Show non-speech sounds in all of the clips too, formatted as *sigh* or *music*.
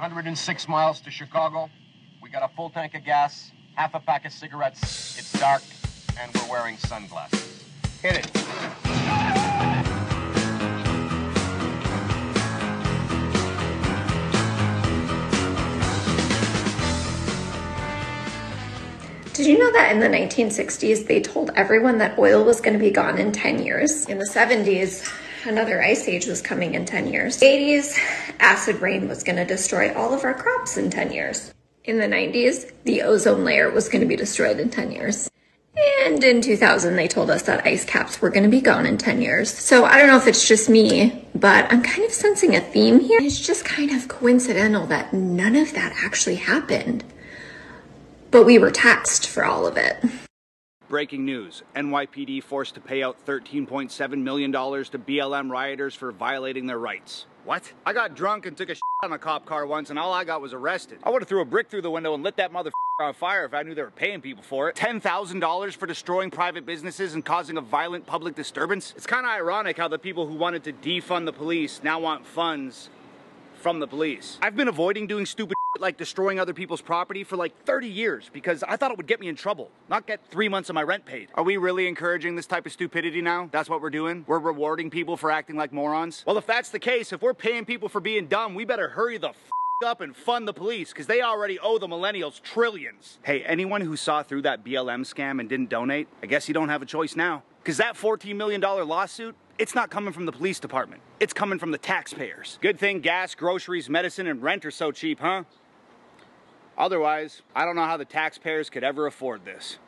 106 miles to Chicago. We got a full tank of gas, half a pack of cigarettes. It's dark, and we're wearing sunglasses. Hit it. Did you know that in the 1960s they told everyone that oil was going to be gone in 10 years? In the 70s, another ice age was coming in 10 years. 80s, acid rain was going to destroy all of our crops in 10 years. In the 90s, the ozone layer was going to be destroyed in 10 years. And in 2000, they told us that ice caps were going to be gone in 10 years. So I don't know if it's just me, but I'm kind of sensing a theme here. It's just kind of coincidental that none of that actually happened. But we were taxed for all of it. Breaking news NYPD forced to pay out $13.7 million to BLM rioters for violating their rights. What? I got drunk and took a shit on a cop car once, and all I got was arrested. I would have threw a brick through the window and lit that motherfucker on fire if I knew they were paying people for it. $10,000 for destroying private businesses and causing a violent public disturbance? It's kind of ironic how the people who wanted to defund the police now want funds from the police. I've been avoiding doing stupid *laughs* like destroying other people's property for like 30 years because I thought it would get me in trouble, not get three months of my rent paid. Are we really encouraging this type of stupidity now? That's what we're doing? We're rewarding people for acting like morons? Well, if that's the case, if we're paying people for being dumb, we better hurry the f *laughs* up and fund the police because they already owe the millennials trillions. Hey, anyone who saw through that BLM scam and didn't donate, I guess you don't have a choice now. Because that $14 million lawsuit, it's not coming from the police department. It's coming from the taxpayers. Good thing gas, groceries, medicine, and rent are so cheap, huh? Otherwise, I don't know how the taxpayers could ever afford this.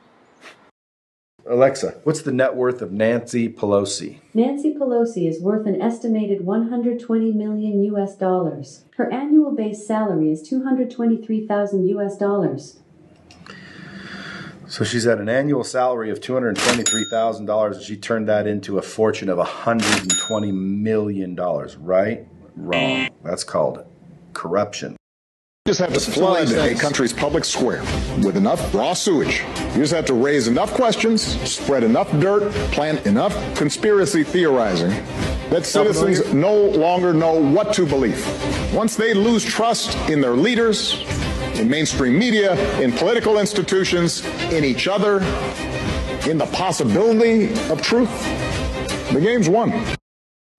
Alexa, what's the net worth of Nancy Pelosi? Nancy Pelosi is worth an estimated 120 million US dollars. Her annual base salary is 223,000 US dollars. So she's at an annual salary of $223,000 and she turned that into a fortune of $120 million. Right? Wrong. That's called corruption. You just have to flood a country's public square with enough raw sewage. You just have to raise enough questions, spread enough dirt, plant enough conspiracy theorizing that citizens no longer know what to believe. Once they lose trust in their leaders, in mainstream media, in political institutions, in each other, in the possibility of truth, the game's won.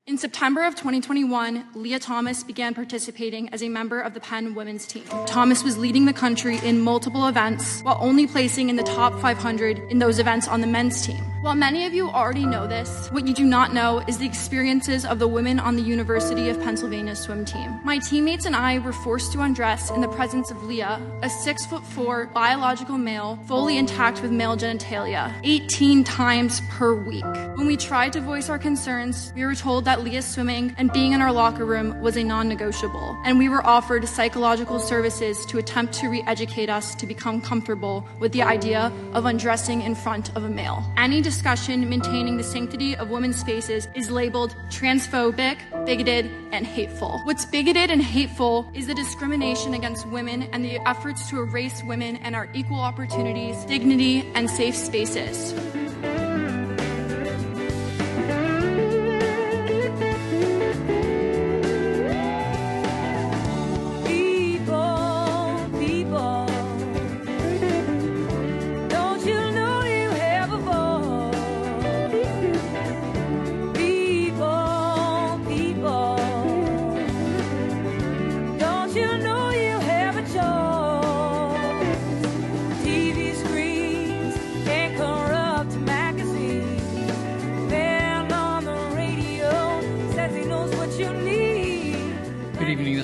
In September of 2021, Lia Thomas began participating as a member of the Penn women's team. Thomas was leading the country in multiple events while only placing in the top 500 in those events on the men's team. While many of you already know this, what you do not know is the experiences of the women on the University of Pennsylvania swim team. My teammates and I were forced to undress in the presence of Lia, a six foot four biological male, fully intact with male genitalia, 18 times per week. When we tried to voice our concerns, we were told that Lia's swimming and being in our locker room was a non negotiable, and we were offered psychological services to attempt to re educate us to become comfortable with the idea of undressing in front of a male. Any discussion maintaining the sanctity of women's spaces is labeled transphobic, bigoted, and hateful. What's bigoted and hateful is the discrimination against women and the efforts to erase women and our equal opportunities, dignity, and safe spaces.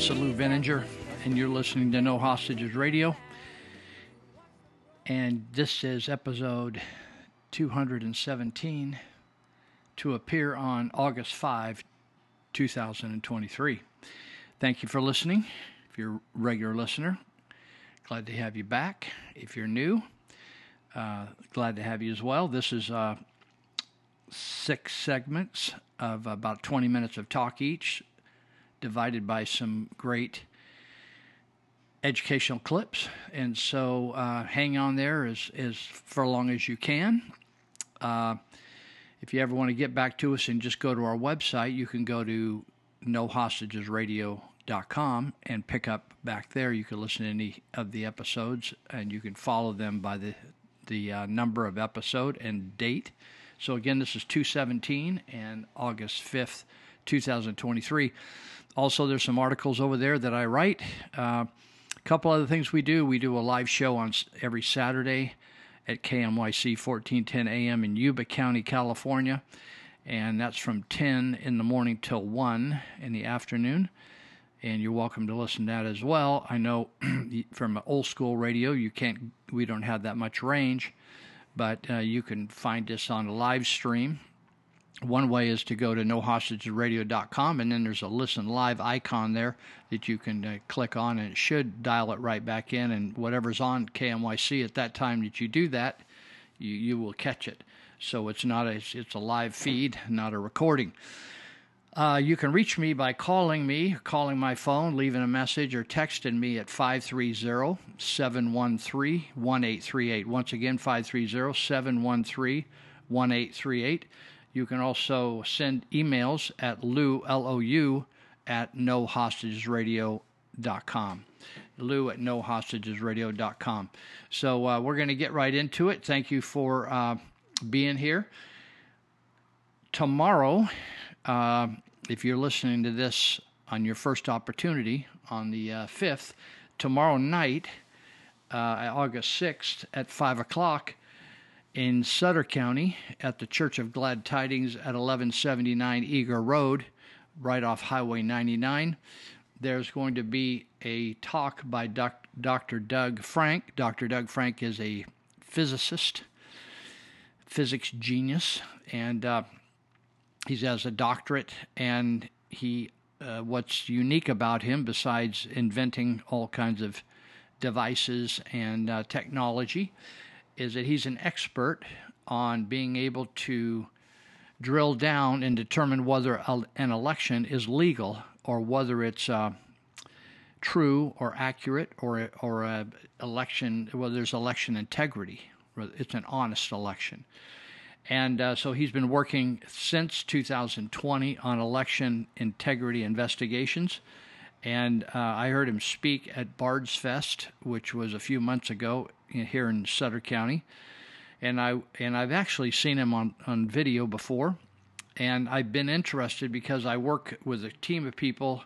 Is Lou Binninger, and you're listening to No Hostages Radio. And this is episode 217 to appear on August 5, 2023. Thank you for listening. If you're a regular listener, glad to have you back. If you're new, uh, glad to have you as well. This is uh, six segments of about 20 minutes of talk each, divided by some great educational clips. And so uh, hang on there as, as for long as you can. Uh, if you ever want to get back to us and just go to our website, you can go to www.kmyc1410am.com and pick up back there. You can listen to any of the episodes and you can follow them by the the uh, number of episode and date. So again, this is 217 and August 5th, 2023. Also, there's some articles over there that I write. Uh, a couple other things we do. We do a live show on every Saturday at KMYC 1410 AM in Yuba County, California. And that's from 10 in the morning till 1 in the afternoon. And you're welcome to listen to that as well. I know *clears throat* from old school radio, you can't, we don't have that much range, but uh, you can find us on a live stream. One way is to go to nohostagesradio.com, and then there's a listen live icon there that you can uh, click on, and it should dial it right back in. And whatever's on KMYC at that time that you do that, you, you will catch it. So it's not a it's a live feed, not a recording. Uh, you can reach me by calling me, calling my phone, leaving a message, or texting me at 530 713 1838. Once again, 530 713 1838. You can also send emails at lou, L-O-U, at nohostagesradio.com. Lou at nohostagesradio.com. So uh, we're going to get right into it. Thank you for uh, being here. Tomorrow, uh, if you're listening to this on your first opportunity on the uh, 5th, tomorrow night, uh, August 6th at 5 o'clock, in Sutter County at the Church of Glad Tidings at 1179 Eager Road, right off Highway 99. There's going to be a talk by doc, Dr. Doug Frank. Dr. Doug Frank is a physicist, physics genius, and uh, he has a doctorate. And he, uh, what's unique about him, besides inventing all kinds of devices and uh, technology, is that he's an expert on being able to drill down and determine whether an election is legal or whether it's uh, true or accurate or or a election whether there's election integrity whether it's an honest election. And uh, so he's been working since 2020 on election integrity investigations and uh, I heard him speak at Bard's Fest, which was a few months ago here in Sutter County, and I and I've actually seen him on, on video before, and I've been interested because I work with a team of people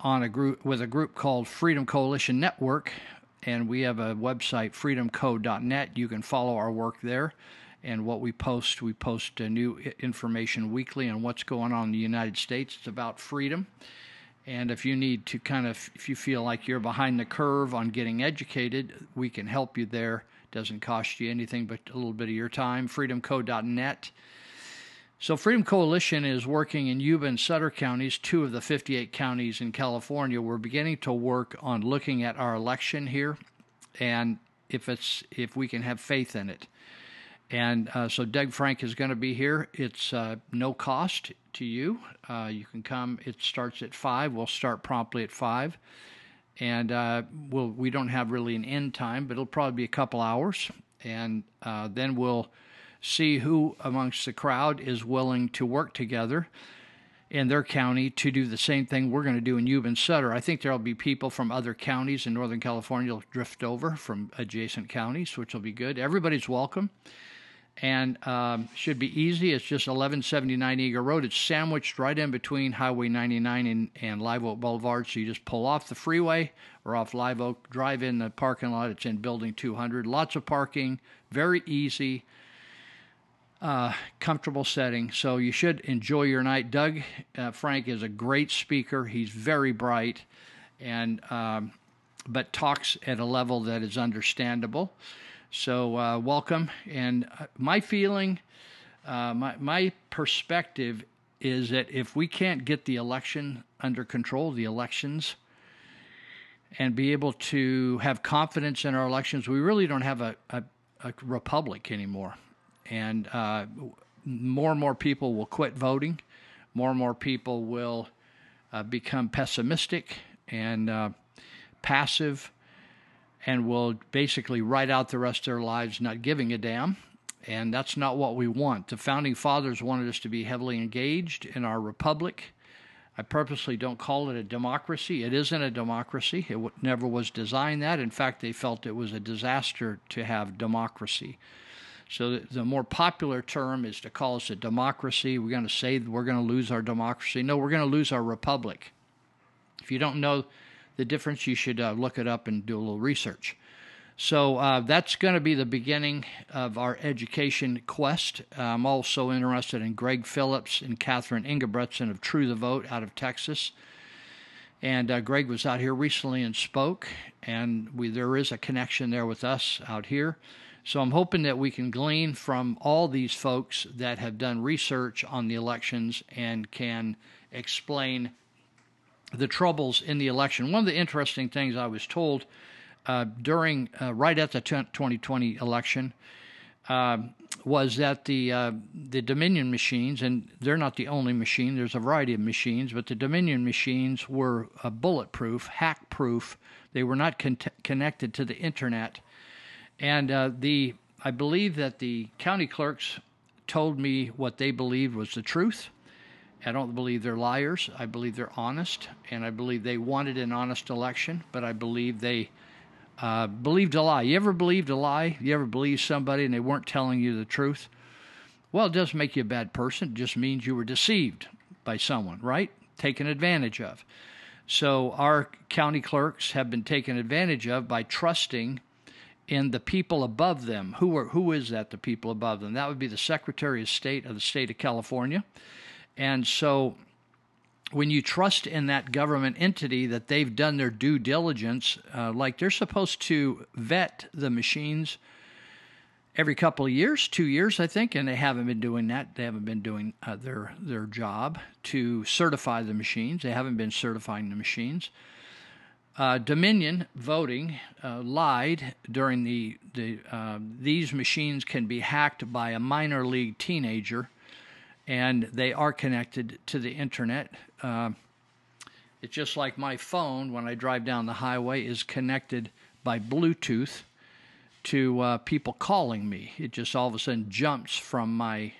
on a group with a group called Freedom Coalition Network, and we have a website freedomco.net. You can follow our work there. And what we post, we post new information weekly on what's going on in the United States. It's about freedom. And if you need to kind of, if you feel like you're behind the curve on getting educated, we can help you there. Doesn't cost you anything but a little bit of your time. FreedomCo.net. So, Freedom Coalition is working in Yuba and Sutter counties, two of the 58 counties in California. We're beginning to work on looking at our election here, and if it's if we can have faith in it. And uh, so Doug Frank is going to be here. It's uh, no cost to you. Uh, you can come. It starts at five. We'll start promptly at five, and uh, we'll we don't have really an end time, but it'll probably be a couple hours, and uh, then we'll see who amongst the crowd is willing to work together in their county to do the same thing we're going to do in Yuba and Sutter. I think there'll be people from other counties in Northern California will drift over from adjacent counties, which will be good. Everybody's welcome and um, should be easy. It's just 1179 Eager Road. It's sandwiched right in between Highway 99 and, and Live Oak Boulevard. So you just pull off the freeway or off Live Oak, drive in the parking lot. It's in Building 200. Lots of parking, very easy, uh, comfortable setting. So you should enjoy your night. Doug uh, Frank is a great speaker. He's very bright, and um, but talks at a level that is understandable. So uh, welcome. And uh, my feeling, uh, my my perspective is that if we can't get the election under control, the elections, and be able to have confidence in our elections, we really don't have a, a, a republic anymore. And uh, more and more people will quit voting. More and more people will uh, become pessimistic and uh, passive and will basically write out the rest of their lives not giving a damn. And that's not what we want. The founding fathers wanted us to be heavily engaged in our republic. I purposely don't call it a democracy. It isn't a democracy. It w- never was designed that. In fact, they felt it was a disaster to have democracy. So the, the more popular term is to call us a democracy. We're going to say we're going to lose our democracy. No, we're going to lose our republic. If you don't know the difference, you should uh, look it up and do a little research. So uh, that's going to be the beginning of our education quest. I'm also interested in Greg Phillips and Catherine Engelbrecht of True the Vote out of Texas. And uh, Greg was out here recently and spoke, and we, there is a connection there with us out here. So I'm hoping that we can glean from all these folks that have done research on the elections and can explain the troubles in the election. One of the interesting things I was told uh, during uh, right at the 2020 election uh, was that the uh, the Dominion machines, and they're not the only machine. There's a variety of machines, but the Dominion machines were uh, bulletproof, hack-proof. They were not con- connected to the internet, and uh, the I believe that the county clerks told me what they believed was the truth. I don't believe they're liars. I believe they're honest, and I believe they wanted an honest election, but I believe they uh, believed a lie. You ever believed a lie? You ever believed somebody and they weren't telling you the truth? Well, it doesn't make you a bad person. It just means you were deceived by someone, right? Taken advantage of. So our county clerks have been taken advantage of by trusting in the people above them. Who are who is that? The people above them. That would be the Secretary of State of the state of California. And so when you trust in that government entity that they've done their due diligence, uh, like they're supposed to vet the machines every couple of years, two years, I think, and they haven't been doing that. They haven't been doing uh, their their job to certify the machines. They haven't been certifying the machines. Uh, Dominion voting uh, lied during the the uh, these machines can be hacked by a minor league teenager and they are connected to the internet. Uh, it's just like my phone when I drive down the highway is connected by Bluetooth to uh, people calling me. It just all of a sudden jumps from my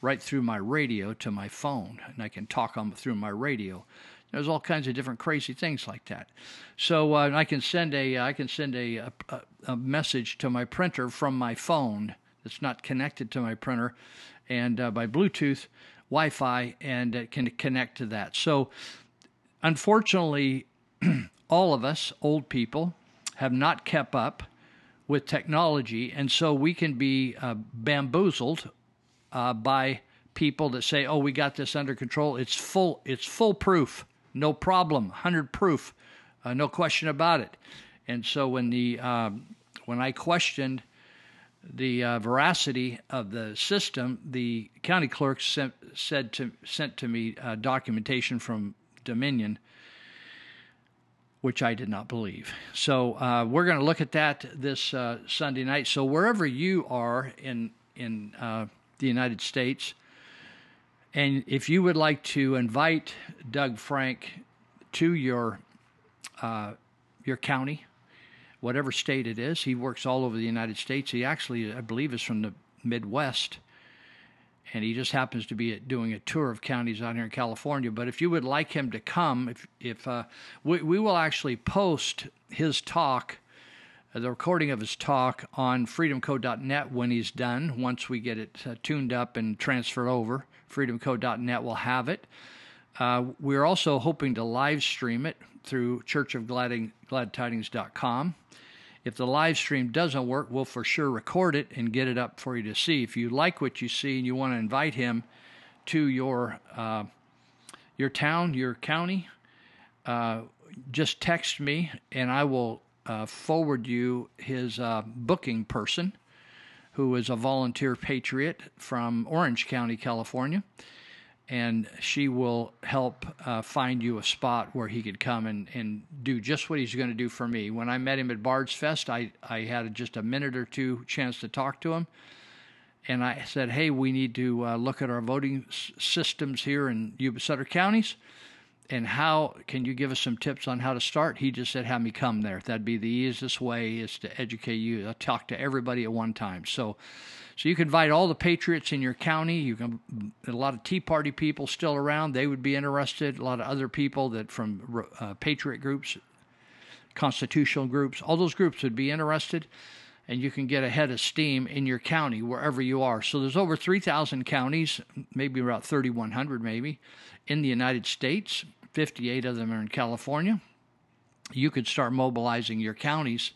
right through my radio to my phone, and I can talk on through my radio. There's all kinds of different crazy things like that. So uh, I can send a I can send a, a, a message to my printer from my phone that's not connected to my printer, and uh, by Bluetooth, Wi-Fi, and it can connect to that. So, unfortunately, *clears throat* all of us old people have not kept up with technology, and so we can be uh, bamboozled uh, by people that say, "Oh, we got this under control. It's full. It's foolproof. No problem. Hundred proof. Uh, no question about it." And so when the um, when I questioned the uh, veracity of the system, the county clerk sent, said to sent to me uh, documentation from Dominion, which I did not believe. So uh, we're going to look at that this uh, Sunday night. So wherever you are in in uh, the United States, and if you would like to invite Doug Frank to your uh, your county whatever state it is. He works all over the United States. He actually, I believe, is from the Midwest, and he just happens to be doing a tour of counties out here in California. But if you would like him to come, if if uh, we we will actually post his talk. uh, The recording of his talk on freedomco.net when he's done, once we get it uh, tuned up and transferred over, freedomco.net will have it. Uh, we're also hoping to live stream it through churchofgladtidings.com. If the live stream doesn't work, we'll for sure record it and get it up for you to see. If you like what you see and you want to invite him to your uh, your town, your county, uh, just text me and I will uh, forward you his uh, booking person, who is a volunteer patriot from Orange County, California and she will help uh, find you a spot where he could come and, and do just what he's going to do for me. When I met him at Bard's Fest, I, I had just a minute or two chance to talk to him. And I said, hey, we need to uh, look at our voting s- systems here in Yuba Sutter counties. And how can you give us some tips on how to start? He just said, have me come there. That'd be the easiest way is to educate you, uh, talk to everybody at one time. So, so you can invite all the patriots in your county. You can a lot of Tea Party people still around. They would be interested. A lot of other people that from uh, patriot groups, constitutional groups, all those groups would be interested. And you can get a head of steam in your county wherever you are. So there's over 3,000 counties, maybe about 3,100 maybe, in the United States. 58 of them are in California. You could start mobilizing your counties,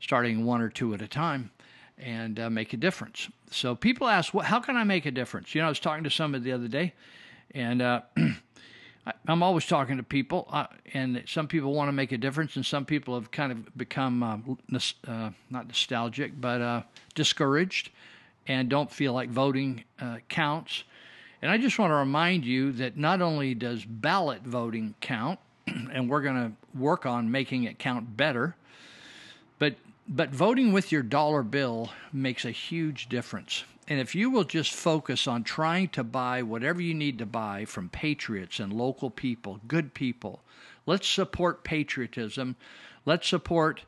starting one or two at a time, and uh, make a difference. So people ask, well, how can I make a difference? You know, I was talking to somebody the other day, and uh, *clears throat* I'm always talking to people, uh, and some people want to make a difference, and some people have kind of become uh, uh, not nostalgic, but uh, discouraged, and don't feel like voting uh, counts. And I just want to remind you that not only does ballot voting count, *clears throat* and we're going to work on making it count better, but but voting with your dollar bill makes a huge difference. And if you will just focus on trying to buy whatever you need to buy from patriots and local people, good people, let's support patriotism. Let's support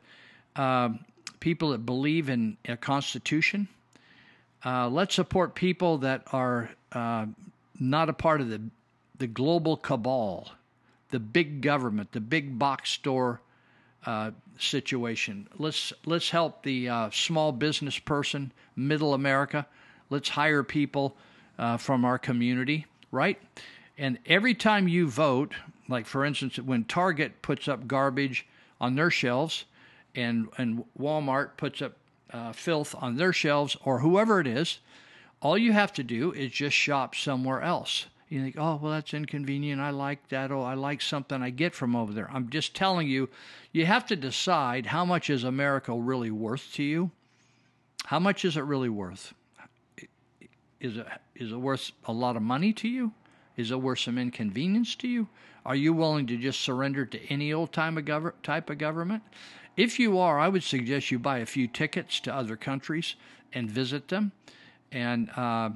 uh, people that believe in a constitution. Uh, let's support people that are uh, not a part of the the global cabal, the big government, the big box store uh, situation. Let's let's help the uh, small business person, middle America. Let's hire people uh, from our community, right? And every time you vote, like for instance, when Target puts up garbage on their shelves, and and Walmart puts up uh, filth on their shelves, or whoever it is, all you have to do is just shop somewhere else. You think, oh, well, that's inconvenient. I like that. Oh, I like something I get from over there. I'm just telling you, you have to decide how much is America really worth to you? How much is it really worth? Is it, is it worth a lot of money to you? Is it worth some inconvenience to you? Are you willing to just surrender to any old type of government? If you are, I would suggest you buy a few tickets to other countries and visit them, and uh,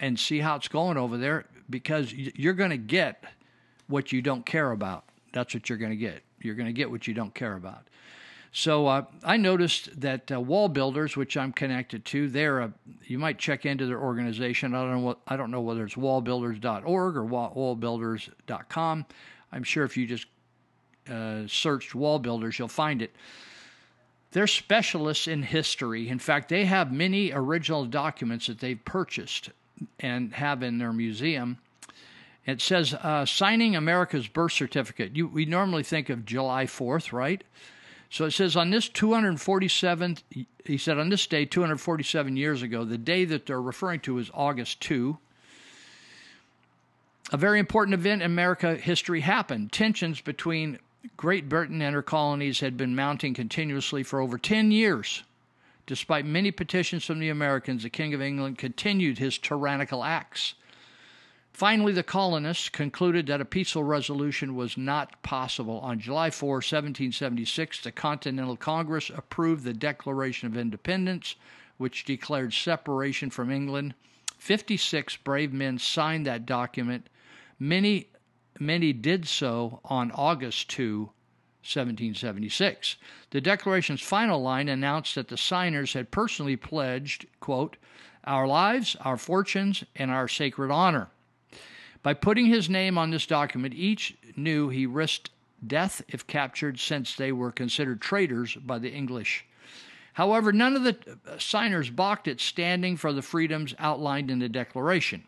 and see how it's going over there because you're going to get what you don't care about. That's what you're going to get. You're going to get what you don't care about. So uh, I noticed that uh, Wall Builders, which I'm connected to, they're a, you might check into their organization. I don't know what I don't know whether it's wallbuilders.org or wallbuilders.com. I'm sure if you just uh, searched Wall Builders, you'll find it. They're specialists in history. In fact, they have many original documents that they've purchased and have in their museum. It says uh, signing America's birth certificate. You, we normally think of July 4th, right? So it says on this 247th, he said on this day, 247 years ago, the day that they're referring to is August 2. A very important event in America history happened. Tensions between Great Britain and her colonies had been mounting continuously for over 10 years. Despite many petitions from the Americans, the King of England continued his tyrannical acts. Finally, the colonists concluded that a peaceful resolution was not possible. On July 4, 1776, the Continental Congress approved the Declaration of Independence, which declared separation from England. 56 brave men signed that document. Many, many did so on August 2, 1776. The Declaration's final line announced that the signers had personally pledged, quote, our lives, our fortunes, and our sacred honor. By putting his name on this document, each knew he risked death if captured, since they were considered traitors by the English. However, none of the signers balked at standing for the freedoms outlined in the Declaration.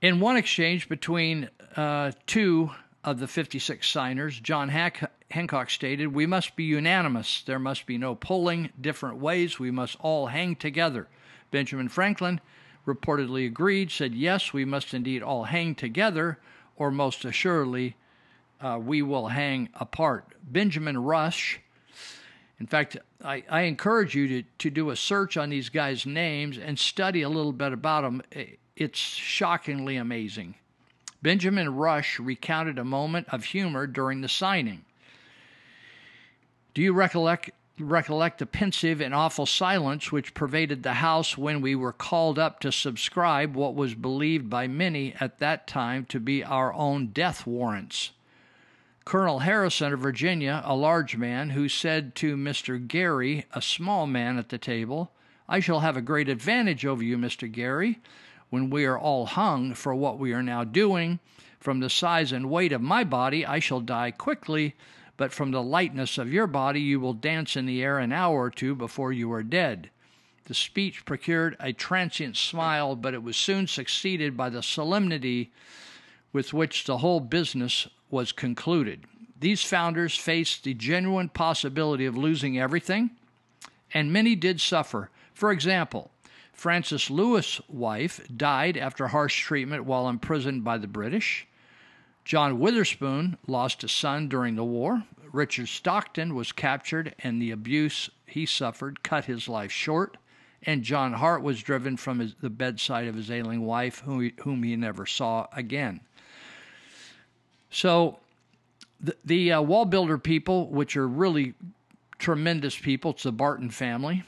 In one exchange between uh, two of the 56 signers, John Hack- Hancock stated, We must be unanimous. There must be no pulling different ways. We must all hang together. Benjamin Franklin reportedly agreed, said, Yes, we must indeed all hang together, or most assuredly, uh, we will hang apart. Benjamin Rush, in fact, I, I, encourage you to, to do a search on these guys' names and study a little bit about them. It's shockingly amazing. Benjamin Rush recounted a moment of humor during the signing. Do you recollect recollect the pensive and awful silence which pervaded the house when we were called up to subscribe what was believed by many at that time to be our own death warrants. Colonel Harrison of Virginia, a large man, who said to Mr. Gerry, a small man at the table, I shall have a great advantage over you, Mr. Gerry, when we are all hung for what we are now doing. From the size and weight of my body, I shall die quickly, but from the lightness of your body, you will dance in the air an hour or two before you are dead. The speech procured a transient smile, but it was soon succeeded by the solemnity with which the whole business was concluded. These founders faced the genuine possibility of losing everything, and many did suffer. For example, Francis Lewis' wife died after harsh treatment while imprisoned by the British. John Witherspoon lost a son during the war. Richard Stockton was captured, and the abuse he suffered cut his life short. And John Hart was driven from his, the bedside of his ailing wife, whom he, whom he never saw again. So, the, the uh, wall builder people, which are really tremendous people, it's the Barton family,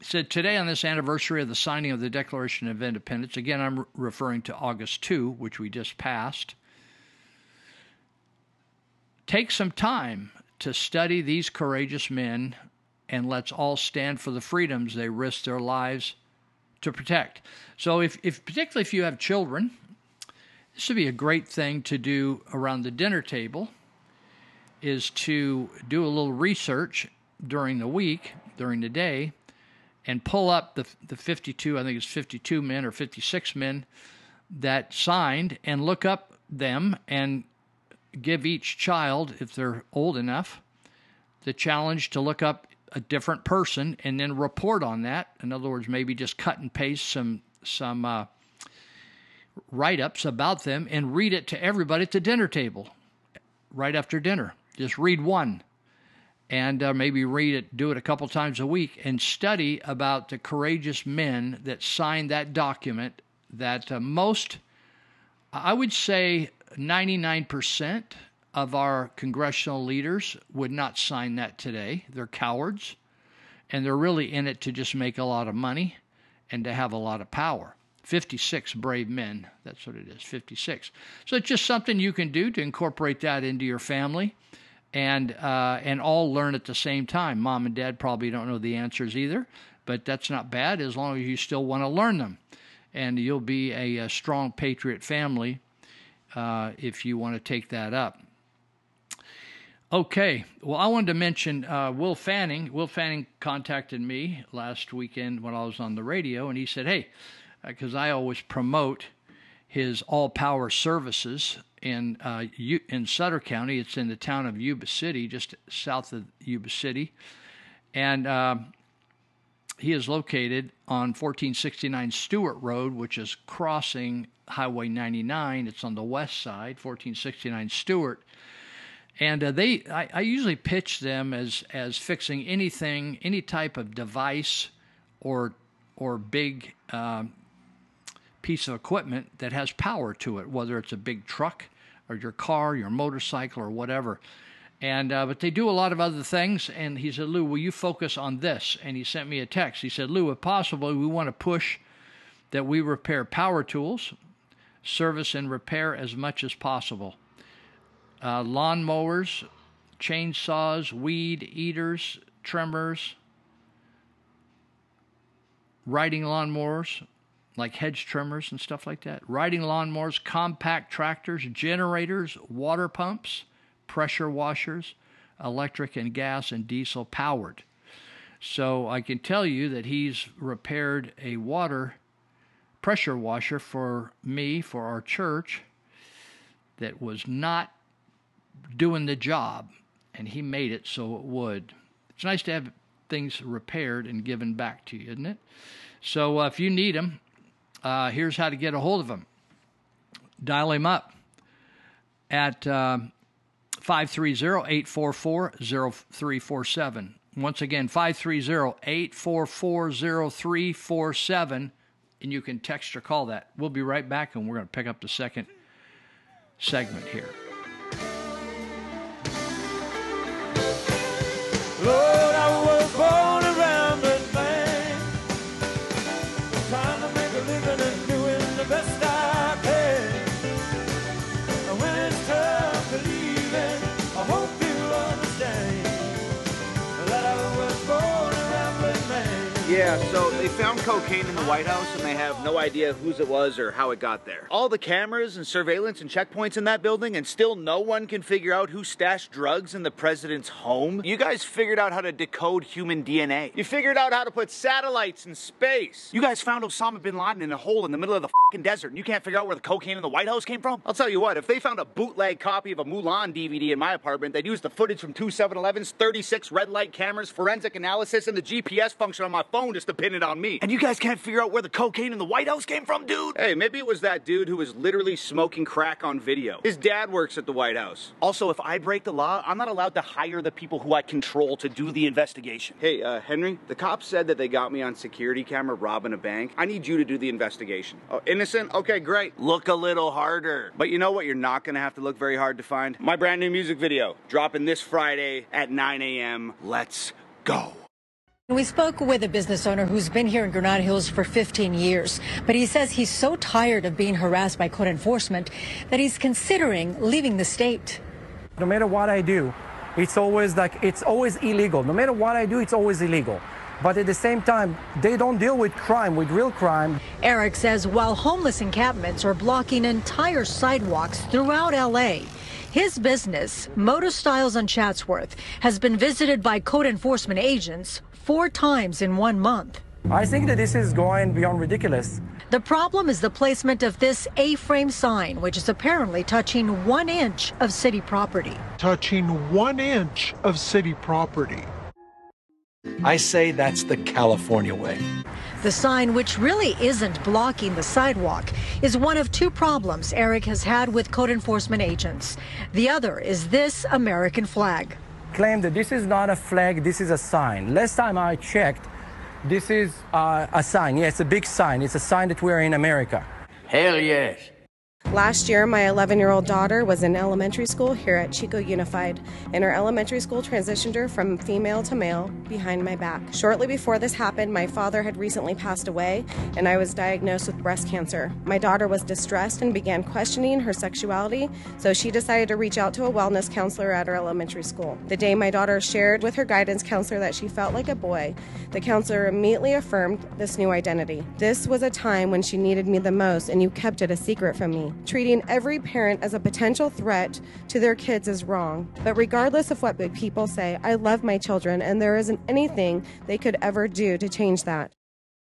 said today on this anniversary of the signing of the Declaration of Independence, again, I'm re- referring to August 2, which we just passed. Take some time to study these courageous men and let's all stand for the freedoms they risked their lives to protect. So, if, if particularly if you have children, this would be a great thing to do around the dinner table is to do a little research during the week, during the day, and pull up the, the 52, I think it's 52 men or 56 men that signed and look up them and give each child, if they're old enough, the challenge to look up a different person and then report on that. In other words, maybe just cut and paste some some uh, write ups about them and read it to everybody at the dinner table right after dinner. Just read one and uh, maybe read it, do it a couple times a week, and study about the courageous men that signed that document. That uh, most, I would say, 99% of our congressional leaders would not sign that today. They're cowards, and they're really in it to just make a lot of money and to have a lot of power. 56 brave men, that's what it is, 56. So it's just something you can do to incorporate that into your family and uh, and all learn at the same time. Mom and dad probably don't know the answers either, but that's not bad as long as you still want to learn them. And you'll be a, a strong patriot family uh, if you want to take that up. Okay, well, I wanted to mention uh, Will Fanning. Will Fanning contacted me last weekend when I was on the radio, and he said, "Hey, because I always promote his all power services in uh, in Sutter County. It's in the town of Yuba City, just south of Yuba City, and uh, he is located on 1469 Stewart Road, which is crossing Highway 99. It's on the west side, 1469 Stewart. And uh, they, I, I, usually pitch them as as fixing anything, any type of device, or or big um, piece of equipment that has power to it, whether it's a big truck or your car, your motorcycle, or whatever. And uh, but they do a lot of other things. And he said, Lou, will you focus on this? And he sent me a text. He said, Lou, if possible, we want to push that we repair power tools, service and repair as much as possible uh, lawn mowers, chainsaws, weed eaters, trimmers, riding lawnmowers, like hedge trimmers and stuff like that, riding lawnmowers, compact tractors, generators, water pumps, pressure washers, electric and gas and diesel powered. So I can tell you that he's repaired a water pressure washer for me, for our church, that was not doing the job, and he made it so it would. It's nice to have things repaired and given back to you, isn't it? So uh, if you need them, uh, here's how to get a hold of him. Dial him up at uh, 530-844-0347. Once again, 530-844-0347, and you can text or call that. We'll be right back, and we're going to pick up the second segment here. Lord, so they found cocaine in the White House and they have no idea whose it was or how it got there. All the cameras and surveillance and checkpoints in that building, and still no one can figure out who stashed drugs in the president's home. You guys figured out how to decode human DNA. You figured out how to put satellites in space. You guys found Osama bin Laden in a hole in the middle of the fing desert, and you can't figure out where the cocaine in the White House came from? I'll tell you what, if they found a bootleg copy of a Mulan DVD in my apartment, they'd use the footage from two 7-Elevens, 36 red light cameras, forensic analysis, and the GPS function on my phone just to pin it on me. And you guys can't figure out where the cocaine in the White House came from, dude? Hey, maybe it was that dude who was literally smoking crack on video. His dad works at the White House. Also, if I break the law, I'm not allowed to hire the people who I control to do the investigation. Hey, uh, Henry, the cops said that they got me on security camera robbing a bank. I need you to do the investigation. Oh, innocent? Okay, great. Look a little harder. But you know what you're not gonna have to look very hard to find? My brand new music video, dropping this Friday at 9 a.m. Let's go. We spoke with a business owner who's been here in Granada Hills for 15 years, but he says he's so tired of being harassed by code enforcement that he's considering leaving the state. No matter what I do, it's always like it's always illegal. No matter what I do, it's always illegal. But at the same time, they don't deal with crime, with real crime. Eric says while homeless encampments are blocking entire sidewalks throughout LA, his business, Moto Styles on Chatsworth, has been visited by code enforcement agents four times in one month. I think that this is going beyond ridiculous. The problem is the placement of this A-frame sign, which is apparently touching one inch of city property. touching one inch of city property. I say that's the California way. The sign, which really isn't blocking the sidewalk, is one of two problems Eric has had with code enforcement agents. The other is this American flag. Claim that this is not a flag, this is a sign. Last time I checked, this is uh, a sign. Yeah, it's a big sign. It's a sign that we're in America. Hell yes. Last year, my 11 year old daughter was in elementary school here at Chico Unified, and her elementary school transitioned her from female to male behind my back. Shortly before this happened, my father had recently passed away, and I was diagnosed with breast cancer. My daughter was distressed and began questioning her sexuality, so she decided to reach out to a wellness counselor at her elementary school. The day my daughter shared with her guidance counselor that she felt like a boy, the counselor immediately affirmed this new identity. This was a time when she needed me the most, and you kept it a secret from me. Treating every parent as a potential threat to their kids is wrong. But regardless of what big people say, I love my children, and there isn't anything they could ever do to change that.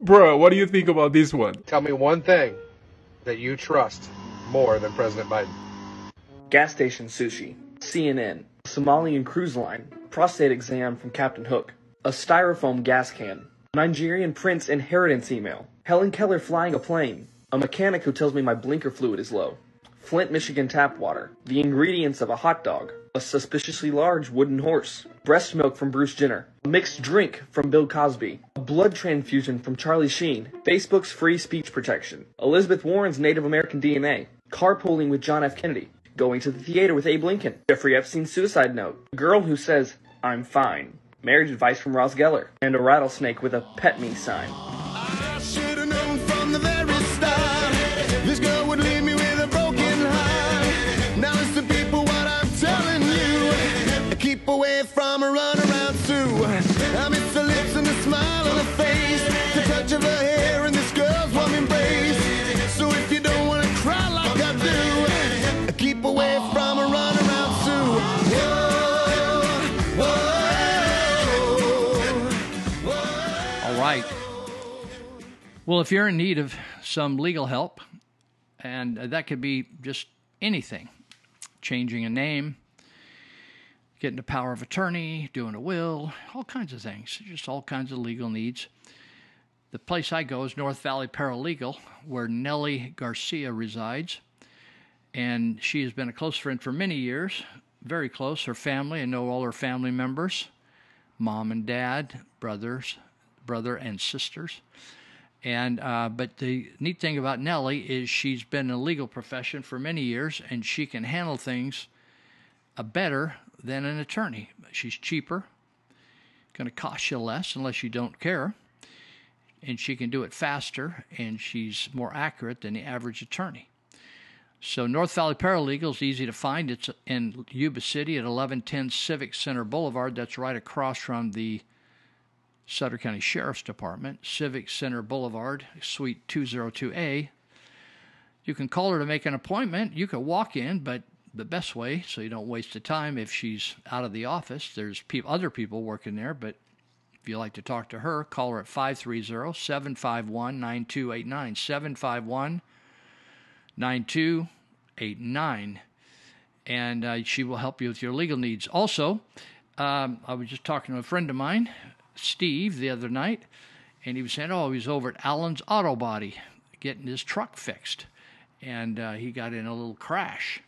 Bro, what do you think about this one? Tell me one thing that you trust more than President Biden. Gas station sushi, CNN, Somalian cruise line, prostate exam from Captain Hook, a styrofoam gas can, Nigerian prince inheritance email, Helen Keller flying a plane, a mechanic who tells me my blinker fluid is low, Flint, Michigan tap water, the ingredients of a hot dog, a suspiciously large wooden horse, breast milk from Bruce Jenner, a mixed drink from Bill Cosby, a blood transfusion from Charlie Sheen, Facebook's free speech protection, Elizabeth Warren's Native American DNA, carpooling with John F. Kennedy, going to the theater with Abe Lincoln, Jeffrey Epstein's suicide note, a girl who says, I'm fine, marriage advice from Ross Geller, and a rattlesnake with a pet me sign. Well, if you're in need of some legal help, and that could be just anything changing a name, getting a power of attorney, doing a will, all kinds of things, just all kinds of legal needs. The place I go is North Valley Paralegal, where Nellie Garcia resides. And she has been a close friend for many years, very close. Her family, I know all her family members mom and dad, brothers, brother and sisters. And uh, but the neat thing about Nellie is she's been in the legal profession for many years, and she can handle things uh, better than an attorney. She's cheaper, going to cost you less unless you don't care, and she can do it faster, and she's more accurate than the average attorney. So North Valley Paralegal is easy to find. It's in Yuba City at 1110 Civic Center Boulevard. That's right across from the Sutter County Sheriff's Department, Civic Center Boulevard, Suite 202A. You can call her to make an appointment. You can walk in, but the best way, so you don't waste the time if she's out of the office, there's peop other people working there, but if you like to talk to her, call her at 530 751 9289. 751 9289. And uh, she will help you with your legal needs. Also, um, I was just talking to a friend of mine, Steve, the other night, and he was saying, oh, he was over at Allen's Auto Body getting his truck fixed. And uh, he got in a little crash.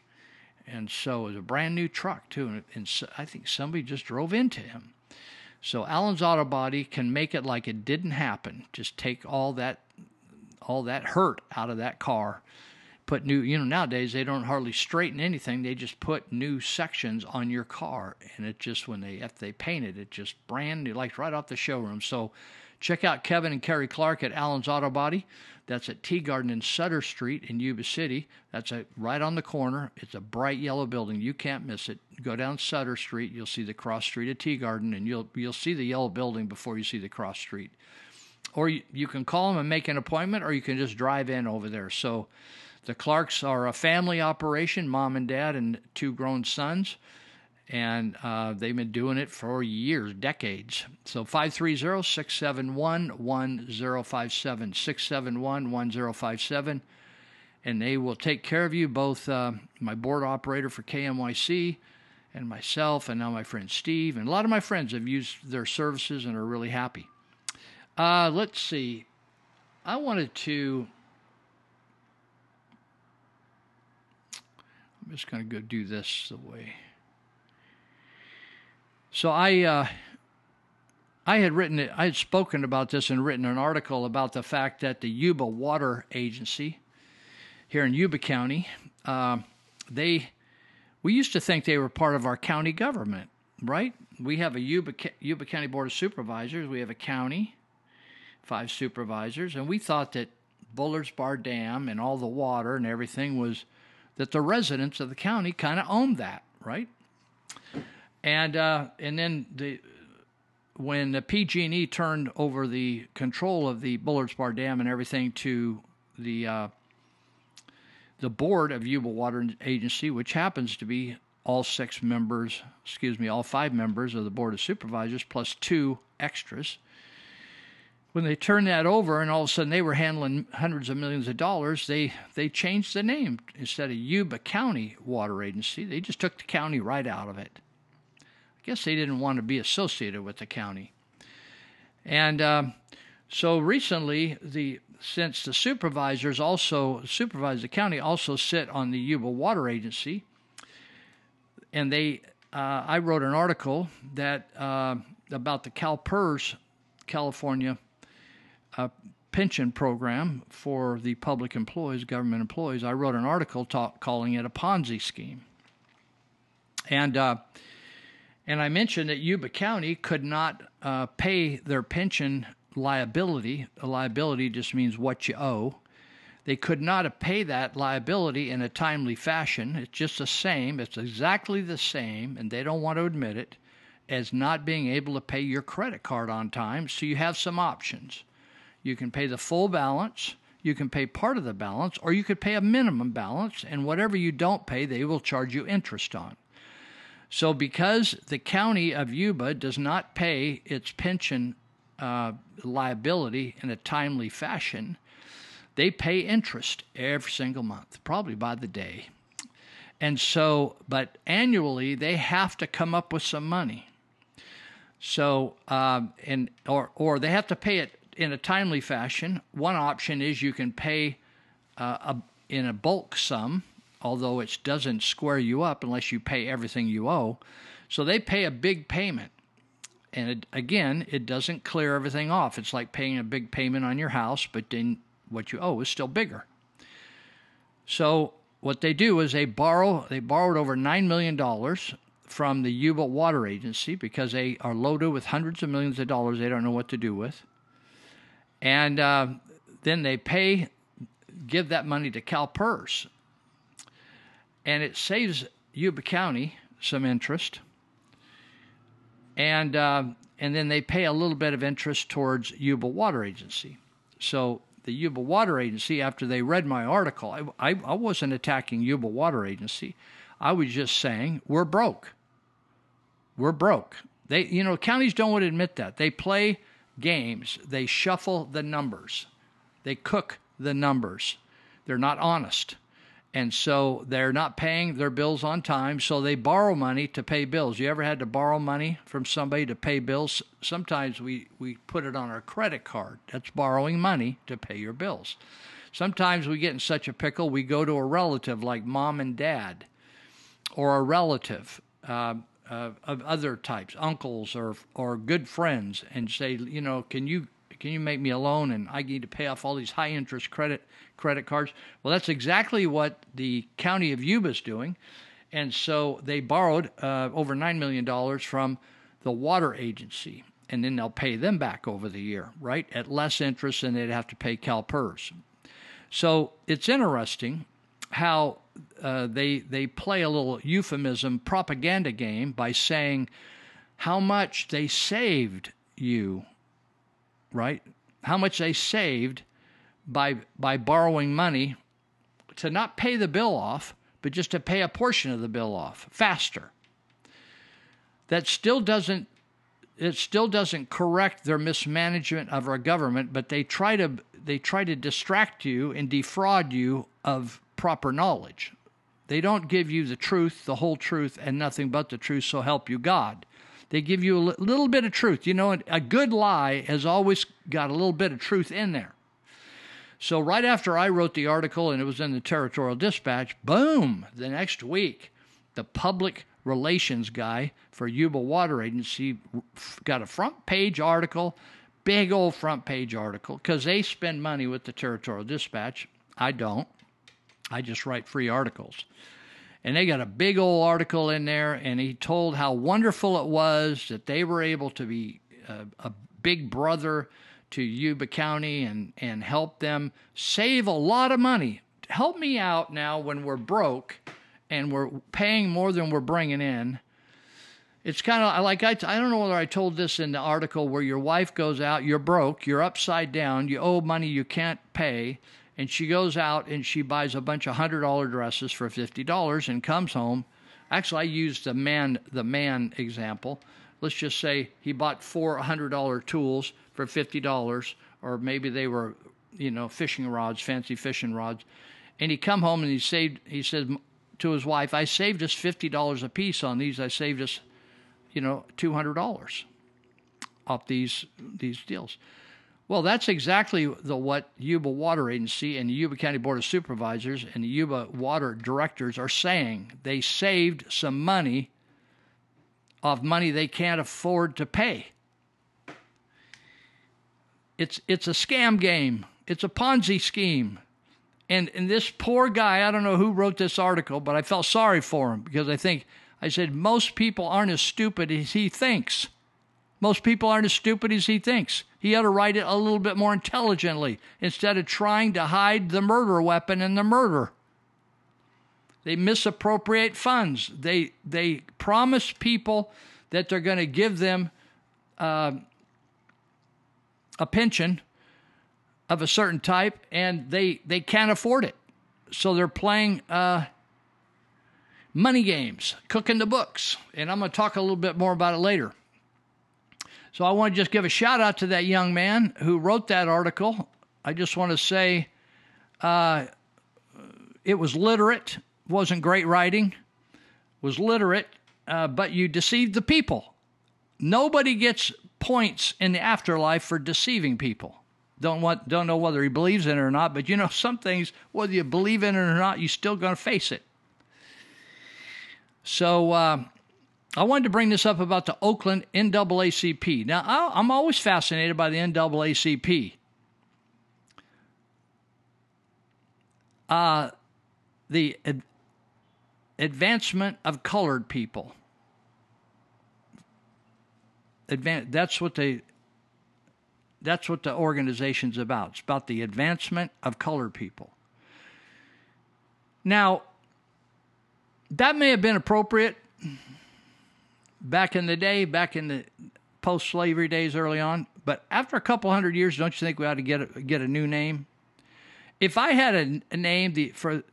And so it was a brand new truck, too. And, and so I think somebody just drove into him. So Allen's Auto Body can make it like it didn't happen. Just take all that all that hurt out of that car. Put new, you know, nowadays they don't hardly straighten anything. They just put new sections on your car, and it just when they if they paint it, it just brand new, like right off the showroom. So check out Kevin and Kerry Clark at Allen's Auto Body. That's at Teegarden and Sutter Street in Yuba City. That's a, right on the corner. It's a bright yellow building. You can't miss it. Go down Sutter Street. You'll see the cross street of Teegarden, and you'll you'll see the yellow building before you see the cross street. Or you, you can call them and make an appointment, or you can just drive in over there. So the Clarks are a family operation, mom and dad, and two grown sons and uh, they've been doing it for years, decades. So 530 671 1057, 671 1057, and they will take care of you, both uh, my board operator for KMYC and myself, and now my friend Steve. And a lot of my friends have used their services and are really happy. Uh, let's see. I wanted to. I'm just going to go do this the way. So I uh, I had written it, I had spoken about this and written an article about the fact that the Yuba Water Agency here in Yuba County, uh, they we used to think they were part of our county government, right? We have a Yuba Yuba County Board of Supervisors, we have a county, five supervisors, and we thought that Bullards Bar Dam and all the water and everything was that the residents of the county kind of owned that, right? And uh, and then the when the PG&E turned over the control of the Bullards Bar Dam and everything to the uh, the board of Yuba Water Agency, which happens to be all six members, excuse me, all five members of the board of supervisors plus two extras. When they turned that over, and all of a sudden they were handling hundreds of millions of dollars, they they changed the name instead of Yuba County Water Agency. They just took the county right out of it I guess they didn't want to be associated with the county. And um, so recently, the since the supervisors also supervise the county, also sit on the Yuba Water Agency, and they, uh, I wrote an article that uh, about the CalPERS, California uh, pension program for the public employees, government employees. I wrote an article talk, calling it a Ponzi scheme, and uh, and I mentioned that Yuba County could not uh, pay their pension liability. A liability just means what you owe. They could not pay that liability in a timely fashion. It's just the same, it's exactly the same, and they don't want to admit it, as not being able to pay your credit card on time. So you have some options. You can pay the full balance, you can pay part of the balance, or you could pay a minimum balance, and whatever you don't pay, they will charge you interest on. So, because the county of Yuba does not pay its pension uh, liability in a timely fashion, they pay interest every single month, probably by the day. And so, but annually, they have to come up with some money. So, um, and or or they have to pay it in a timely fashion. One option is you can pay uh, a, in a bulk sum although it doesn't square you up unless you pay everything you owe. So they pay a big payment. And it, again, it doesn't clear everything off. It's like paying a big payment on your house, but then what you owe is still bigger. So what they do is they borrow. They borrowed over nine million dollars from the Yuba Water Agency because they are loaded with hundreds of millions of dollars they don't know what to do with. And uh, then they pay, give that money to CalPERS, and it saves Yuba County some interest. And uh, and then they pay a little bit of interest towards Yuba Water Agency. So the Yuba Water Agency, after they read my article, I, I, I wasn't attacking Yuba Water Agency. I was just saying we're broke. We're broke. They, you know, counties don't want to admit that. They play games. They shuffle the numbers. They cook the numbers. They're not honest. And so they're not paying their bills on time, so they borrow money to pay bills. You ever had to borrow money from somebody to pay bills? Sometimes we, we put it on our credit card. That's borrowing money to pay your bills. Sometimes we get in such a pickle, we go to a relative like mom and dad, or a relative uh, uh, of other types, uncles or or good friends, and say, you know, can you can you make me a loan and I need to pay off all these high interest credit credit cards? Well, that's exactly what the county of Yuba is doing, and so they borrowed uh, over nine million dollars from the water agency, and then they'll pay them back over the year, right, at less interest than they'd have to pay CalPERS. So it's interesting how uh, they they play a little euphemism propaganda game by saying how much they saved you, right? How much they saved by by borrowing money to not pay the bill off, but just to pay a portion of the bill off faster. That still doesn't it still doesn't correct their mismanagement of our government, but they try to they try to distract you and defraud you of proper knowledge. They don't give you the truth, the whole truth, and nothing but the truth, so help you God. They give you a little bit of truth. You know, a good lie has always got a little bit of truth in there. So, right after I wrote the article and it was in the Territorial Dispatch, boom, the next week, the public relations guy for Yuba Water Agency got a front page article, big old front page article, because they spend money with the Territorial Dispatch. I don't. I just write free articles. And they got a big old article in there, and he told how wonderful it was that they were able to be a, a big brother to Yuba County and, and help them save a lot of money. Help me out now when we're broke and we're paying more than we're bringing in. It's kind of like I, I don't know whether I told this in the article where your wife goes out, you're broke, you're upside down, you owe money you can't pay, and she goes out and she buys a bunch of hundred dollar dresses for fifty dollars and comes home. Actually, I used the man the man example. Let's just say he bought four hundred dollar tools for fifty dollars, or maybe they were, you know, fishing rods, fancy fishing rods, and he come home and he saved. He said to his wife, "I saved us fifty dollars a piece on these. I saved us, you know, two hundred dollars off these these deals." Well, that's exactly the what Yuba Water Agency and the Yuba County Board of Supervisors and the Yuba Water Directors are saying. They saved some money of money they can't afford to pay. It's it's a scam game. It's a Ponzi scheme. And and this poor guy, I don't know who wrote this article, but I felt sorry for him because I think I said most people aren't as stupid as he thinks. Most people aren't as stupid as he thinks. He ought to write it a little bit more intelligently instead of trying to hide the murder weapon in the murder. They misappropriate funds. They they promise people that they're going to give them uh, a pension of a certain type, and they they can't afford it. So they're playing uh, money games, cooking the books, and I'm going to talk a little bit more about it later. So I want to just give a shout out to that young man who wrote that article. I just want to say uh, it was literate, wasn't great writing, was literate, uh, but you deceived the people. Nobody gets points in the afterlife for deceiving people. Don't want, don't know whether he believes in it or not, but you know *laughs* some things, whether you believe in it or not, you're still going to face it. So uh, I wanted to bring this up about the Oakland NAACP. Now, I'm always fascinated by the NAACP. Uh, the ad- advancement of colored people. Advan- that's what they that's what the organization's about. It's about the advancement of colored people. Now, that may have been appropriate back in the day, back in the post-slavery days early on, but after a couple hundred years, don't you think we ought to get a, get a new name? If I had a, a name the, for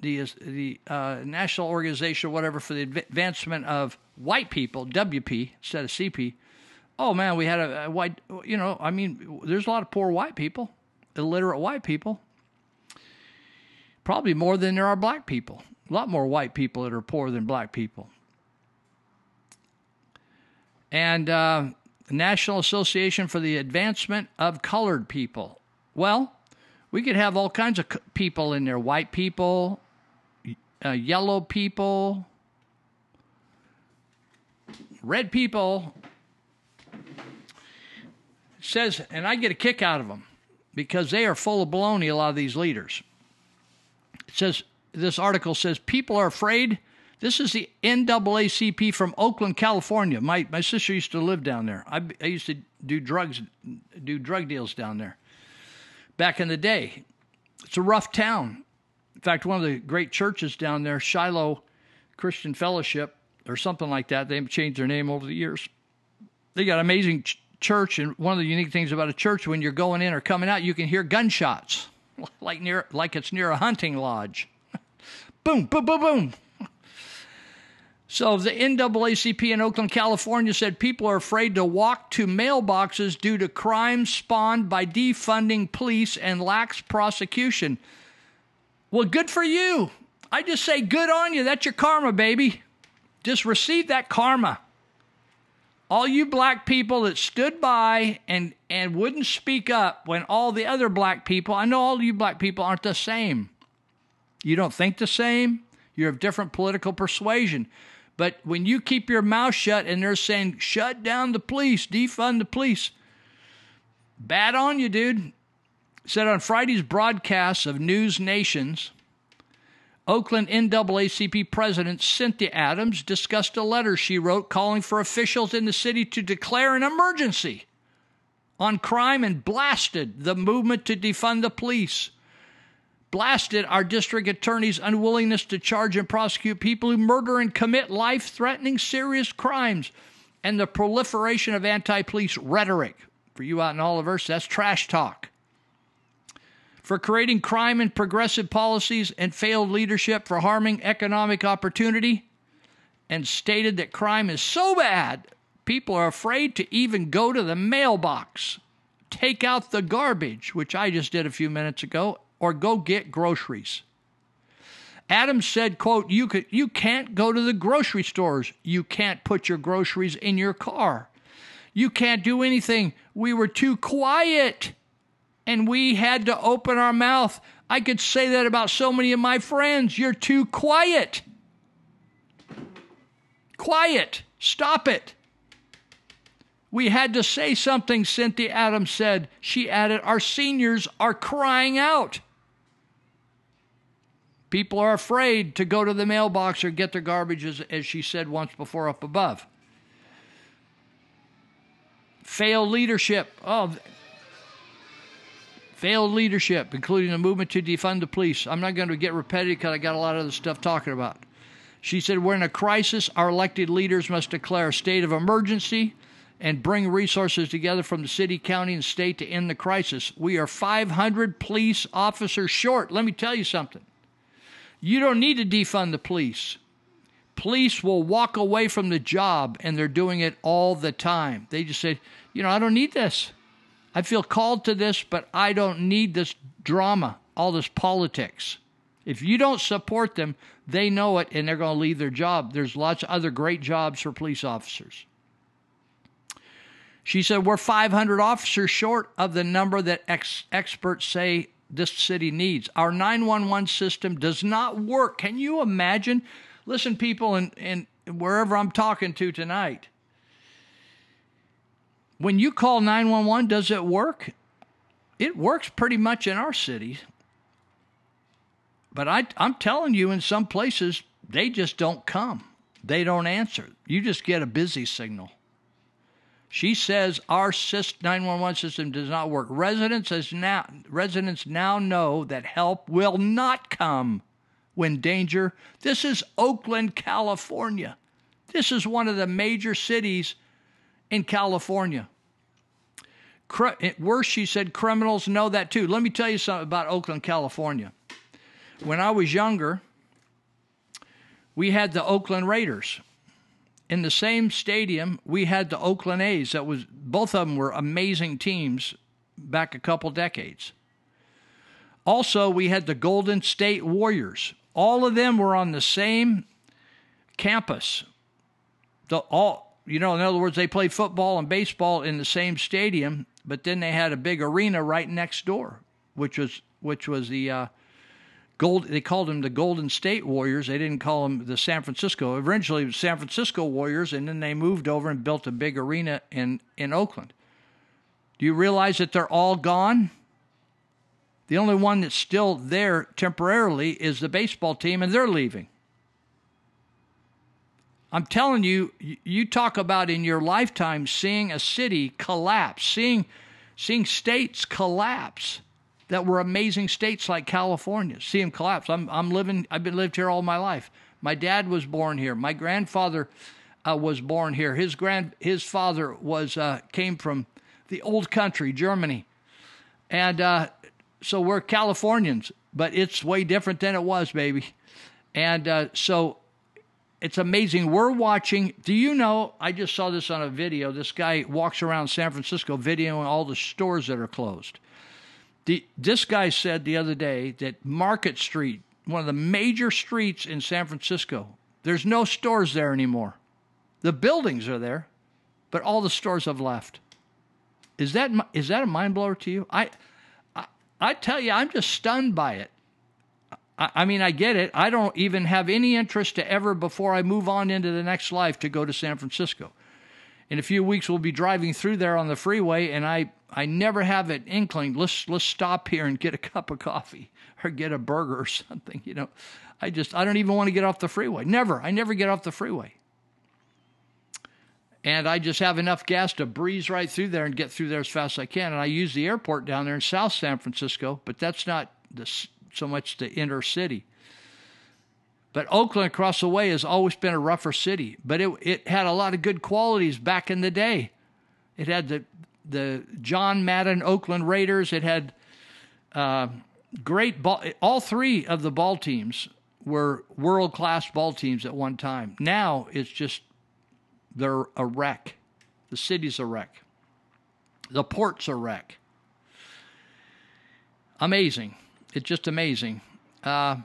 the the uh, National Organization, or whatever, for the advancement of white people, WP instead of CP, oh man, we had a, a white. You know, I mean, there's a lot of poor white people, illiterate white people. Probably more than there are black people. A lot more white people that are poor than black people. And uh, National Association for the Advancement of Colored People. Well, we could have all kinds of people in there white people, uh, yellow people, red people. It says, and I get a kick out of them because they are full of baloney, a lot of these leaders. It says, this article says, people are afraid. This is the NAACP from Oakland, California. My, my sister used to live down there. I, I used to do drugs, do drug deals down there back in the day. It's a rough town. In fact, one of the great churches down there, Shiloh Christian Fellowship, or something like that, they've changed their name over the years. They got amazing ch- church, and one of the unique things about a church, when you're going in or coming out, you can hear gunshots, *laughs* like near, like it's near a hunting lodge. *laughs* boom, boom, boom, boom. So the NAACP in Oakland, California said people are afraid to walk to mailboxes due to crimes spawned by defunding police and lax prosecution. Well, good for you. I just say good on you. That's your karma, baby. Just receive that karma. All you black people that stood by and, and wouldn't speak up when all the other black people, I know all you black people aren't the same. You don't think the same. You're of different political persuasion. But when you keep your mouth shut and they're saying, shut down the police, defund the police, bad on you, dude. Said on Friday's broadcast of News Nations, Oakland NAACP President Cynthia Adams discussed a letter she wrote calling for officials in the city to declare an emergency on crime and blasted the movement to defund the police blasted our district attorney's unwillingness to charge and prosecute people who murder and commit life threatening serious crimes, and the proliferation of anti police rhetoric. For you out in Olivehurst, that's trash talk. For creating crime and progressive policies and failed leadership for harming economic opportunity, and stated that crime is so bad, people are afraid to even go to the mailbox, take out the garbage, which I just did a few minutes ago, or go get groceries. Adams said, quote, you could you can't go to the grocery stores. You can't put your groceries in your car. You can't do anything. We were too quiet. And we had to open our mouth. I could say that about so many of my friends. You're too quiet. Quiet. Stop it. We had to say something, Cynthia Adams said. She added, Our seniors are crying out. People are afraid to go to the mailbox or get their garbage, as, as she said once before up above. Failed leadership. Oh, failed leadership, including the movement to defund the police. I'm not going to get repetitive because I got a lot of other stuff talking about. She said, We're in a crisis. Our elected leaders must declare a state of emergency and bring resources together from the city, county, and state to end the crisis. We are 500 police officers short. Let me tell you something. You don't need to defund the police. Police will walk away from the job, and they're doing it all the time. They just say, you know, I don't need this. I feel called to this, but I don't need this drama, all this politics. If you don't support them, they know it and they're going to leave their job. There's lots of other great jobs for police officers. She said, We're 500 officers short of the number that ex- experts say this city needs. Our 911 system does not work. Can you imagine? Listen, people, and, and wherever I'm talking to tonight, when you call 911, does it work? It works pretty much in our city. But I, I'm telling you, in some places, they just don't come. They don't answer. You just get a busy signal. She says our 911 system does not work. Residents, now, residents now know that help will not come when danger. This is Oakland, California. This is one of the major cities in California. Cr- eh, worse, she said, criminals know that too. Let me tell you something about Oakland, California. When I was younger, we had the Oakland Raiders. In the same stadium, we had the Oakland A's. That was both of them were amazing teams back a couple decades. Also, we had the Golden State Warriors. All of them were on the same campus. The all you know, in other words, they played football and baseball in the same stadium, but then they had a big arena right next door, which was which was the uh, gold. They called them the Golden State Warriors. They didn't call them the San Francisco. Eventually, it was San Francisco Warriors, and then they moved over and built a big arena in in Oakland. Do you realize that they're all gone? The only one that's still there temporarily is the baseball team, and they're leaving. I'm telling you, you talk about in your lifetime seeing a city collapse, seeing seeing states collapse that were amazing states like California. See them collapse. I'm I'm living. I've been lived here all my life. My dad was born here. My grandfather uh, was born here. His grand his father was uh, came from the old country, Germany, and uh, so we're Californians. But it's way different than it was, baby. And uh, so it's amazing. We're watching. Do you know? I just saw this on a video. This guy walks around San Francisco videoing all the stores that are closed. The, this guy said the other day that Market Street, one of the major streets in San Francisco, there's no stores there anymore. The buildings are there, but all the stores have left. Is that is that a mind blower to you? I, I, I tell you, I'm just stunned by it. I, I mean, I get it. I don't even have any interest to ever, before I move on into the next life, to go to San Francisco. In a few weeks, we'll be driving through there on the freeway, and I, I never have an inkling. Let's let's stop here and get a *laughs* cup of coffee or get a burger or something. You know, I just I don't even want to get off the freeway. Never. I never get off the freeway. And I just have enough gas to breeze right through there and get through there as fast as I can. And I use the airport down there in South San Francisco, but that's not the, so much the inner city. But Oakland across the way has always been a rougher city, but it it had a lot of good qualities back in the day. It had the the John Madden Oakland Raiders. It had uh, great ball. All three of the ball teams were world class ball teams at one time. Now it's just they're a wreck. The city's a wreck. The port's a wreck. Amazing. It's just amazing. Uh,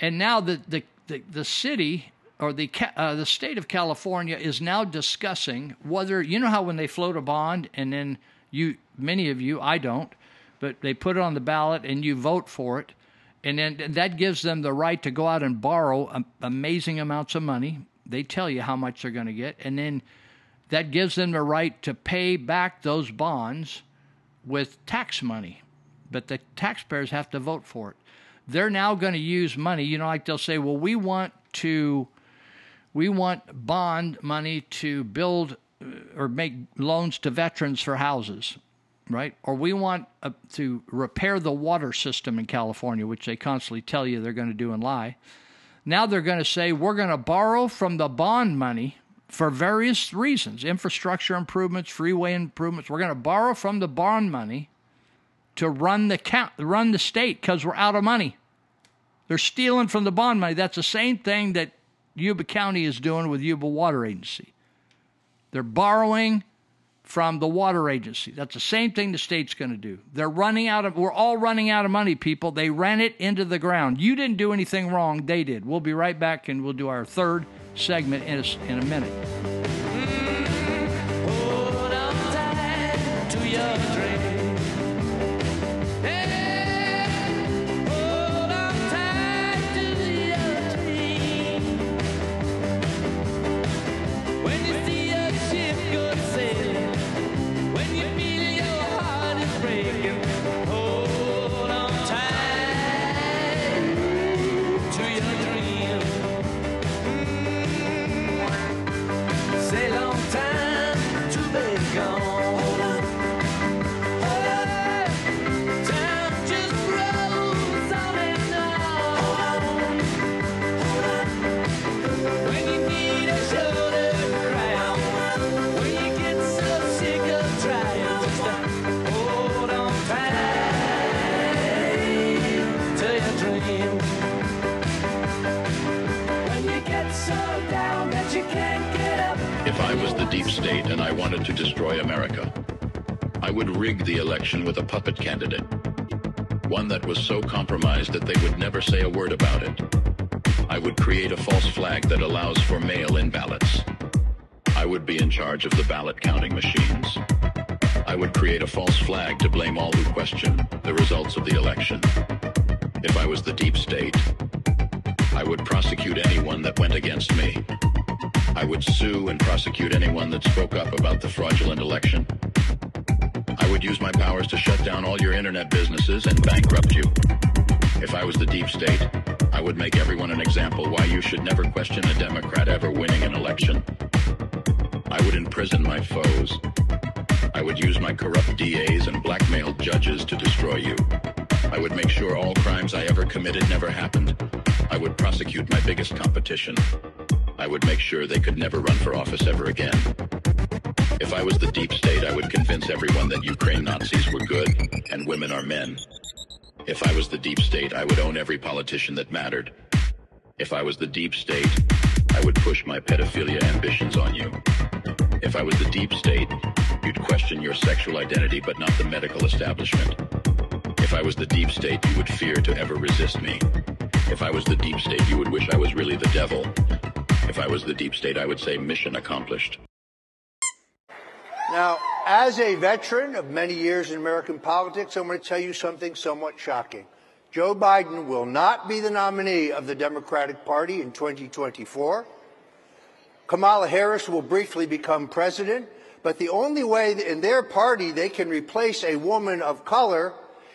and now the, the, the, the city or the, uh, the state of California is now discussing whether, you know how when they float a bond and then you, many of you, I don't, but they put it on the ballot and you vote for it. And then that gives them the right to go out and borrow amazing amounts of money. They tell you how much they're going to get. And then that gives them the right to pay back those bonds with tax money. But the taxpayers have to vote for it. They're now going to use money, you know, like they'll say, well, we want to we want bond money to build uh, or make loans to veterans for houses, right? Or we want uh, to repair the water system in California, which they constantly tell you they're going to do and lie. Now they're going to say we're going to borrow from the bond money for various reasons infrastructure improvements, freeway improvements. We're going to borrow from the bond money to run the count, run the state because we're out of money. They're stealing from the bond money. That's the same thing that Yuba County is doing with Yuba Water Agency. They're borrowing from the water agency. That's the same thing the state's going to do. They're running out of we're all running out of money, people. They ran it into the ground. You didn't do anything wrong, they did. We'll be right back and we'll do our third segment in a, in a minute. Never say a word about it. I would create a false flag that allows for mail-in ballots. I would be in charge of the ballot counting machines. I would create a false flag to blame all who question the results of the election. If I was the deep state, I would prosecute anyone that went against me. I would sue and prosecute anyone that spoke up about the fraudulent election. I would use my powers to shut down all your internet businesses and bankrupt you. If I was the deep state, I would make everyone an example why you should never question a Democrat ever winning an election. I would imprison my foes. I would use my corrupt DAs and blackmail judges to destroy you. I would make sure all crimes I ever committed never happened. I would prosecute my biggest competition. I would make sure they could never run for office ever again. If I was the deep state, I would convince everyone that Ukraine Nazis were good and women are men. If I was the deep state, I would own every politician that mattered. If I was the deep state, I would push my pedophilia ambitions on you. If I was the deep state, you'd question your sexual identity but not the medical establishment. If I was the deep state, you would fear to ever resist me. If I was the deep state, you would wish I was really the devil. If I was the deep state, I would say mission accomplished. Now, as a veteran of many years in American politics, I'm going to tell you something somewhat shocking. Joe Biden will not be the nominee of the Democratic Party in 2024. Kamala Harris will briefly become president, but the only way in their party they can replace a woman of color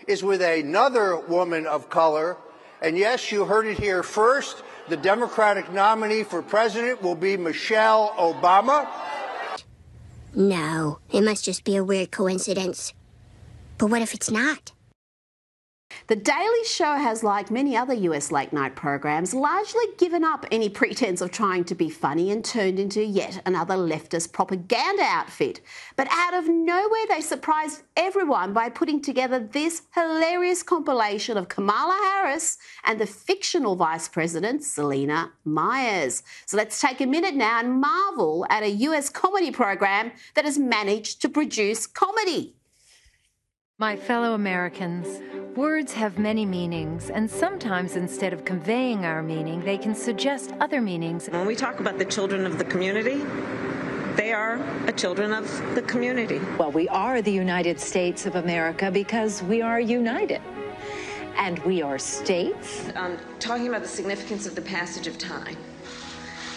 is with another woman of color. And yes, you heard it here first. The Democratic nominee for president will be Michelle Obama. No, it must just be a weird coincidence. But what if it's not? The Daily Show has, like many other US late night programs, largely given up any pretense of trying to be funny and turned into yet another leftist propaganda outfit. But out of nowhere, they surprised everyone by putting together this hilarious compilation of Kamala Harris and the fictional Vice President, Selina Meyers. So let's take a minute now and marvel at a US comedy program that has managed to produce comedy. My fellow Americans, words have many meanings, and sometimes instead of conveying our meaning, they can suggest other meanings. When we talk about the children of the community, they are a children of the community. Well, we are the United States of America because we are united. And we are states. Um, talking about the significance of the passage of time,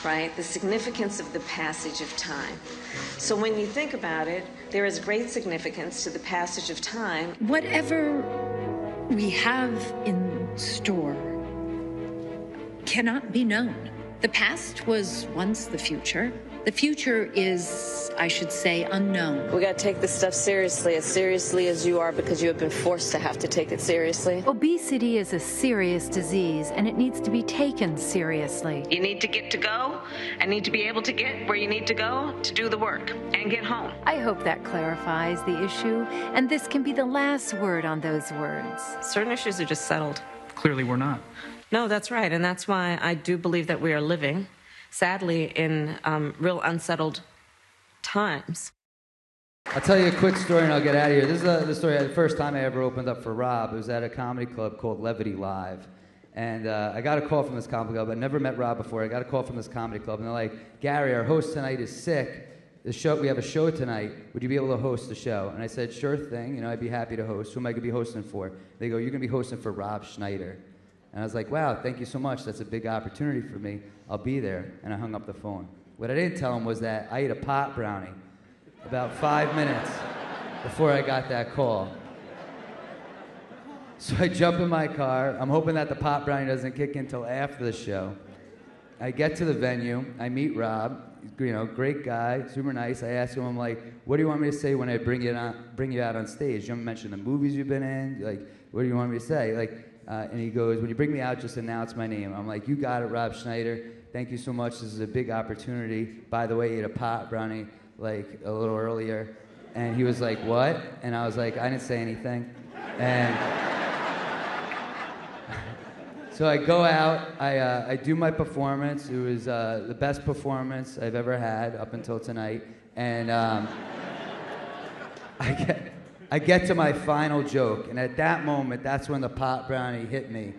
right? The significance of the passage of time. So when you think about it, there is great significance to the passage of time. Whatever we have in store cannot be known. The past was once the future. The future is, I should say, unknown. We got to take this stuff seriously, as seriously as you are, because you have been forced to have to take it seriously. Obesity is a serious disease, and it needs to be taken seriously. You need to get to go and need to be able to get where you need to go to do the work and get home. I hope that clarifies the issue, and this can be the last word on those words. Certain issues are just settled. Clearly, we're not. No, that's right. And that's why I do believe that we are living, sadly, in um, real unsettled times. I'll tell you a quick story and I'll get out of here. This is uh the story. The first time I ever opened up for Rob, it was at a comedy club called Levity Live. And uh, I got a call from this comedy club. I'd never met Rob before. I got a call from this comedy club, and they're like, Gary, our host tonight is sick. The show, we have a show tonight. Would you be able to host the show? And I said, sure thing. You know, I'd be happy to host. Who am I going to be hosting for? They go, you're going to be hosting for Rob Schneider. And I was like, wow, thank you so much. That's a big opportunity for me. I'll be there. And I hung up the phone. What I didn't tell him was that I ate a pot brownie about five minutes before I got that call. So I jump in my car. I'm hoping that the pot brownie doesn't kick in until after the show. I get to the venue. I meet Rob. You know, great guy, super nice. I ask him, I'm like, "What do you want me to say when I bring you on, bring you out on stage? You mention the movies you've been in. Like, what do you want me to say?" Like, uh, and he goes, "When you bring me out, just announce my name." I'm like, "You got it, Rob Schneider. Thank you so much. This is a big opportunity. By the way, he ate a pot brownie like a little earlier." And he was like, "What?" And I was like, "I didn't say anything." And *laughs* So I go out, I, uh, I do my performance. It was uh, the best performance I've ever had up until tonight. And um, *laughs* I, get, I get to my final joke. And at that moment, that's when the pot brownie hit me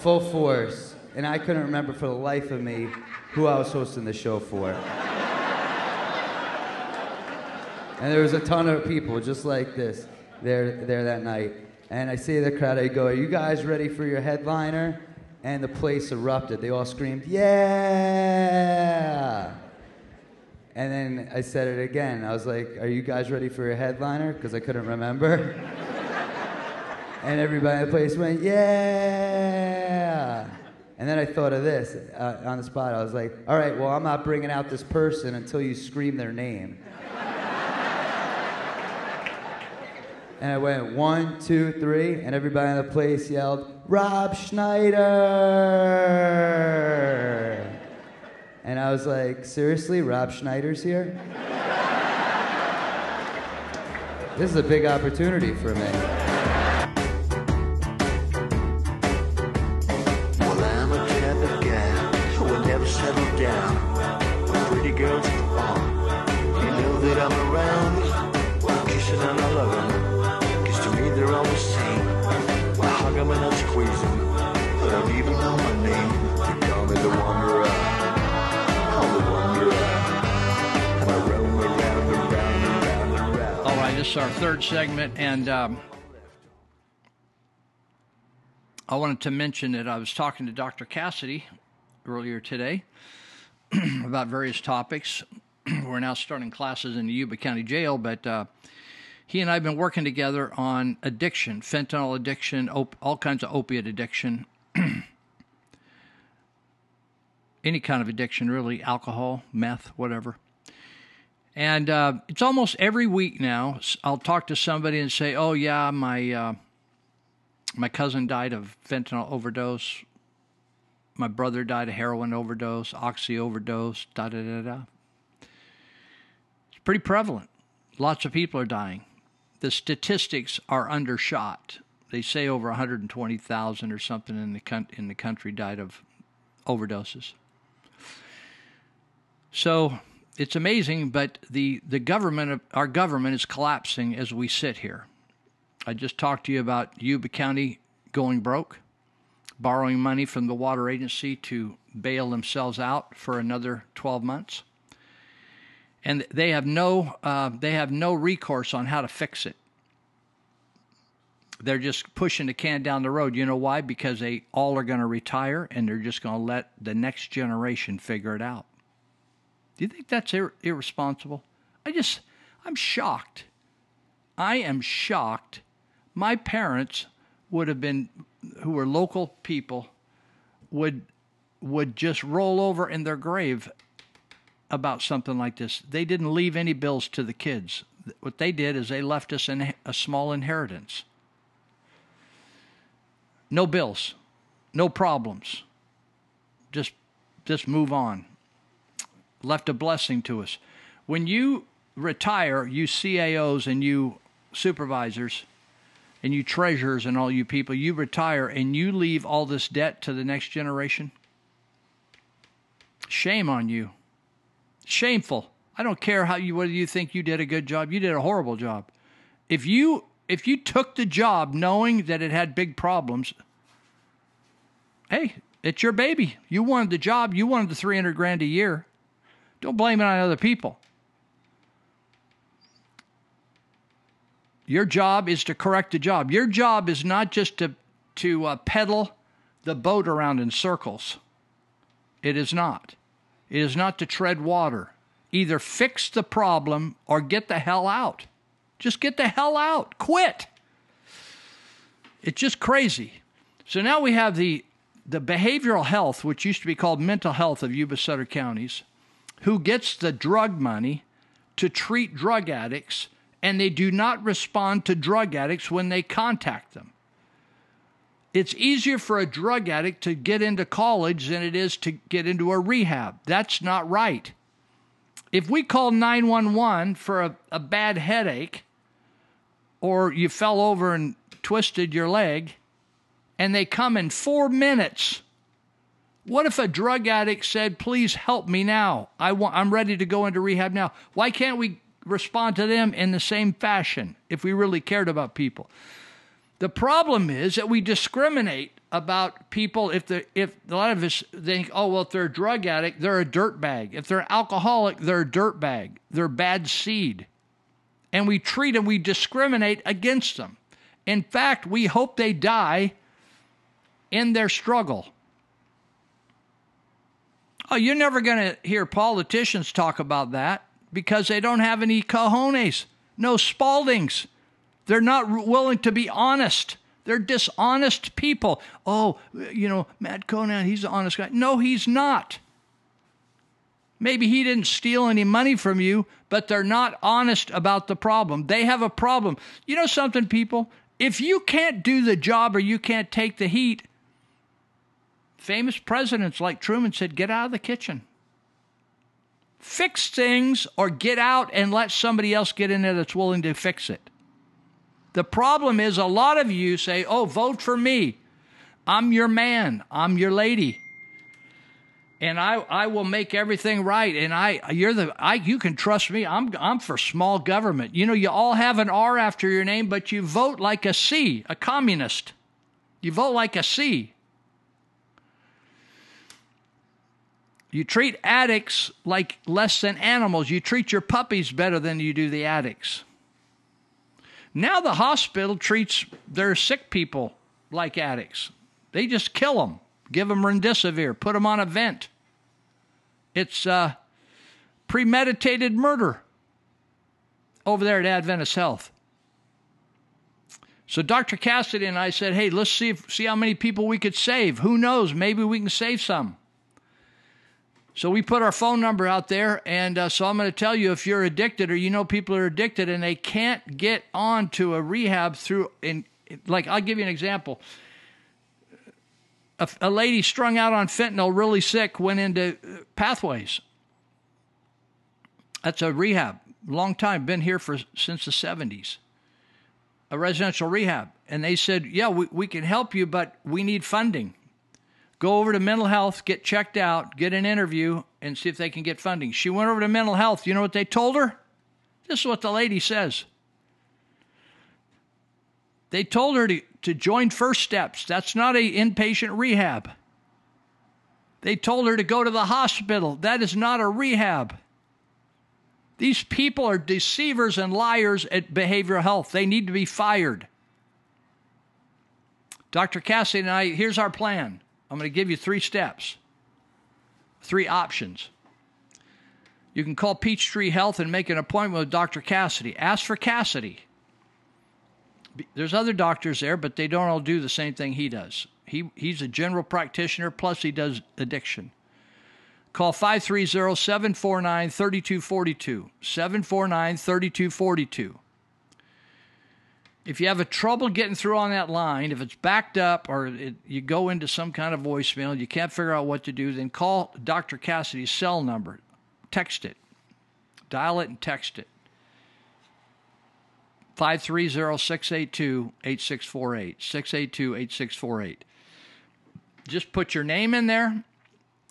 full force. And I couldn't remember for the life of me who I was hosting the show for. And there was a ton of people just like this there, there that night. And I to the crowd, I go, Are you guys ready for your headliner? And the place erupted. They all screamed, Yeah! And then I said it again. I was like, Are you guys ready for your headliner? Because I couldn't remember. *laughs* and everybody in the place went, Yeah! And then I thought of this uh, on the spot. I was like, All right, well, I'm not bringing out this person until you scream their name. *laughs* And I went one, two, three, and everybody in the place yelled, Rob Schneider! And I was like, seriously, Rob Schneider's here? *laughs* this is a big opportunity for me. This our third segment, and um, I wanted to mention that I was talking to Dr. Cassady earlier today *clears throat* about various topics. *clears throat* We're now starting classes in the Yuba County Jail, but uh, he and I have been working together on addiction, fentanyl addiction, op- all kinds of opiate addiction, *clears throat* any kind of addiction, really, alcohol, meth, whatever. And uh, it's almost every week now. I'll talk to somebody and say, "Oh yeah, my uh, my cousin died of fentanyl overdose. My brother died of heroin overdose, oxy overdose. Da da da da." It's pretty prevalent. Lots of people are dying. The statistics are undershot. They say over 120,000 or something in the coun- in the country died of overdoses. So it's amazing, but the, the government of our government is collapsing as we sit here. I just talked to you about Yuba County going broke, borrowing money from the water agency to bail themselves out for another 12 months, and they have no uh, they have no recourse on how to fix it. They're just pushing the can down the road. You know why? Because they all are going to retire, and they're just going to let the next generation figure it out. Do you think that's ir- irresponsible? I just, I'm shocked. I am shocked. My parents would have been, who were local people, would would just roll over in their grave about something like this. They didn't leave any bills to the kids. What they did is they left us in a small inheritance. No bills, no problems. Just just move on left a blessing to us. When you retire, you CAOs and you supervisors and you treasurers and all you people, you retire and you leave all this debt to the next generation. Shame on you. Shameful. I don't care how you whether you think you did a good job. You did a horrible job. If you if you took the job knowing that it had big problems, hey, it's your baby. You wanted the job. You wanted the 300 grand a year. Don't blame it on other people. Your job is to correct the job. Your job is not just to to uh, pedal the boat around in circles. It is not. It is not to tread water. Either fix the problem or get the hell out. Just get the hell out. Quit. It's just crazy. So now we have the the behavioral health, which used to be called mental health of Yuba Sutter counties, who gets the drug money to treat drug addicts, and they do not respond to drug addicts when they contact them. It's easier for a drug addict to get into college than it is to get into a rehab. That's not right. If we call 911 for a, a bad headache, or you fell over and twisted your leg, and they come in four minutes. What if a drug addict said, "Please help me now. I want I'm ready to go into rehab now." Why can't we respond to them in the same fashion if we really cared about people? The problem is that we discriminate about people if the if a lot of us think, oh well, if they're a drug addict, they're a dirt bag. If they're alcoholic, they're a dirt bag. They're bad seed, and we treat them, we discriminate against them. In fact, we hope they die in their struggle. Oh, you're never going to hear politicians talk about that because they don't have any cojones, no Spaldings. They're not willing to be honest. They're dishonest people. Oh, you know, Mat Conant, he's an honest guy. No, he's not. Maybe he didn't steal any money from you, but they're not honest about the problem. They have a problem. You know something, people? If you can't do the job or you can't take the heat, famous presidents like Truman said, get out of the kitchen. Fix things or get out and let somebody else get in there that's willing to fix it. The problem is a lot of you say, oh, vote for me. I'm your man. I'm your lady. And I, I will make everything right. And I you're the I you can trust me. I'm I'm for small government. You know, you all have an R after your name, but you vote like a C, a communist. You vote like a C. You treat addicts like less than animals. You treat your puppies better than you do the addicts. Now the hospital treats their sick people like addicts. They just kill them, give them remdesivir, put them on a vent. It's uh, premeditated murder over there at Adventist Health. So Dr. Cassady and I said, "Hey, let's see if, see how many people we could save. Who knows? Maybe we can save some." So we put our phone number out there, and uh, so I'm going to tell you if you're addicted or you know people are addicted and they can't get on to a rehab through, in like I'll give you an example. A, a lady strung out on fentanyl, really sick, went into uh, Pathways. That's a rehab, long time, been here for since the 70s. A residential rehab, and they said, "Yeah, we, we can help you, but we need funding." Go over to mental health, get checked out, get an interview, and see if they can get funding. She went over to mental health. You know what they told her? This is what the lady says. They told her to, to join First Steps. That's not a inpatient rehab. They told her to go to the hospital. That is not a rehab. These people are deceivers and liars at behavioral health. They need to be fired. Dr. Cassady and I, here's our plan. I'm going to give you three steps, three options. You can call Peach Tree Health and make an appointment with Dr. Cassady. Ask for Cassady. There's other doctors there, but they don't all do the same thing he does. He, he's a general practitioner, plus he does addiction. Call 530 749 3242. 749 3242 if you have a trouble getting through on that line, if it's backed up or it, you go into some kind of voicemail, you can't figure out what to do, then call Dr. Cassady's cell number. Text it. Dial it and text it. 530-682-8648. 682-8648. Just put your name in there,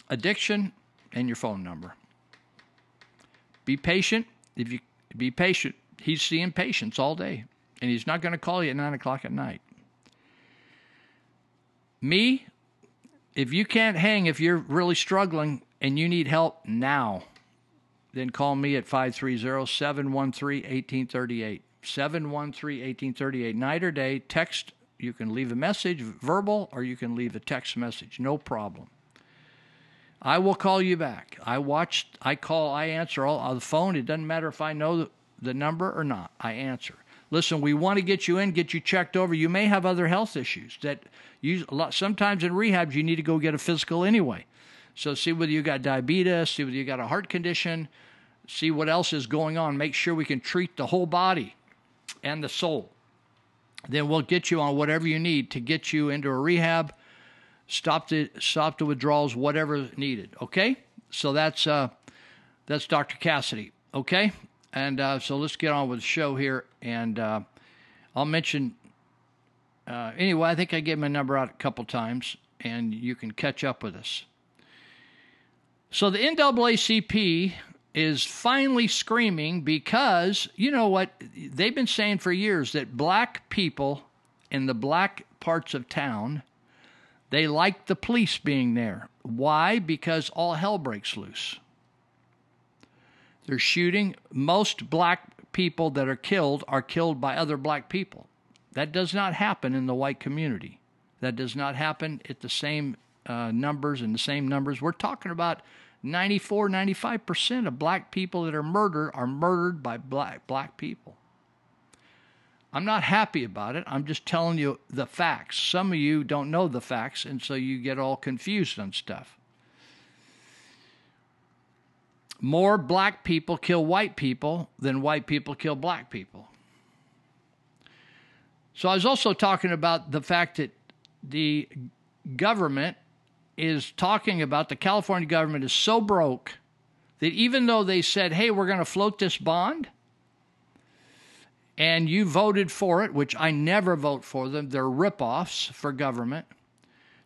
addiction, and your phone number. Be patient. If you be patient, he's seeing patients all day and he's not going to call you at 9 o'clock at night. Me, if you can't hang, if you're really struggling and you need help now, then call me at 530 713 1838. 713 1838. Night or day, text. You can leave a message, verbal, or you can leave a text message. No problem. I will call you back. I watch, I call, I answer all on the phone. It doesn't matter if I know the, the number or not. I answer listen, we want to get you in, get you checked over. You may have other health issues that you sometimes in rehabs you need to go get a physical anyway. So see whether you got diabetes, see whether you got a heart condition, see what else is going on. Make sure we can treat the whole body and the soul. Then we'll get you on whatever you need to get you into a rehab, stop the stop the withdrawals, whatever needed. Okay, so that's uh, that's Dr. Cassady. Okay, and uh, so let's get on with the show here. And uh, I'll mention uh, anyway, I think I gave my number out a couple times, and you can catch up with us. So the NAACP is finally screaming because you know what they've been saying for years that black people in the black parts of town they like the police being there. Why? Because all hell breaks loose. They're shooting. Most black people that are killed are killed by other black people. That does not happen in the white community. That does not happen at the same uh, numbers and the same numbers. We're talking about 94, 95% of black people that are murdered are murdered by black, black people. I'm not happy about it. I'm just telling you the facts. Some of you don't know the facts, and so you get all confused on stuff. More black people kill white people than white people kill black people. So I was also talking about the fact that the government is talking about the California government is so broke that even though they said, hey, we're going to float this bond, and you voted for it, which I never vote for them, they're ripoffs for government.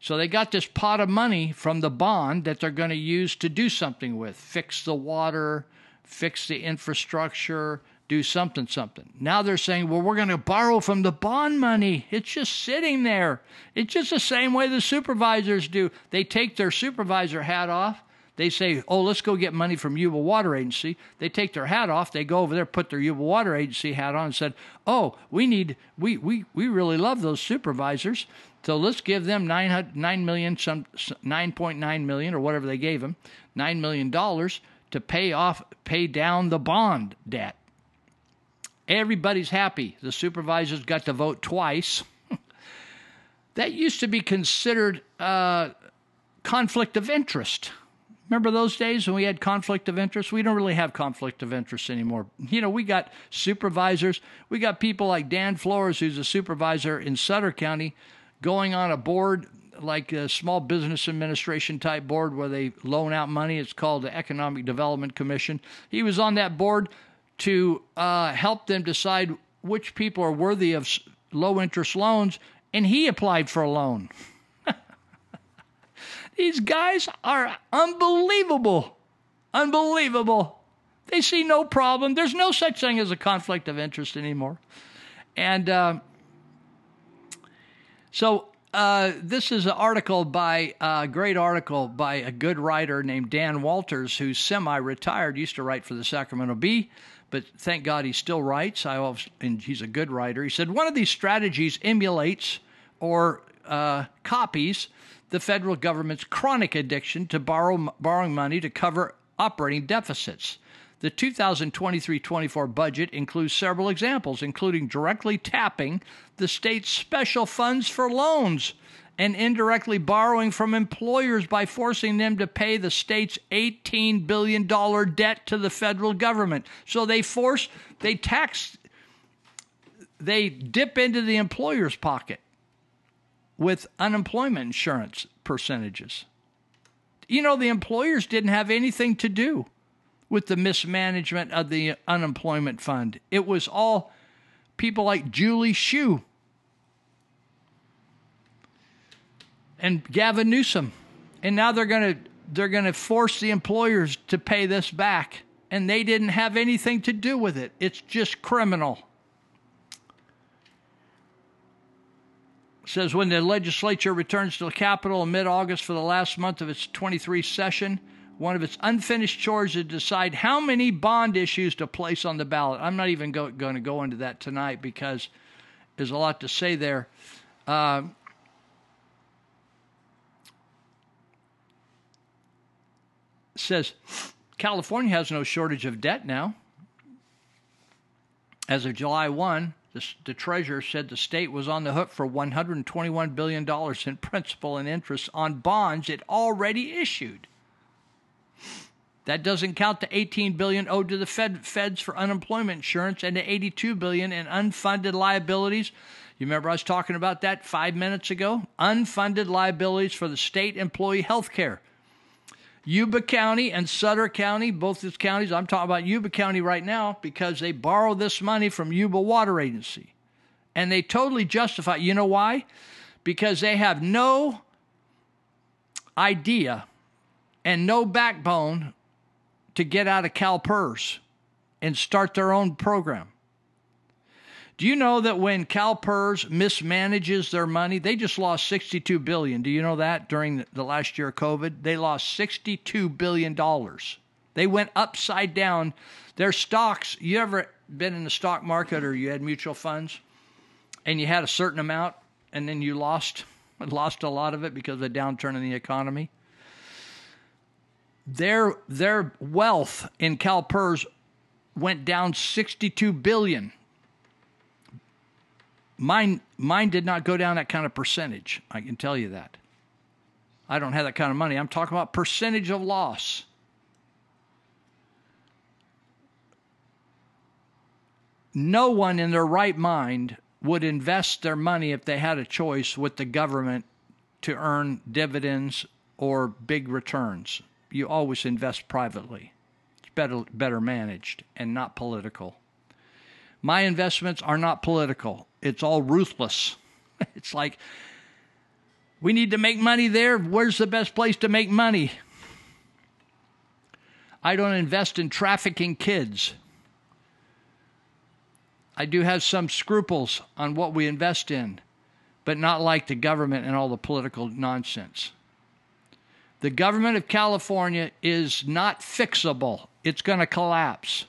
So they got this pot of money from the bond that they're going to use to do something with fix the water, fix the infrastructure, do something, something. Now they're saying, well, we're going to borrow from the bond money. It's just sitting there. It's just the same way the supervisors do. They take their supervisor hat off. They say, oh, let's go get money from Yuba Water Agency. They take their hat off. They go over there, put their Yuba Water Agency hat on, and said, oh, we need, we, we, we really love those supervisors. So let's give them nine, nine million, some 9.9 million or whatever they gave them, $9 million to pay off, pay down the bond debt. Everybody's happy. The supervisors got to vote twice. *laughs* that used to be considered uh, conflict of interest. Remember those days when we had conflict of interest? We don't really have conflict of interest anymore. You know, we got supervisors. We got people like Dan Flores, who's a supervisor in Sutter County, going on a board like a small business administration type board where they loan out money. It's called the Economic Development Commission. He was on that board to uh, help them decide which people are worthy of low interest loans, and he applied for a loan. *laughs* These guys are unbelievable. Unbelievable. They see no problem. There's no such thing as a conflict of interest anymore. And uh, so uh, this is an article by a uh, great article by a good writer named Dan Walters, who's semi-retired. Used to write for the Sacramento Bee, but thank God he still writes. I always, and he's a good writer. He said one of these strategies emulates or uh, copies the federal government's chronic addiction to borrow, borrowing money to cover operating deficits. The 2023 24 budget includes several examples, including directly tapping the state's special funds for loans and indirectly borrowing from employers by forcing them to pay the state's $18 billion debt to the federal government. So they force, they tax, they dip into the employer's pocket with unemployment insurance percentages. You know, the employers didn't have anything to do with the mismanagement of the unemployment fund. It was all people like Julie Su and Gavin Newsom. And now they're going to they're going to force the employers to pay this back and they didn't have anything to do with it. It's just criminal. says when the legislature returns to the Capitol in mid August for the last month of its 23 session, one of its unfinished chores is to decide how many bond issues to place on the ballot. I'm not even go, going to go into that tonight because there's a lot to say there. Uh, says California has no shortage of debt now. As of July 1, the, the treasurer said the state was on the hook for $121 billion in principal and interest on bonds it already issued. That doesn't count the 18 billion owed to the Fed, feds for unemployment insurance and the 82 billion in unfunded liabilities. You remember I was talking about that 5 minutes ago? Unfunded liabilities for the state employee health care. Yuba County and Sutter County, both these counties, I'm talking about Yuba County right now because they borrow this money from Yuba Water Agency. And they totally justify. You know why? Because they have no idea and no backbone to get out of CalPERS and start their own program. Do you know that when CalPERS mismanages their money, they just lost 62 billion. Do you know that during the last year of COVID? They lost 62 billion dollars. They went upside down. Their stocks, you ever been in the stock market or you had mutual funds and you had a certain amount and then you lost lost a lot of it because of the downturn in the economy? Their their wealth in CalPERS went down 62 billion. Mine mine did not go down that kind of percentage. I can tell you that. I don't have that kind of money. I'm talking about percentage of loss. No one in their right mind would invest their money if they had a choice with the government to earn dividends or big returns. You always invest privately. It's better better managed and not political. My investments are not political. It's all ruthless. *laughs* It's like we need to make money there. Where's the best place to make money? I don't invest in trafficking kids. I do have some scruples on what we invest in, but not like the government and all the political nonsense. The government of California is not fixable, it's going to collapse.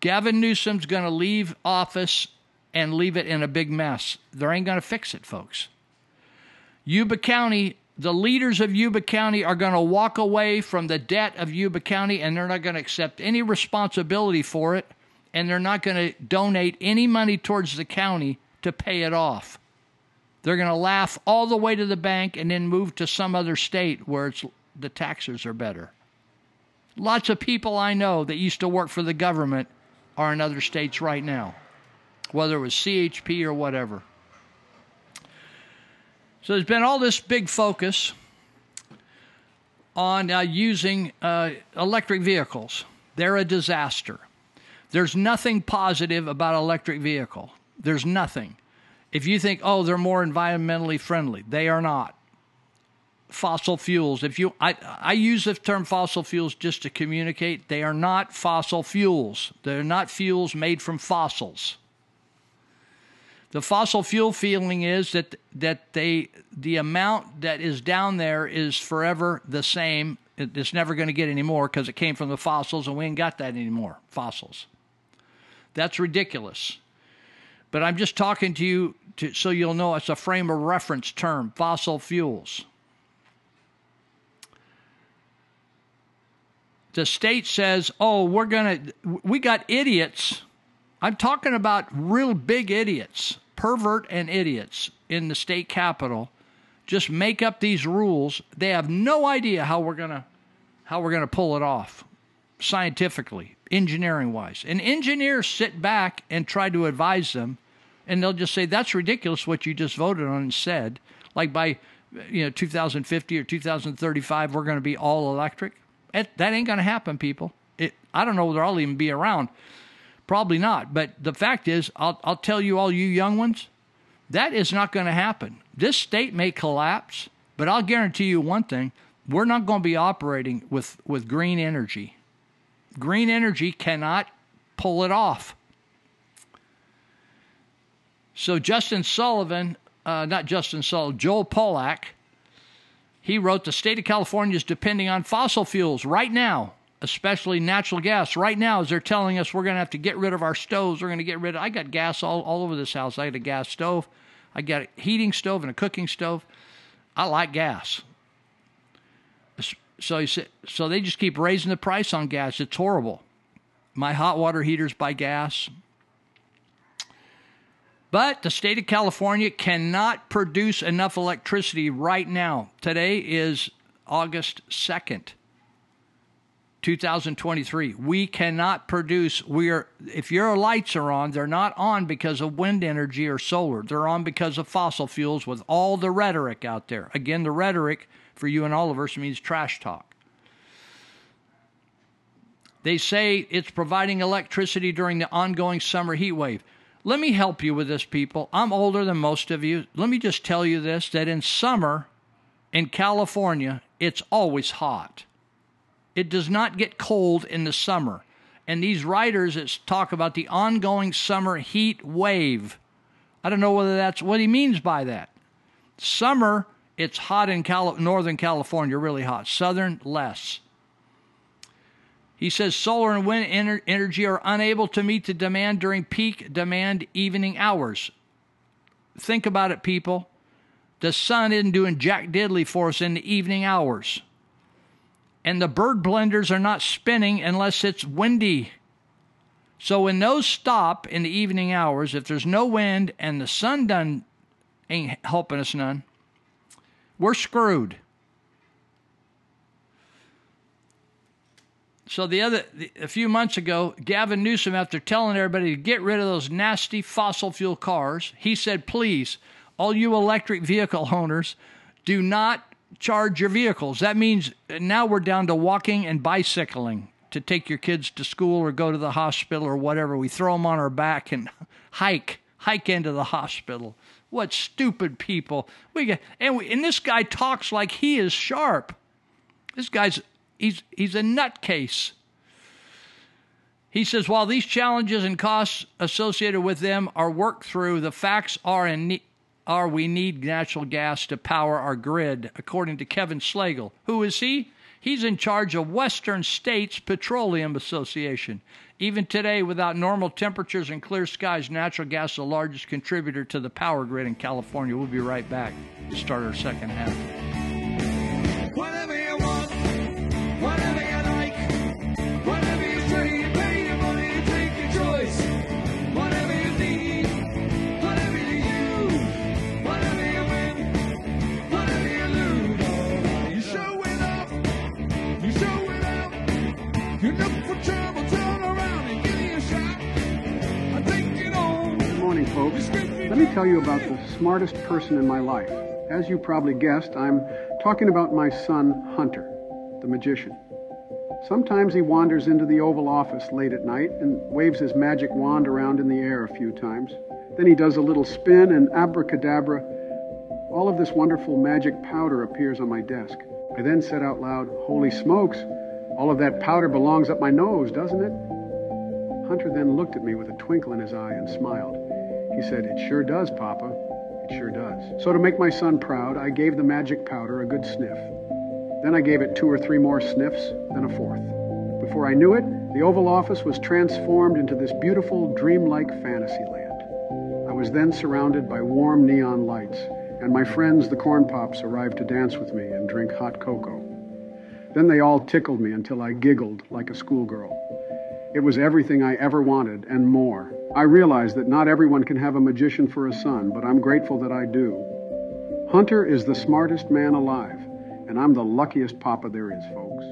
Gavin Newsom's going to leave office and leave it in a big mess. There ain't going to fix it, folks. Yuba County, the leaders of Yuba County are going to walk away from the debt of Yuba County and they're not going to accept any responsibility for it and they're not going to donate any money towards the county to pay it off. They're going to laugh all the way to the bank and then move to some other state where the taxes are better. Lots of people I know that used to work for the government are in other states right now, whether it was CHP or whatever. So there's been all this big focus on uh, using uh, electric vehicles. They're a disaster. There's nothing positive about electric vehicle. There's nothing. If you think, oh, they're more environmentally friendly, they are not. Fossil fuels. If you, I, I use the term fossil fuels just to communicate. They are not fossil fuels. They're not fuels made from fossils. The fossil fuel feeling is that that they the amount that is down there is forever the same. It's never going to get any more because it came from the fossils, and we ain't got that anymore. Fossils. That's ridiculous. But I'm just talking to you to, so you'll know it's a frame of reference term fossil fuels. The state says, oh, we're going to, we got idiots. I'm talking about real big idiots, pervert and idiots in the state capitol. Just make up these rules. They have no idea how we're going to how we're going to pull it off scientifically, engineering wise. And engineers sit back and try to advise them, and they'll just say, That's ridiculous what you just voted on and said. Like by you know 2050 or 2035, we're going to be all electric. It, that ain't going to happen, people. It, I don't know whether I'll even be around. Probably not. But the fact is, I'll, I'll tell you, all you young ones, that is not going to happen. This state may collapse, but I'll guarantee you one thing we're not going to be operating with, with green energy green energy cannot pull it off. So Justin Sullivan, uh, not Justin Sullivan, Joel Pollak, he wrote the state of California is depending on fossil fuels right now, especially natural gas. Right now, as they're telling us we're going to have to get rid of our stoves, we're going to get rid of. I got gas all, all over this house. I got a gas stove, I got a heating stove and a cooking stove. I like gas. So he said, so they just keep raising the price on gas. It's horrible. My hot water heater's by gas. But the state of California cannot produce enough electricity right now. Today is August 2nd, 2023. We cannot produce we are if your lights are on, they're not on because of wind energy or solar. They're on because of fossil fuels with all the rhetoric out there. Again, the rhetoric for you and all of us means trash talk. They say it's providing electricity during the ongoing summer heat wave. Let me help you with this, people. I'm older than most of you. Let me just tell you this that in summer in California, it's always hot. It does not get cold in the summer. And these writers talk about the ongoing summer heat wave, I don't know whether that's what he means by that. Summer, it's hot in Cali- Northern California, really hot. Southern, less. He says solar and wind ener- energy are unable to meet the demand during peak demand evening hours. Think about it, people. The sun isn't doing jack diddly for us in the evening hours. And the bird blenders are not spinning unless it's windy. So when those stop in the evening hours, if there's no wind and the sun done ain't helping us none, we're screwed. So the other a few months ago, Gavin Newsom, after telling everybody to get rid of those nasty fossil fuel cars, he said, "Please, all you electric vehicle owners, do not charge your vehicles. That means uh, now we're down to walking and bicycling to take your kids to school or go to the hospital or whatever. We throw them on our back and *laughs* hike, hike into the hospital. What stupid people. We get and we, and this guy talks like he is sharp. This guy's he's he's a nutcase. He says while these challenges and costs associated with them are worked through, the facts are in ne- are we need natural gas to power our grid, according to Kevin Slagle. Who is he? He's in charge of Western States Petroleum Association. Even today, without normal temperatures and clear skies, natural gas is the largest contributor to the power grid in California. We'll be right back to start our second half. You look for trouble, turn around and give me a shot. I take it on. Good morning, folks. Let me tell you about the smartest person in my life. As you probably guessed, I'm talking about my son, Hunter, the magician. Sometimes he wanders into the Oval Office late at night and waves his magic wand around in the air a few times. Then he does a little spin and abracadabra. All of this wonderful magic powder appears on my desk. I then said out loud, Holy smokes, all of that powder belongs up my nose, doesn't it? Hunter then looked at me with a twinkle in his eye and smiled. He said, It sure does, Papa. It sure does. So, to make my son proud, I gave the magic powder a good sniff. Then I gave it two or three more sniffs, then a fourth. Before I knew it, the Oval Office was transformed into this beautiful, dreamlike fantasy land. I was then surrounded by warm neon lights, and my friends, the Corn Pops, arrived to dance with me and drink hot cocoa. Then they all tickled me until I giggled like a schoolgirl. It was everything I ever wanted and more. I realize that not everyone can have a magician for a son, but I'm grateful that I do. Hunter is the smartest man alive, and I'm the luckiest papa there is, folks.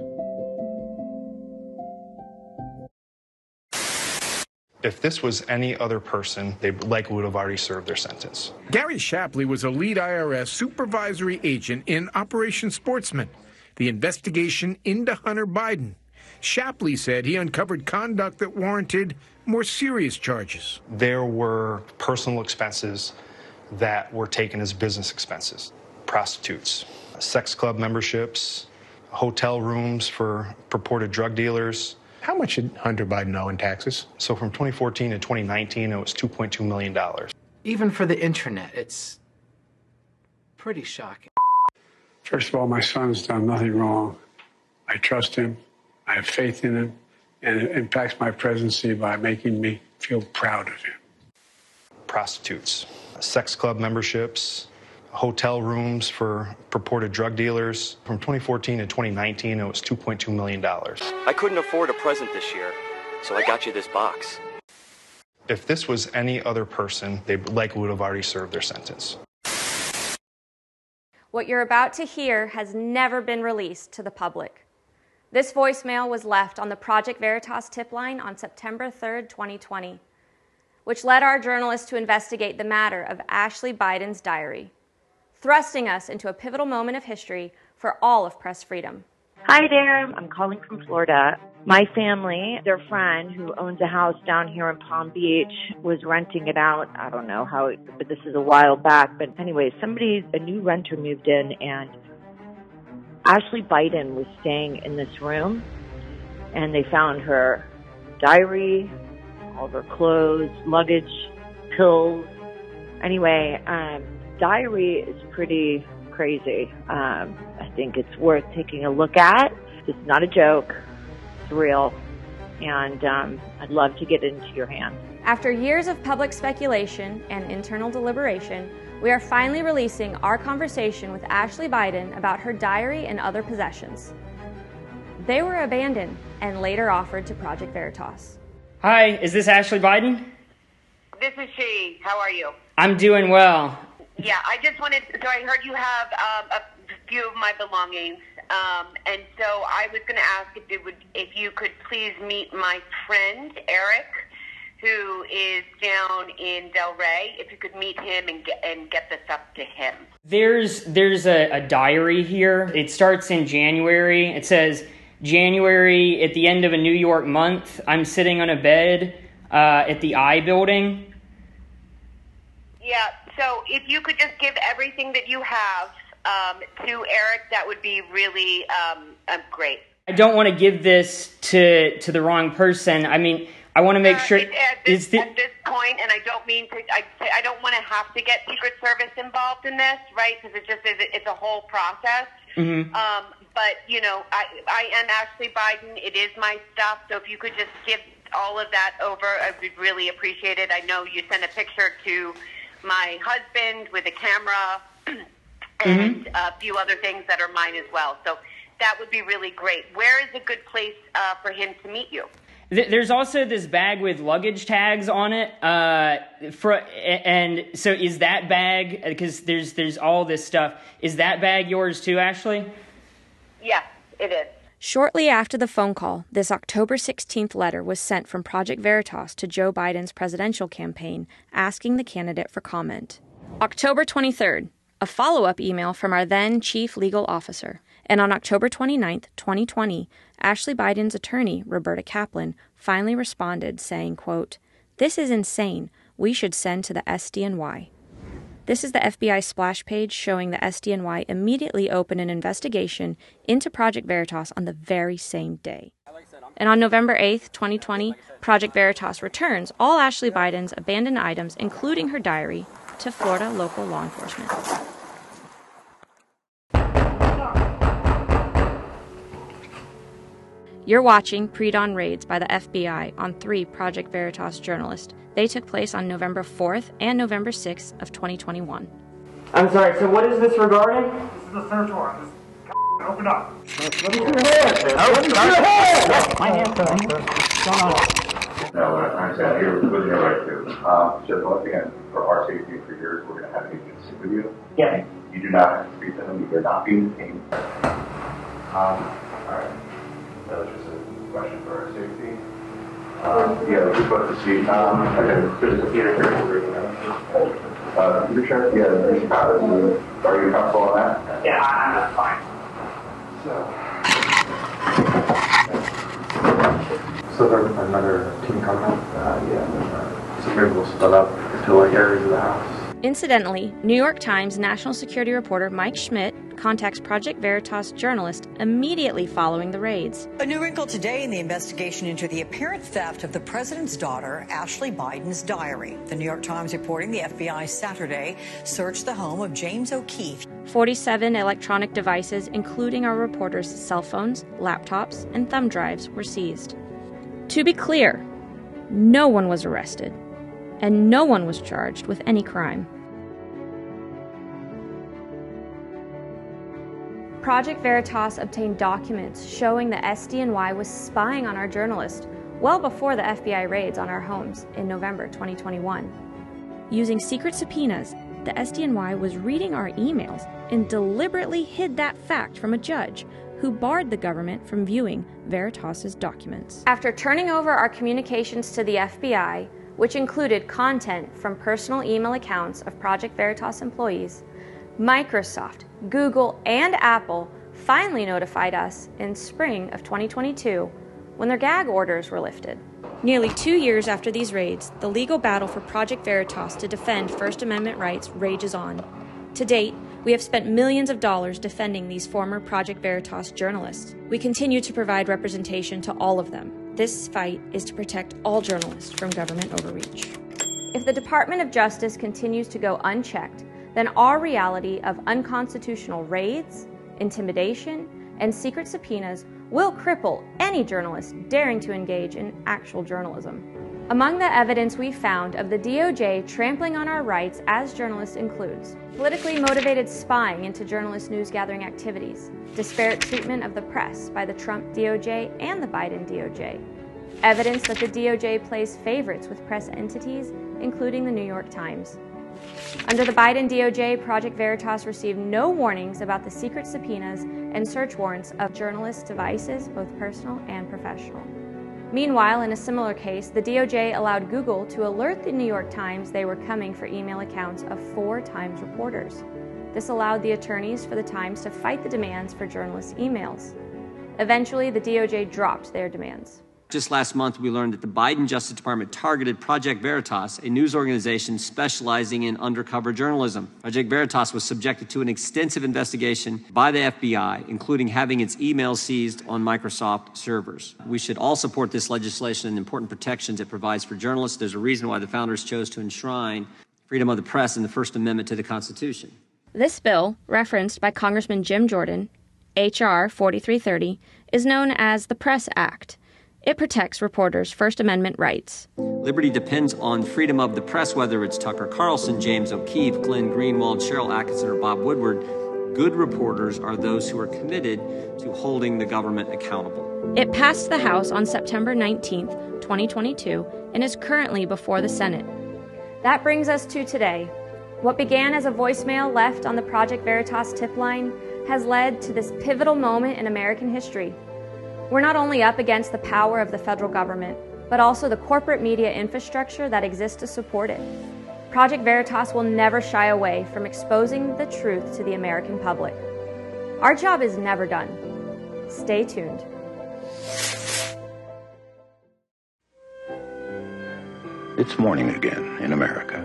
If this was any other person, they likely would have already served their sentence. Gary Shapley was a lead IRS supervisory agent in Operation Sportsman, the investigation into Hunter Biden. Shapley said he uncovered conduct that warranted more serious charges. There were personal expenses that were taken as business expenses prostitutes, sex club memberships, hotel rooms for purported drug dealers. How much did Hunter Biden owe in taxes? So from 2014 to 2019, it was $2.2 million. Even for the internet, it's pretty shocking. First of all, my son's done nothing wrong. I trust him. I have faith in him. And it impacts my presidency by making me feel proud of him. Prostitutes, sex club memberships, hotel rooms for purported drug dealers. From 2014 to 2019, it was $2.2 million. I couldn't afford a present this year, so I got you this box. If this was any other person, they likely would have already served their sentence. What you're about to hear has never been released to the public. This voicemail was left on the Project Veritas tip line on September 3, 2020, which led our journalists to investigate the matter of Ashley Biden's diary, thrusting us into a pivotal moment of history for all of press freedom. Hi there. I'm calling from Florida. My family, their friend who owns a house down here in Palm Beach, was renting it out. I don't know how, it, but this is a while back. But anyway, somebody, a new renter moved in, and Ashley Biden was staying in this room, and they found her diary, all of her clothes, luggage, pills. Anyway, um, diary is pretty crazy. Um, I think it's worth taking a look at. It's not a joke. It's real. And um, I'd love to get it into your hands. After years of public speculation and internal deliberation, we are finally releasing our conversation with Ashley Biden about her diary and other possessions. They were abandoned and later offered to Project Veritas. Hi, is this Ashley Biden? This is she. How are you? I'm doing well. Yeah, I just wanted. So I heard you have um, a few of my belongings, um, and so I was going to ask if it would, if you could please meet my friend Eric, who is down in Delray. If you could meet him and get and get this up to him. There's there's a, a diary here. It starts in January. It says January at the end of a New York month. I'm sitting on a bed uh, at the I building. Yeah. So if you could just give everything that you have um, to Eric, that would be really um, uh, great. I don't want to give this to to the wrong person. I mean, I want to make sure. At this, Is the, at this point, and I don't mean to, I, I don't want to have to get Secret Service involved in this, right? Because it just is, it's a whole process. Mhm. Um, but you know, I, I am Ashley Biden. It is my stuff. So if you could just give all of that over, I would really appreciate it. I know you sent a picture to my husband with a camera *clears throat* and a few other things that are mine as well. So that would be really great. Where is a good place uh, for him to meet you? There's also this bag with luggage tags on it. Uh, for and so is that bag because there's there's all this stuff. Is that bag yours too, Ashley? Yes, it is. Shortly after the phone call, this October 16th letter was sent from Project Veritas to Joe Biden's presidential campaign asking the candidate for comment. October 23rd, a follow up email from our then chief legal officer. And on October 29th, 2020, Ashley Biden's attorney, Roberta Kaplan, finally responded saying, quote, This is insane. We should send to the SDNY. This is the FBI splash page showing the SDNY immediately open an investigation into Project Veritas on the very same day. And on November 8th, 2020, Project Veritas returns all Ashley Biden's abandoned items, including her diary, to Florida local law enforcement. You're watching Pre Dawn Raids by the FBI on three Project Veritas journalists. They took place on November 4th and November 6th of 2021. I'm sorry. So what is this regarding? This is the search warrant. Just open up. No, we're not trying to say here with your right to. Um, just once again, for our safety and for yours, we're going to have agents sit with you. Yeah. You do not have to speak to them. You're not being detained. Um, all right. That was just a question for our safety. Um, yeah, we're supposed to see. Um, okay, there's a theater here. Uh, computer check. Yeah, there's about. Are you comfortable on that? Yeah, I'm fine. So there's another team coming up? Uh, yeah. So maybe we'll split up into like areas of the house. Incidentally, New York Times national security reporter Mike Schmidt contacts Project Veritas journalist immediately following the raids. A new wrinkle today in the investigation into the apparent theft of the president's daughter, Ashley Biden's diary. The New York Times reporting the FBI Saturday searched the home of James O'Keefe. 47 electronic devices, including our reporters' cell phones, laptops, and thumb drives, were seized. To be clear, no one was arrested, and no one was charged with any crime. Project Veritas obtained documents showing the SDNY was spying on our journalist well before the FBI raids on our homes in November 2021. Using secret subpoenas, the SDNY was reading our emails and deliberately hid that fact from a judge who barred the government from viewing Veritas's documents. After turning over our communications to the FBI, which included content from personal email accounts of Project Veritas employees, Microsoft, Google, and Apple finally notified us in spring of 2022 when their gag orders were lifted. Nearly two years after these raids, the legal battle for Project Veritas to defend First Amendment rights rages on. To date, we have spent millions of dollars defending these former Project Veritas journalists. We continue to provide representation to all of them. This fight is to protect all journalists from government overreach. If the Department of Justice continues to go unchecked, then our reality of unconstitutional raids, intimidation, and secret subpoenas will cripple any journalist daring to engage in actual journalism. Among the evidence we found of the DOJ trampling on our rights as journalists includes politically motivated spying into journalist news gathering activities, disparate treatment of the press by the Trump DOJ and the Biden DOJ, evidence that the DOJ plays favorites with press entities, including the New York Times. Under the Biden DOJ, Project Veritas received no warnings about the secret subpoenas and search warrants of journalists' devices, both personal and professional. Meanwhile, in a similar case, the DOJ allowed Google to alert the New York Times they were coming for email accounts of four Times reporters. This allowed the attorneys for the Times to fight the demands for journalists' emails. Eventually, the DOJ dropped their demands. Just last month, we learned that the Biden Justice Department targeted Project Veritas, a news organization specializing in undercover journalism. Project Veritas was subjected to an extensive investigation by the FBI, including having its emails seized on Microsoft servers. We should all support this legislation and important protections it provides for journalists. There's a reason why the founders chose to enshrine freedom of the press in the First Amendment to the Constitution. This bill, referenced by Congressman Jim Jordan, H.R. 4330, is known as the Press Act. It protects reporters' First Amendment rights. Liberty depends on freedom of the press, whether it's Tucker Carlson, James O'Keefe, Glenn Greenwald, Sharyl Attkisson, or Bob Woodward. Good reporters are those who are committed to holding the government accountable. It passed the House on September 19, 2022, and is currently before the Senate. That brings us to today. What began as a voicemail left on the Project Veritas tip line has led to this pivotal moment in American history. We're not only up against the power of the federal government, but also the corporate media infrastructure that exists to support it. Project Veritas will never shy away from exposing the truth to the American public. Our job is never done. Stay tuned. It's morning again in America.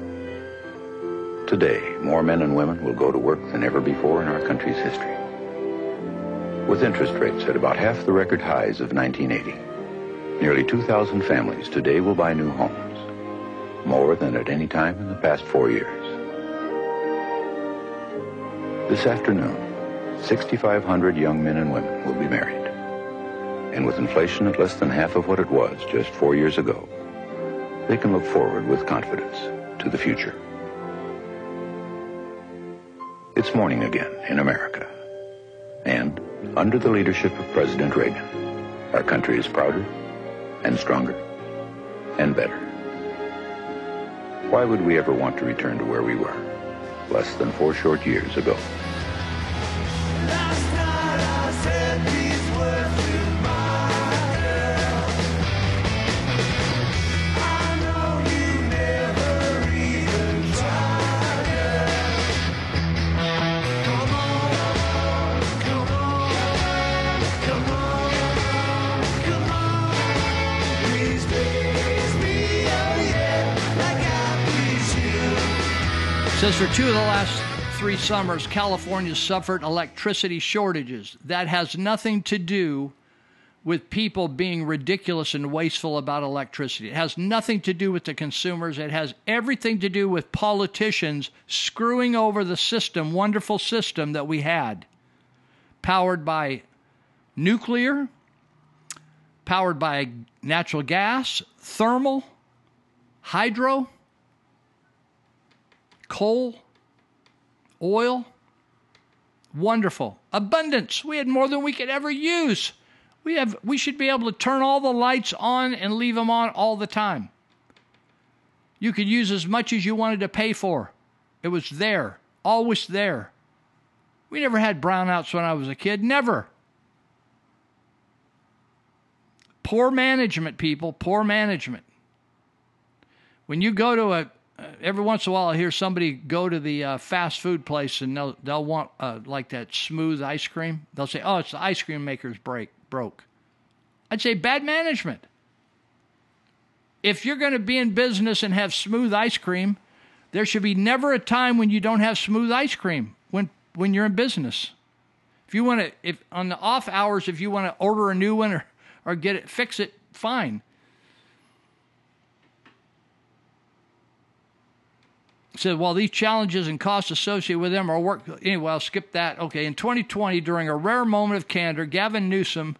Today, more men and women will go to work than ever before in our country's history. With interest rates at about half the record highs of 1980, nearly 2,000 families today will buy new homes, more than at any time in the past four years. This afternoon, 6,500 young men and women will be married. And with inflation at less than half of what it was just four years ago, they can look forward with confidence to the future. It's morning again in America. And under the leadership of President Reagan, our country is prouder and stronger and better. Why would we ever want to return to where we were less than four short years ago? Says for two of the last three summers, California suffered electricity shortages. That has nothing to do with people being ridiculous and wasteful about electricity. It has nothing to do with the consumers. It has everything to do with politicians screwing over the system, wonderful system that we had, powered by nuclear, powered by natural gas, thermal, hydro coal, oil. Wonderful. Abundance. We had more than we could ever use. We have we should be able to turn all the lights on and leave them on all the time. You could use as much as you wanted to pay for. It was there, always there. We never had brownouts when I was a kid, never. Poor management, people, poor management. When you go to a, every once in a while, I hear somebody go to the uh, fast food place and they'll they'll want uh, like that smooth ice cream. They'll say, "Oh, it's the ice cream maker's break broke." I'd say bad management. If you're going to be in business and have smooth ice cream, there should be never a time when you don't have smooth ice cream when when you're in business. If you want to, if on the off hours, if you want to order a new one or, or get it, fix it, fine. Said, while these challenges and costs associated with them are work. Anyway, I'll skip that. Okay, in 2020, during a rare moment of candor, Gavin Newsom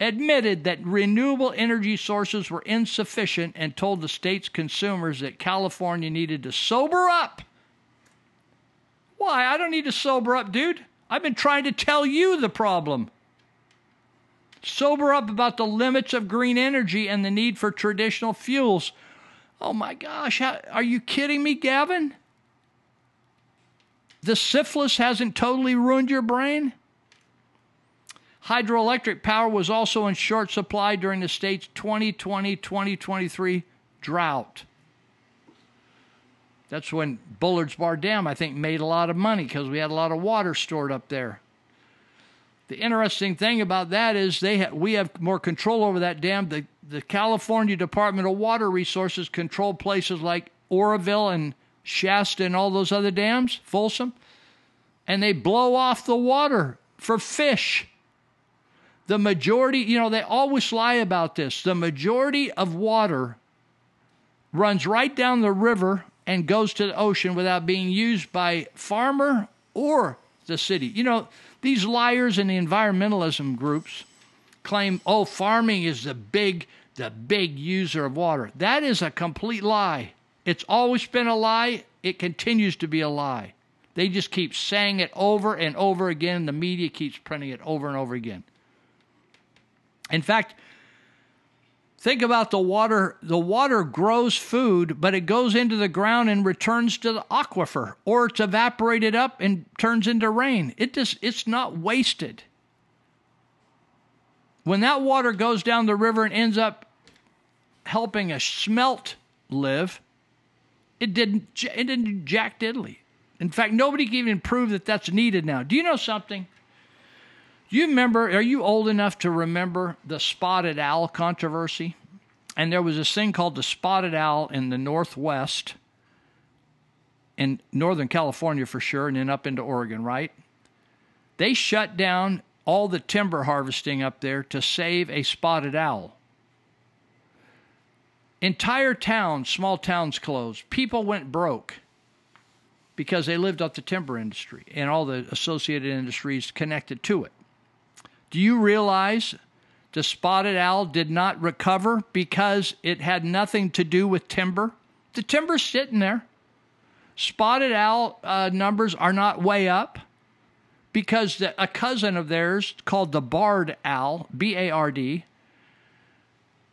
admitted that renewable energy sources were insufficient and told the state's consumers that California needed to sober up. Why? I don't need to sober up, dude. I've been trying to tell you the problem. Sober up about the limits of green energy and the need for traditional fuels. Oh my gosh, how, are you kidding me, Gavin? The syphilis hasn't totally ruined your brain? Hydroelectric power was also in short supply during the state's 2020 2023 drought. That's when Bullards Bar Dam, I think, made a lot of money because we had a lot of water stored up there. The interesting thing about that is they ha- we have more control over that dam. The, the California Department of Water Resources control places like Oroville and Shasta and all those other dams, Folsom, and they blow off the water for fish. The majority, you know, they always lie about this. The majority of water runs right down the river and goes to the ocean without being used by farmer or the city. You know, these liars in the environmentalism groups claim, "Oh, farming is the big the big user of water." That is a complete lie. It's always been a lie. It continues to be a lie. They just keep saying it over and over again. The media keeps printing it over and over again. In fact, think about the water. The water grows food, but it goes into the ground and returns to the aquifer, or it's evaporated up and turns into rain. It just it's not wasted. When that water goes down the river and ends up helping a smelt live, it didn't it didn't jack diddly. In fact, nobody can even prove that that's needed now. Do you know something? You remember, are you old enough to remember the spotted owl controversy? And there was this thing called the spotted owl in the Northwest, in Northern California for sure, and then up into Oregon, right? They shut down all the timber harvesting up there to save a spotted owl. Entire towns, small towns closed. People went broke because they lived off the timber industry and all the associated industries connected to it. Do you realize the spotted owl did not recover because it had nothing to do with timber? The timber's sitting there. Spotted owl uh, numbers are not way up because the, a cousin of theirs called the barred owl, B A R D,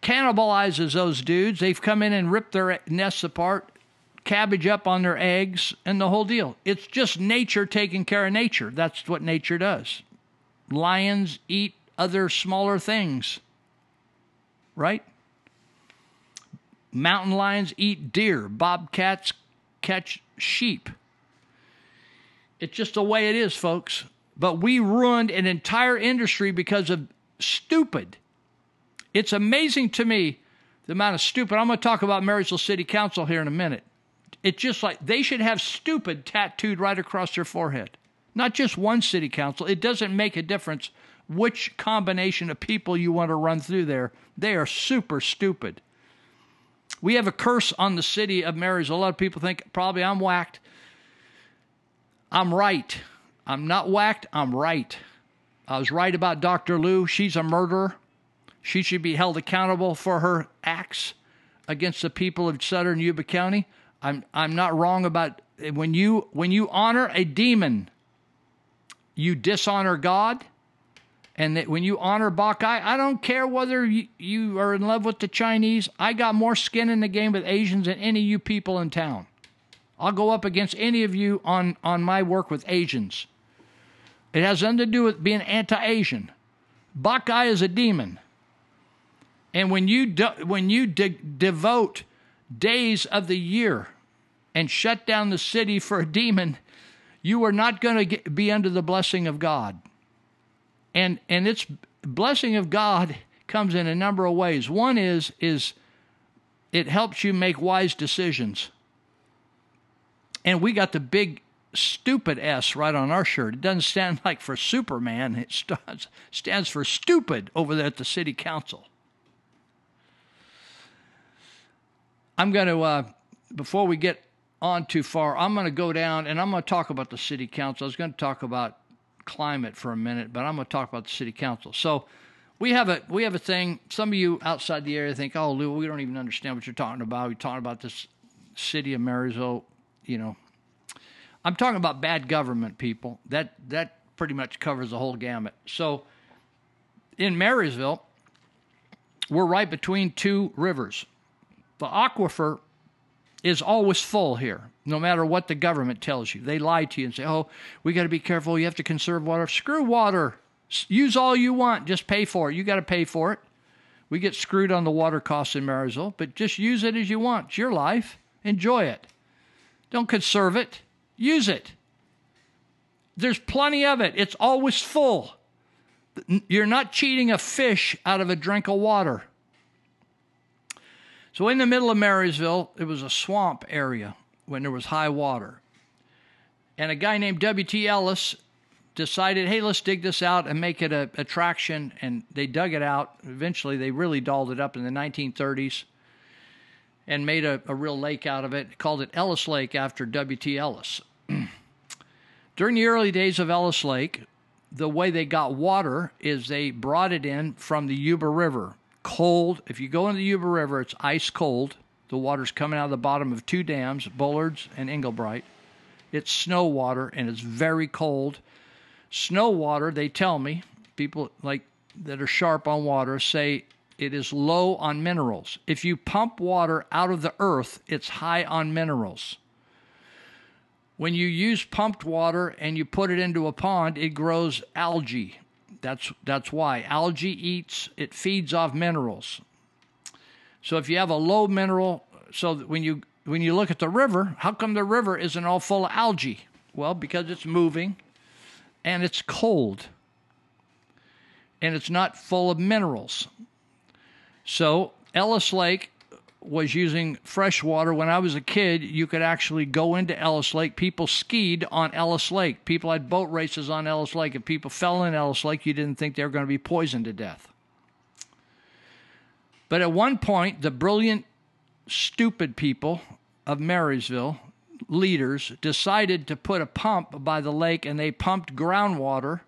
cannibalizes those dudes. They've come in and ripped their nests apart, cabbage up on their eggs, and the whole deal. It's just nature taking care of nature. That's what nature does. Lions eat other smaller things, right? Mountain lions eat deer, bobcats catch sheep. It's just the way it is, folks. But we ruined an entire industry because of stupid. It's amazing to me the amount of stupid. I'm going to talk about Marysville City Council here in a minute. It's just like they should have stupid tattooed right across their forehead. Not just one city council. It doesn't make a difference which combination of people you want to run through there. They are super stupid. We have a curse on the city of Marysville. A lot of people think probably I'm whacked. I'm right. I'm not whacked. I'm right. I was right about Dr. Luu. She's a murderer. She should be held accountable for her acts against the people of Southern Yuba County. I'm I'm not wrong about when you when you honor a demon, you dishonor God. And that when you honor Bok Kai, I don't care whether you, you are in love with the Chinese. I got more skin in the game with Asians than any of you people in town. I'll go up against any of you on, on my work with Asians. It has nothing to do with being anti Asian. Bok Kai is a demon. And when you, de- when you de- devote days of the year and shut down the city for a demon, you are not going to be under the blessing of God. And, and its blessing of God comes in a number of ways. One is is it helps you make wise decisions. And we got the big stupid S right on our shirt. It doesn't stand like for Superman. It stands stands for stupid over there at the city council. I'm going to uh, before we get on too far, I'm going to go down and I'm going to talk about the city council. I was going to talk about climate for a minute, but I'm going to talk about the city council. So we have a we have a thing. Some of you outside the area think, "Oh, Lou, we don't even understand what you're talking about. We're talking about this city of Marysville." You know, I'm talking about bad government, people. That that pretty much covers the whole gamut. So in Marysville, we're right between two rivers. The aquifer is always full here, no matter what the government tells you. They lie to you and say, oh, we got to be careful. You have to conserve water. Screw water. Use all you want. Just pay for it. You got to pay for it. We get screwed on the water costs in Marysville, but just use it as you want. It's your life. Enjoy it. Don't conserve it. Use it. There's plenty of it. It's always full. You're not cheating a fish out of a drink of water. So, in the middle of Marysville, it was a swamp area when there was high water. And a guy named W.T. Ellis decided, hey, let's dig this out and make it a attraction. And they dug it out. Eventually, they really dolled it up in the 1930s and made a, a real lake out of it. Called it Ellis Lake after W.T. Ellis. *clears throat* During the early days of Ellis Lake, the way they got water is they brought it in from the Yuba River cold. If you go into the Yuba River, it's ice cold. The water's coming out of the bottom of two dams, Bullards and Englebright. It's snow water and it's very cold. Snow water, they tell me, people like that are sharp on water say it is low on minerals. If you pump water out of the earth, it's high on minerals. When you use pumped water and you put it into a pond, it grows algae. That's that's why algae eats it feeds off minerals. So if you have a low mineral, so when you when you look at the river, how come the river isn't all full of algae? Well, because it's moving and it's cold and it's not full of minerals. So Ellis Lake was using fresh water. When I was a kid, you could actually go into Ellis Lake. People skied on Ellis Lake. People had boat races on Ellis Lake. If people fell in Ellis Lake, you didn't think they were going to be poisoned to death. But at one point, the brilliant, stupid people of Marysville, leaders, decided to put a pump by the lake and they pumped groundwater.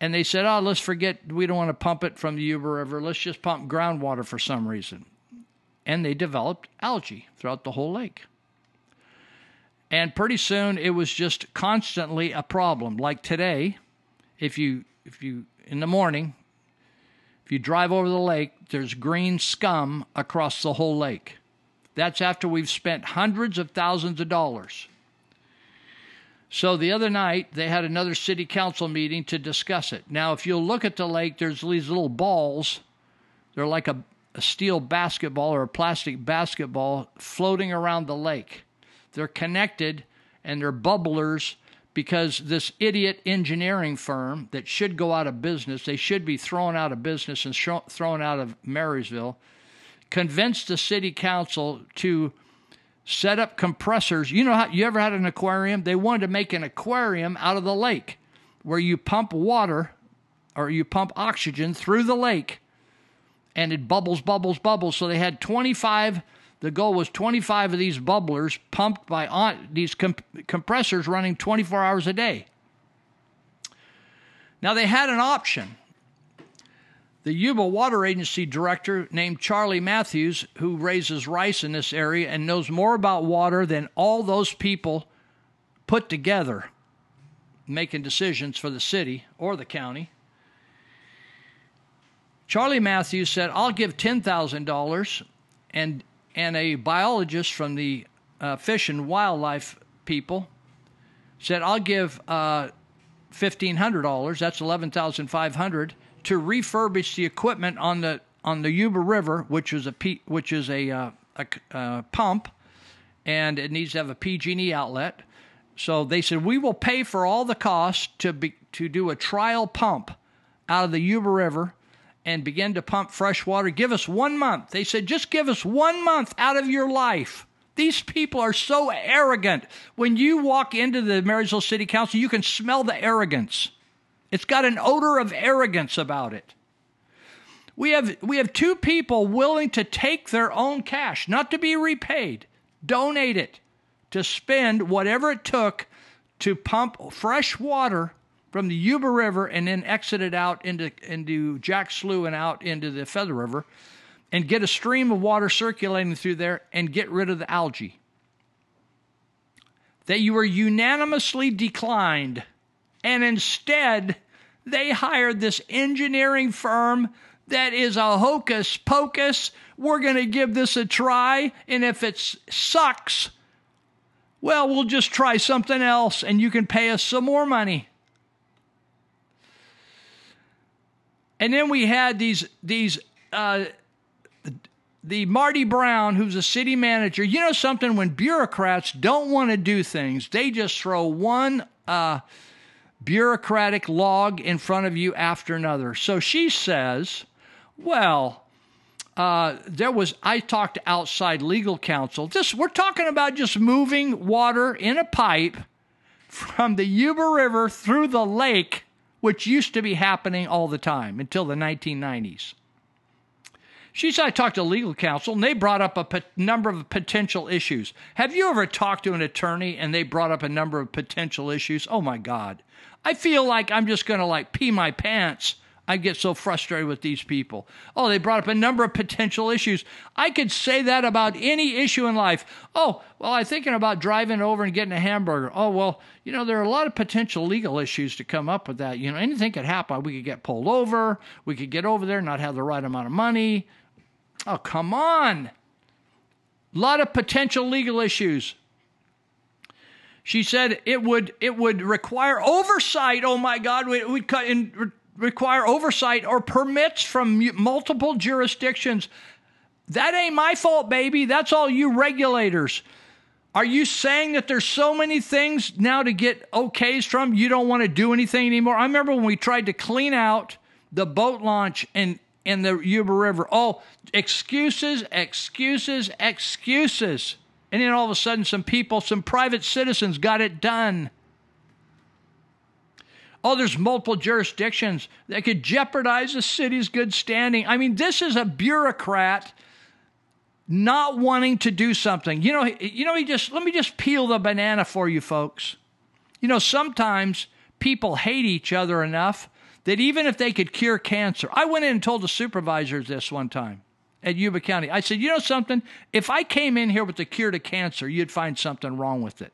And they said, oh, let's forget, we don't want to pump it from the Yuba River. Let's just pump groundwater for some reason and they developed algae throughout the whole lake. And pretty soon it was just constantly a problem. Like today, if you if you in the morning, if you drive over the lake, there's green scum across the whole lake. That's after we've spent hundreds of thousands of dollars. So the other night they had another city council meeting to discuss it. Now, if you'll look at the lake, there's these little balls. They're like a a steel basketball or a plastic basketball floating around the lake. They're connected and they're bubblers because this idiot engineering firm that should go out of business, they should be thrown out of business and sh- thrown out of Marysville, convinced the city council to set up compressors. You know how you ever had an aquarium? They wanted to make an aquarium out of the lake where you pump water or you pump oxygen through the lake and it bubbles, bubbles, bubbles. So they had 25. The goal was 25 of these bubblers pumped by on, these comp- compressors running 24 hours a day. Now they had an option. The Yuba Water Agency director named Charlie Matthews, who raises rice in this area and knows more about water than all those people put together making decisions for the city or the county. Charlie Matthews said, I'll give $10,000 and and a biologist from the uh, fish and wildlife people said, I'll give uh, $1,500, that's 11500 to refurbish the equipment on the on the Yuba River, which is a P, which is a, uh, a uh, pump, and it needs to have a PG&E outlet. So they said we will pay for all the costs to be to do a trial pump out of the Yuba River and begin to pump fresh water. Give us one month. They said, just give us one month out of your life. These people are so arrogant. When you walk into the Marysville City Council, you can smell the arrogance. It's got an odor of arrogance about it. We have, we have two people willing to take their own cash, not to be repaid, donate it, to spend whatever it took to pump fresh water from the Yuba River and then exit it out into, into Jack Slough and out into the Feather River and get a stream of water circulating through there and get rid of the algae. That you were unanimously declined, and instead they hired this engineering firm that is a hocus pocus. We're going to give this a try, and if it sucks, well, we'll just try something else, and you can pay us some more money. And then we had these these uh, the Marty Brown, who's a city manager. You know something? When bureaucrats don't want to do things, they just throw one uh, bureaucratic log in front of you after another. So she says, "Well." Uh, there was I talked to outside legal counsel. This we're talking about just moving water in a pipe from the Yuba River through the lake which used to be happening all the time until the 1990s. She said, I talked to legal counsel and they brought up a p- number of potential issues. Have you ever talked to an attorney and they brought up a number of potential issues? Oh my God. I feel like I'm just going to like pee my pants I get so frustrated with these people. Oh, they brought up a number of potential issues. I could say that about any issue in life. Oh, well, I'm thinking about driving over and getting a hamburger. Oh, well, you know, there are a lot of potential legal issues to come up with that. You know, anything could happen. We could get pulled over. We could get over there, not have the right amount of money. Oh, come on. A lot of potential legal issues. She said it would it would require oversight. Oh my God, we would cut in require oversight or permits from multiple jurisdictions. That ain't my fault, baby. That's all you regulators. Are you saying that there's so many things now to get okays from you don't want to do anything anymore? I remember when we tried to clean out the boat launch in in the Yuba River. Oh, excuses, excuses, excuses. And then all of a sudden some people, some private citizens got it done. Oh, there's multiple jurisdictions that could jeopardize the city's good standing. I mean, this is a bureaucrat not wanting to do something. You know, you know, he just let me just peel the banana for you folks. You know, sometimes people hate each other enough that even if they could cure cancer, I went in and told the supervisors this one time at Yuba County. I said, you know something? If I came in here with the cure to cancer, you'd find something wrong with it.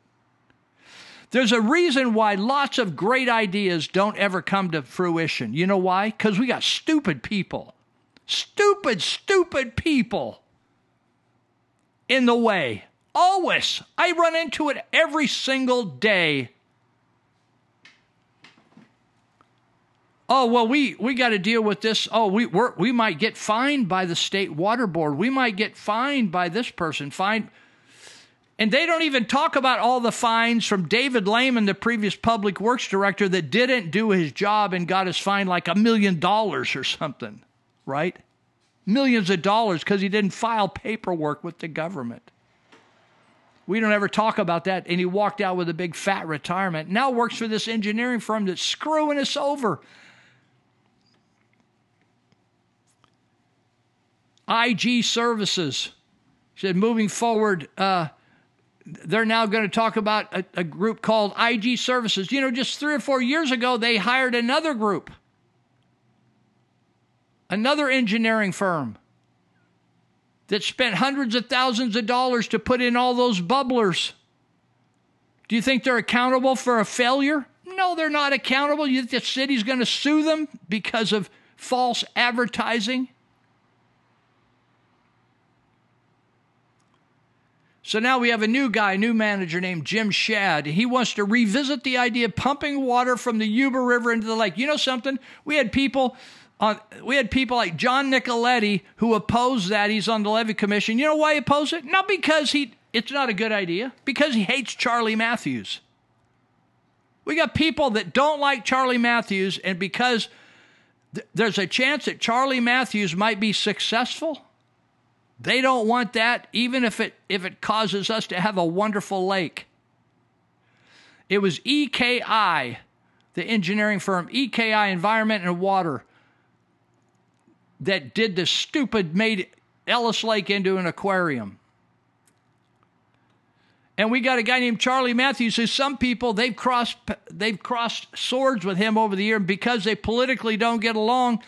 There's a reason why lots of great ideas don't ever come to fruition. You know why? Because we got stupid people. Stupid, stupid people in the way. Always. I run into it every single day. Oh well, we we got to deal with this. Oh, we we might get fined by the state water board. We might get fined by this person. Fined. And they don't even talk about all the fines from David Lehman, the previous public works director, that didn't do his job and got his fine like a million dollars or something, right? Millions of dollars because he didn't file paperwork with the government. We don't ever talk about that. And he walked out with a big fat retirement. Now works for this engineering firm that's screwing us over. IG Services said moving forward, uh, they're now going to talk about a, a, group called IG Services. You know, just three or four years ago, they hired another group, another engineering firm that spent hundreds of thousands of dollars to put in all those bubblers. Do you think they're accountable for a failure? No, they're not accountable. You think the city's going to sue them because of false advertising? So now we have a new guy, new manager named Jim Shad. He wants to revisit the idea of pumping water from the Yuba River into the lake. You know something? We had people uh, we had people like John Nicoletti who opposed that. He's on the Levee commission. You know why he opposed it? Not because he it's not a good idea, because he hates Charlie Matthews. We got people that don't like Charlie Matthews, and because th- there's a chance that Charlie Matthews might be successful. They don't want that, even if it if it causes us to have a wonderful lake. It was EKI, the engineering firm, EKI Environment and Water, that did the stupid made Ellis Lake into an aquarium. And we got a guy named Charlie Matthews who some people they've crossed they've crossed swords with him over the year because they politically don't get along.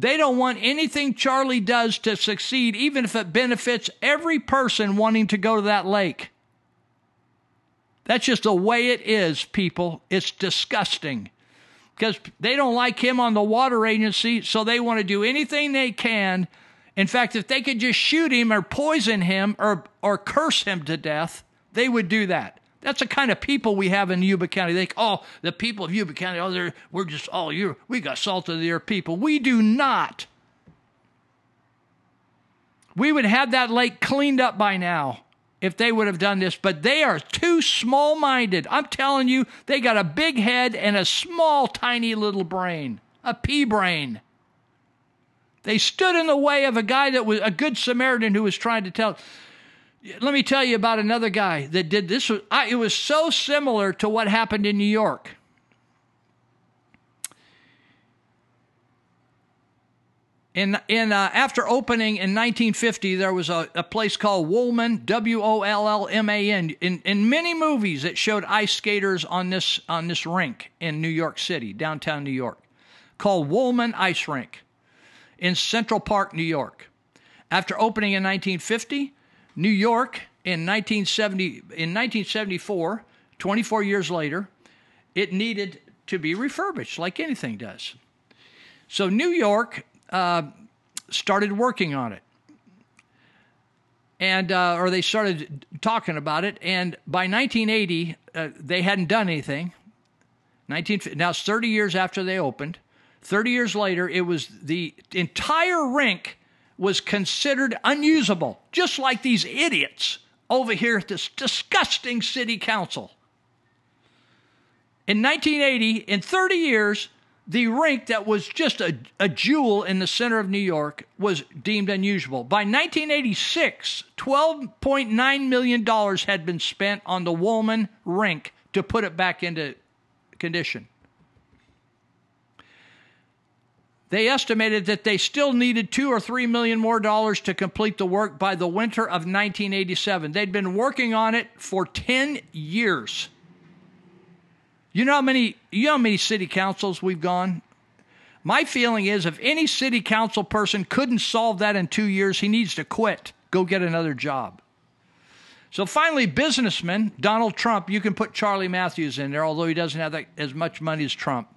They don't want anything Charlie does to succeed, even if it benefits every person wanting to go to that lake. That's just the way it is, people. It's disgusting. Because they don't like him on the water agency, so they want to do anything they can. In fact, if they could just shoot him or poison him or, or curse him to death, they would do that. That's the kind of people we have in Yuba County. They think, oh, the people of Yuba County, oh, they're, we're just, oh, you we got salt of the earth people. We do not. We would have that lake cleaned up by now if they would have done this, but they are too small minded. I'm telling you, they got a big head and a small, tiny little brain, a pea brain. They stood in the way of a guy that was a good Samaritan who was trying to tell. Let me tell you about another guy that did this. It was so similar to what happened in New York. In, in uh, after opening in 1950, there was a, a place called Wollman, W O L L M A N. In in many movies, it showed ice skaters on this on this rink in New York City, downtown New York, called Wollman Ice Rink, in Central Park, New York. After opening in 1950, New York in 1970 in 1974, 24 years later, it needed to be refurbished like anything does. So New York uh, started working on it. And, uh, or they started talking about it. And by 1980, uh, they hadn't done anything. 19, now it's 30 years after they opened. 30 years later, it was the entire rink was considered unusable, just like these idiots over here at this disgusting city council. In 1980, in 30 years, the rink that was just a, a jewel in the center of New York was deemed unusual. By 1986, $12.9 million had been spent on the Wollman rink to put it back into condition. They estimated that they still needed two or three million more dollars to complete the work by the winter of 1987. They'd been working on it for 10 years. You know how many you know how many city councils we've gone? My feeling is if any city council person couldn't solve that in 2 years, he needs to quit. Go get another job. So finally businessman Donald Trump, you can put Charlie Matthews in there although he doesn't have that, as much money as Trump.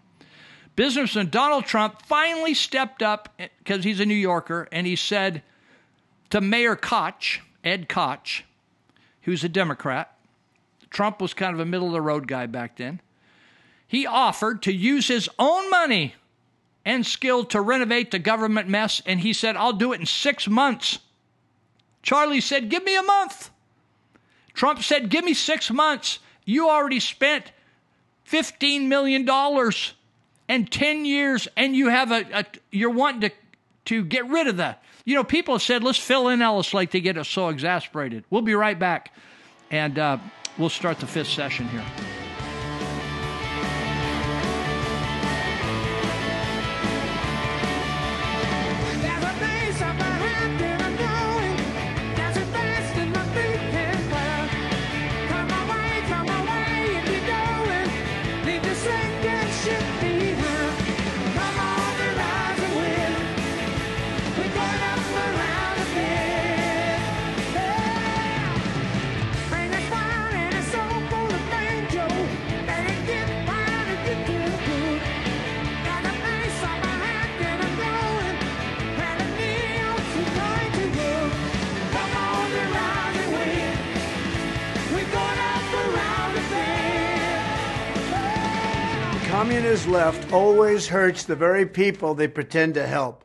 Businessman Donald Trump finally stepped up eh, because he's a New Yorker and he said to Mayor Koch, Ed Koch, who's a Democrat, Trump was kind of a middle of the road guy back then he offered to use his own money and skill to renovate the government mess, and he said, I'll do it in six months. Charlie said, Give me a month. Trump said, Give me six months. You already spent $15 million and 10 years, and you have a, a you're wanting to, to get rid of that. You know, people have said, let's fill in Ellis Lake. They get us so exasperated. We'll be right back, and uh, we'll start the fifth session here. Left always hurts the very people they pretend to help.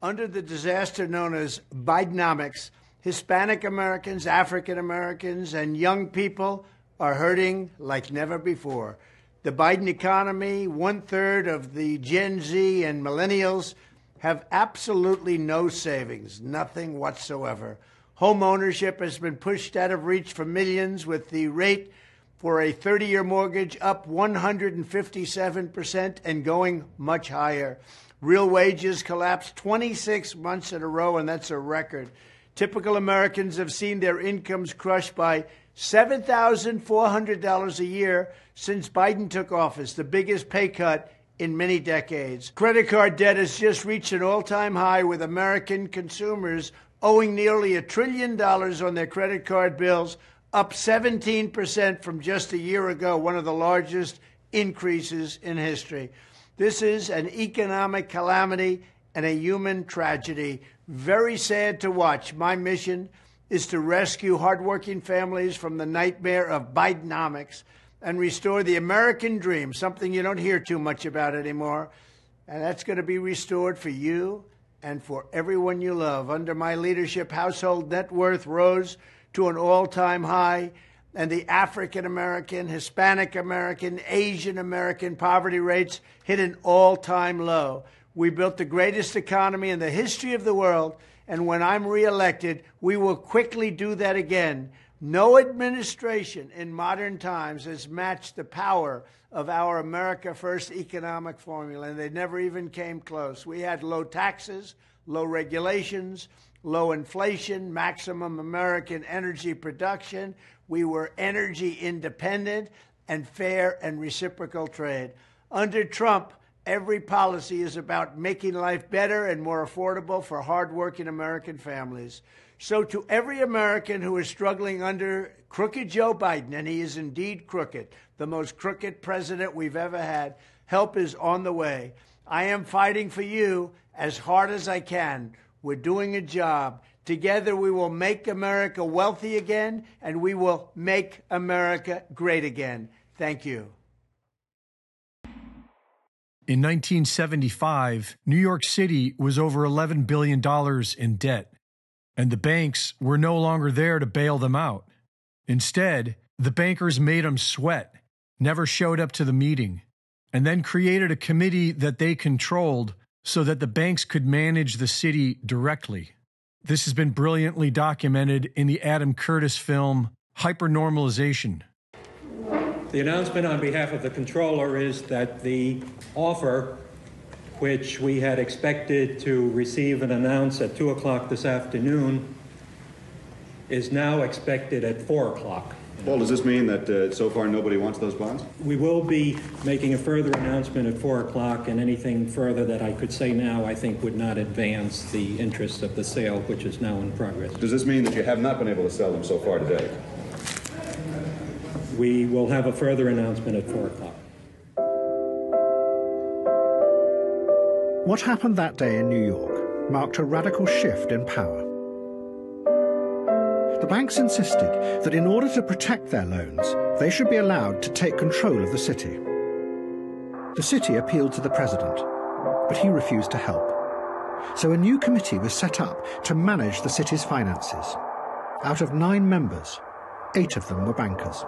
Under the disaster known as Bidenomics, Hispanic Americans, African Americans, and young people are hurting like never before. The Biden economy, one third of the Gen Z and millennials have absolutely no savings, nothing whatsoever. Home ownership has been pushed out of reach for millions with the rate for a 30 year mortgage up 157% and going much higher. Real wages collapsed 26 months in a row, and that's a record. Typical Americans have seen their incomes crushed by $7,400 a year since Biden took office, the biggest pay cut in many decades. Credit card debt has just reached an all time high, with American consumers owing nearly a trillion dollars on their credit card bills, up 17% from just a year ago, one of the largest increases in history. This is an economic calamity and a human tragedy. Very sad to watch. My mission is to rescue hardworking families from the nightmare of Bidenomics and restore the American dream, something you don't hear too much about anymore. And that's going to be restored for you and for everyone you love. Under my leadership, household net worth rose to an all time high, and the African American, Hispanic American, Asian American poverty rates hit an all time low. We built the greatest economy in the history of the world, and when I'm reelected, we will quickly do that again. No administration in modern times has matched the power of our America First economic formula, and they never even came close. We had low taxes, low regulations, low inflation, maximum American energy production. We were energy independent and fair and reciprocal trade. Under Trump, every policy is about making life better and more affordable for hardworking American families. So, to every American who is struggling under crooked Joe Biden, and he is indeed crooked, the most crooked president we've ever had, help is on the way. I am fighting for you as hard as I can. We're doing a job. Together, we will make America wealthy again, and we will make America great again. Thank you. In 1975, New York City was over $11 billion in debt and the banks were no longer there to bail them out. Instead, the bankers made them sweat, never showed up to the meeting, and then created a committee that they controlled so that the banks could manage the city directly. This has been brilliantly documented in the Adam Curtis film Hypernormalization. The announcement on behalf of the controller is that the offer which we had expected to receive and announce at 2 o'clock this afternoon, is now expected at 4 o'clock. Paul, does this mean that uh, so far nobody wants those bonds? We will be making a further announcement at 4 o'clock, and anything further that I could say now I think would not advance the interest of the sale, which is now in progress. Does this mean that you have not been able to sell them so far today? We will have a further announcement at 4 o'clock. What happened that day in New York marked a radical shift in power. The banks insisted that in order to protect their loans, they should be allowed to take control of the city. The city appealed to the president, but he refused to help. So a new committee was set up to manage the city's finances. Out of nine members, eight of them were bankers.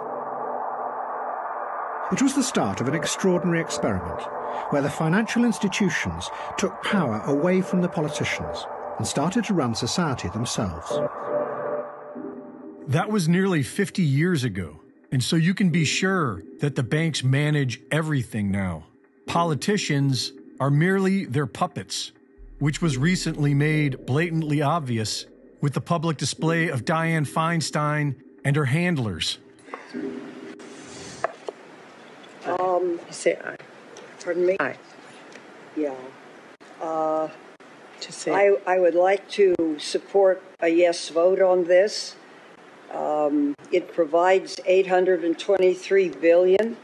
It was the start of an extraordinary experiment where the financial institutions took power away from the politicians and started to run society themselves. That was nearly 50 years ago, and so you can be sure that the banks manage everything now. Politicians are merely their puppets, which was recently made blatantly obvious with the public display of Dianne Feinstein and her handlers. Um, say aye. Pardon me? Aye. Yeah. Uh, to say. I, I would like to support a yes vote on this. Um, it provides 823 billion.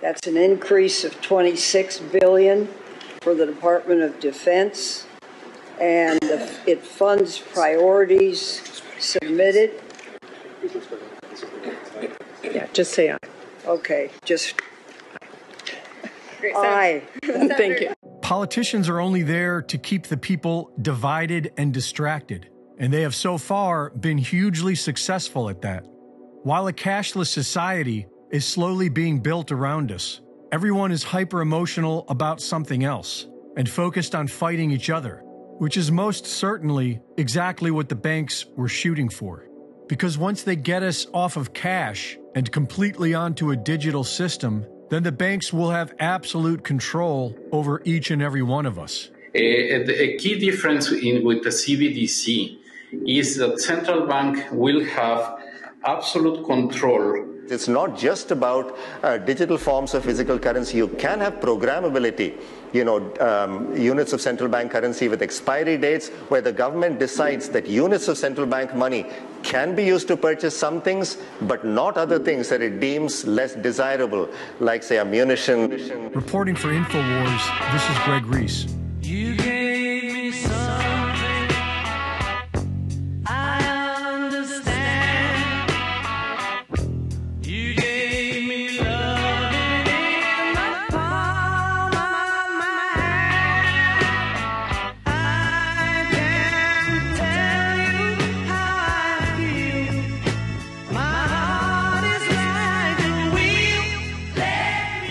That's an increase of 26 billion for the Department of Defense, and it funds priorities submitted. Yeah, just say aye. Okay, just Aye. *laughs* Thank you. Politicians are only there to keep the people divided and distracted, and they have so far been hugely successful at that. While a cashless society is slowly being built around us, Everyone is hyper emotional about something else and focused on fighting each other, which is most certainly exactly what the banks were shooting for. Because once they get us off of cash and completely onto a digital system, then the banks will have absolute control over each and every one of us. A, a key difference in, with the CBDC is that central bank will have absolute control it's not just about uh, digital forms of physical currency. You can have programmability, you know, um, units of central bank currency with expiry dates where the government decides that units of central bank money can be used to purchase some things, but not other things that it deems less desirable, like, say, ammunition. Reporting for InfoWars, this is Greg Reese.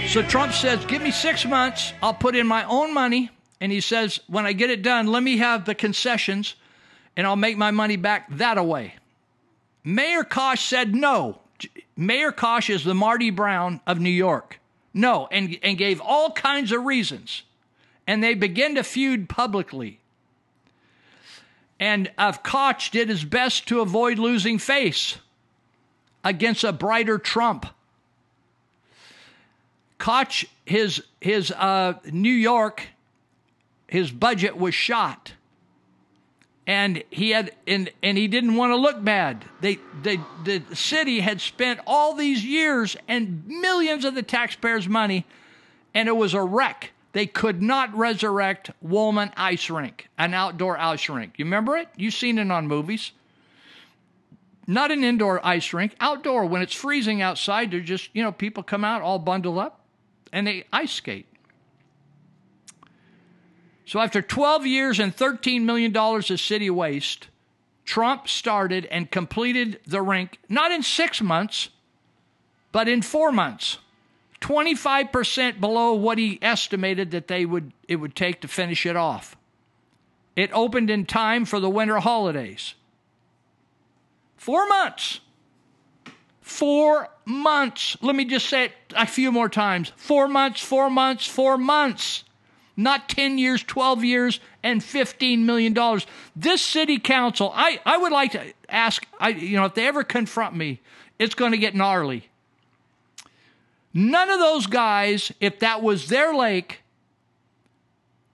So Trump says, Give me six months. I'll put in my own money. And he says, When I get it done, let me have the concessions and I'll make my money back that away. Mayor Koch said no. Mayor Koch is the Marty Brown of New York. No, and, and gave all kinds of reasons. And they began to feud publicly. And uh, of Koch did his best to avoid losing face against a brighter Trump. Koch, his his uh, New York, his budget was shot, and he had and and he didn't want to look bad. They, they the city had spent all these years and millions of the taxpayers' money, and it was a wreck. They could not resurrect Wollman Ice Rink, an outdoor ice rink. You remember it? You've seen it on movies. Not an indoor ice rink, outdoor. When it's freezing outside, they're just, you know, people come out all bundled up and they ice skate. So after 12 years and $13 million of city waste, Trump started and completed the rink not in six months, but in four months. 25% below what he estimated that they would it would take to finish it off. It opened in time for the winter holidays. 4 months. Four months. Let me just say it a few more times. Four months, four months, four months. Not 10 years, 12 years, and $15 million. This city council, I, I would like to ask, I, you know, if they ever confront me, it's going to get gnarly. None of those guys, if that was their lake,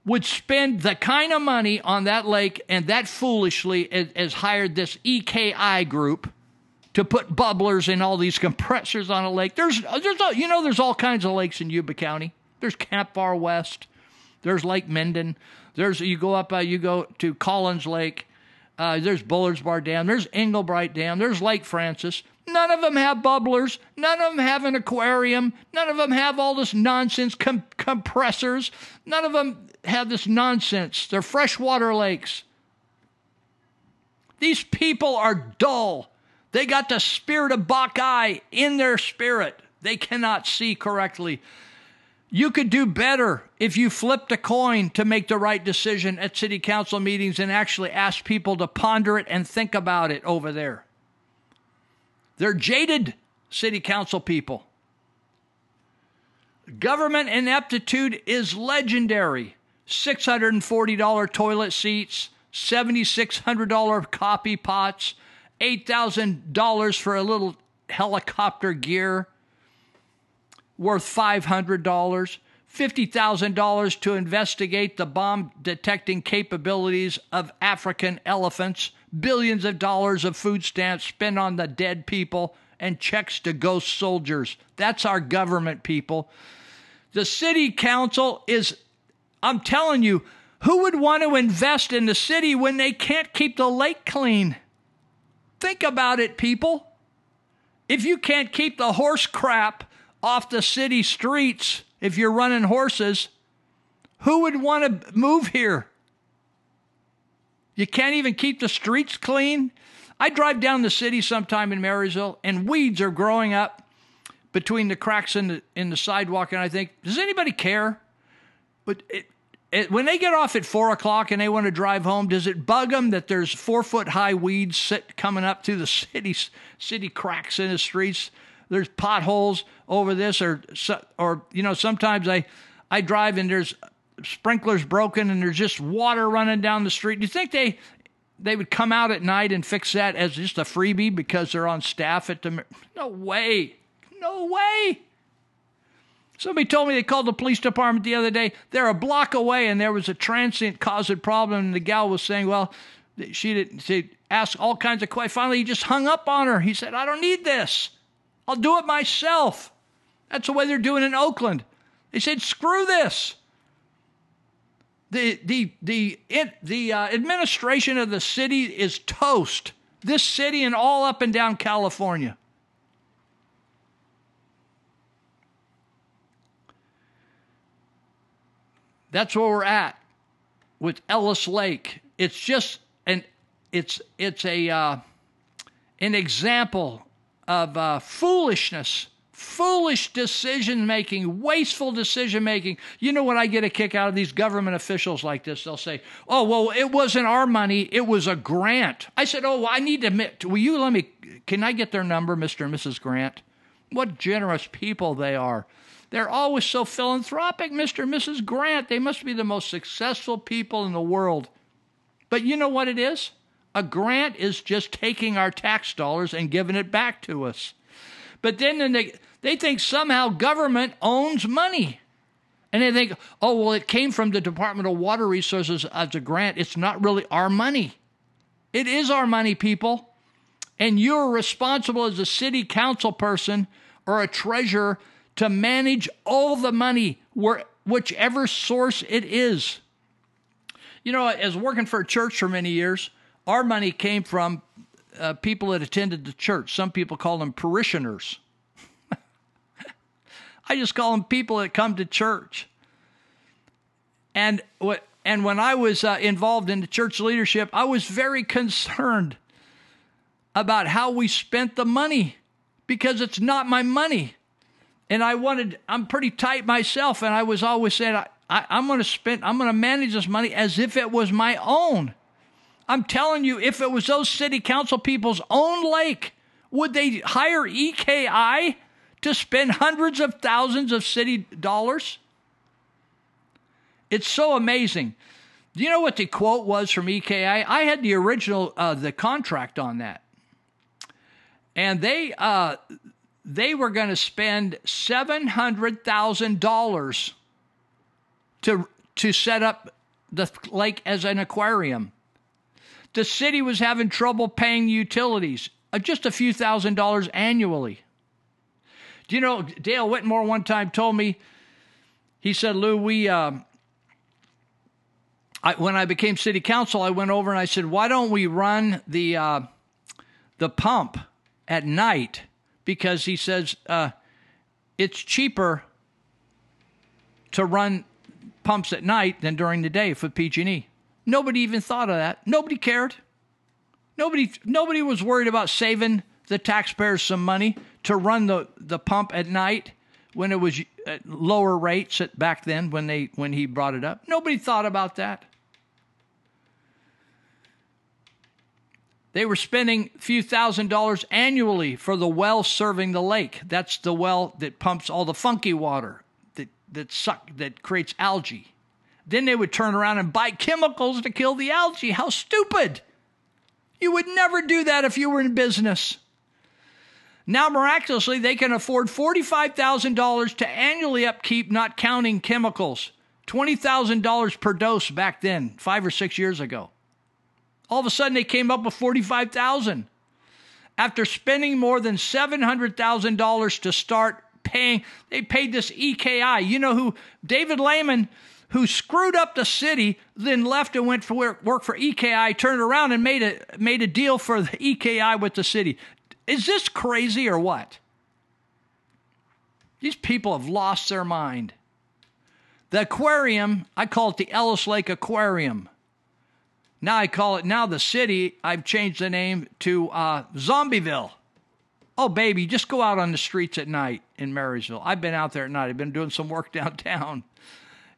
would spend the kind of money on that lake and that foolishly as, as hired this EKI group to put bubblers in all these compressors on a lake. There's, there's, a, you know, there's all kinds of lakes in Yuba County. There's Camp Far West. There's Lake Minden. There's you go up, uh, you go to Collins Lake. Uh, there's Bullards Bar Dam. There's Englebright Dam. There's Lake Francis. None of them have bubblers. None of them have an aquarium. None of them have all this nonsense com- compressors. None of them have this nonsense. They're freshwater lakes. These people are dull. They got the spirit of Bok Kai in their spirit. They cannot see correctly. You could do better if you flipped a coin to make the right decision at city council meetings and actually ask people to ponder it and think about it over there. They're jaded city council people. Government ineptitude is legendary. $640 toilet seats, $7,600 coffee pots, $8,000 for a little helicopter gear worth $500, $50,000 to investigate the bomb detecting capabilities of African elephants, billions of dollars of food stamps spent on the dead people, and checks to ghost soldiers. That's our government, people. The city council is, I'm telling you, who would want to invest in the city when they can't keep the lake clean? Think about it, people. If you can't keep the horse crap off the city streets, if you're running horses, who would want to move here? You can't even keep the streets clean. I drive down the city sometime in Marysville and weeds are growing up. between the cracks in the in the sidewalk, and I think, does anybody care? But it, it, when they get off at four o'clock and they want to drive home, does it bug them that there's four foot high weeds sit, coming up through the *laughs* city city cracks in the streets? There's potholes over this, or or you know, sometimes I I drive and there's sprinklers broken and there's just water running down the street. Do you think they they would come out at night and fix that as just a freebie because they're on staff at the no way no way somebody told me they called the police department the other day. They're a block away and there was a transient causing problem and the gal was saying well she didn't she all kinds of questions. Finally he just hung up on her. He said i don't need this. I'll do it myself. That's the way they're doing in oakland. They said screw this. The the the it, the uh, administration of the city is toast. This city and all up and down California. That's where we're at with Ellis Lake. It's just an it's it's a uh, an example of uh, foolishness foolish decision making, wasteful decision making. You know what I get a kick out of these government officials like this? They'll say, "Oh, well, it wasn't our money; it was a grant." I said, "Oh, I need to. Admit. Will you let me? Can I get their number, Mister and Mrs. Grant? What generous people they are." They're always so philanthropic, Mr. and Mrs. Grant. They must be the most successful people in the world. But you know what it is? A grant is just taking our tax dollars and giving it back to us. But then they, they think somehow government owns money. And they think, oh, well, it came from the Department of Water Resources as a grant. It's not really our money. It is our money, people. And you're responsible as a city council person or a treasurer to manage all the money, where, whichever source it is. You know, as working for a church for many years, our money came from uh, people that attended the church. Some people call them parishioners. *laughs* I just call them people that come to church. And what and when I was uh, involved in the church leadership, I was very concerned about how we spent the money because it's not my money. And I wanted, I'm pretty tight myself, and I was always saying, I, I, I'm going to spend, I'm going to manage this money as if it was my own. I'm telling you, if it was those city council people's own lake, would they hire EKI to spend hundreds of thousands of city dollars? It's so amazing. Do you know what the quote was from EKI? I had the original, uh, the contract on that, and they uh, they were going to spend seven hundred thousand dollars to to set up the lake as an aquarium. The city was having trouble paying utilities, uh, just a few thousand dollars annually. Do you know, Dale Whitmore one time told me, he said, Lou, we, uh, I, when I became city council, I went over and I said, why don't we run the, uh, the pump at night? Because he says, uh, it's cheaper to run pumps at night than during the day for PG&E. Nobody even thought of that. Nobody cared. Nobody nobody was worried about saving the taxpayers some money to run the, the pump at night when it was at lower rates at, back then when they when he brought it up. Nobody thought about that. They were spending a few thousand dollars annually for the well serving the lake. That's the well that pumps all the funky water that that suck that creates algae. Then they would turn around and buy chemicals to kill the algae. How stupid! You would never do that if you were in business. Now, miraculously, they can afford $45,000 to annually upkeep, not counting chemicals. $20,000 per dose back then, five or six years ago. All of a sudden, they came up with 45000 After spending more than $700,000 to start paying, they paid this EKI. You know who? David Lehman who screwed up the city, then left and went for work for EKI, turned around and made a made a deal for the EKI with the city. Is this crazy or what? These people have lost their mind. The aquarium, I call it the Ellis Lake Aquarium. Now I call it now the city. I've changed the name to uh, Zombieville. Oh, baby, just go out on the streets at night in Marysville. I've been out there at night. I've been doing some work *laughs* downtown.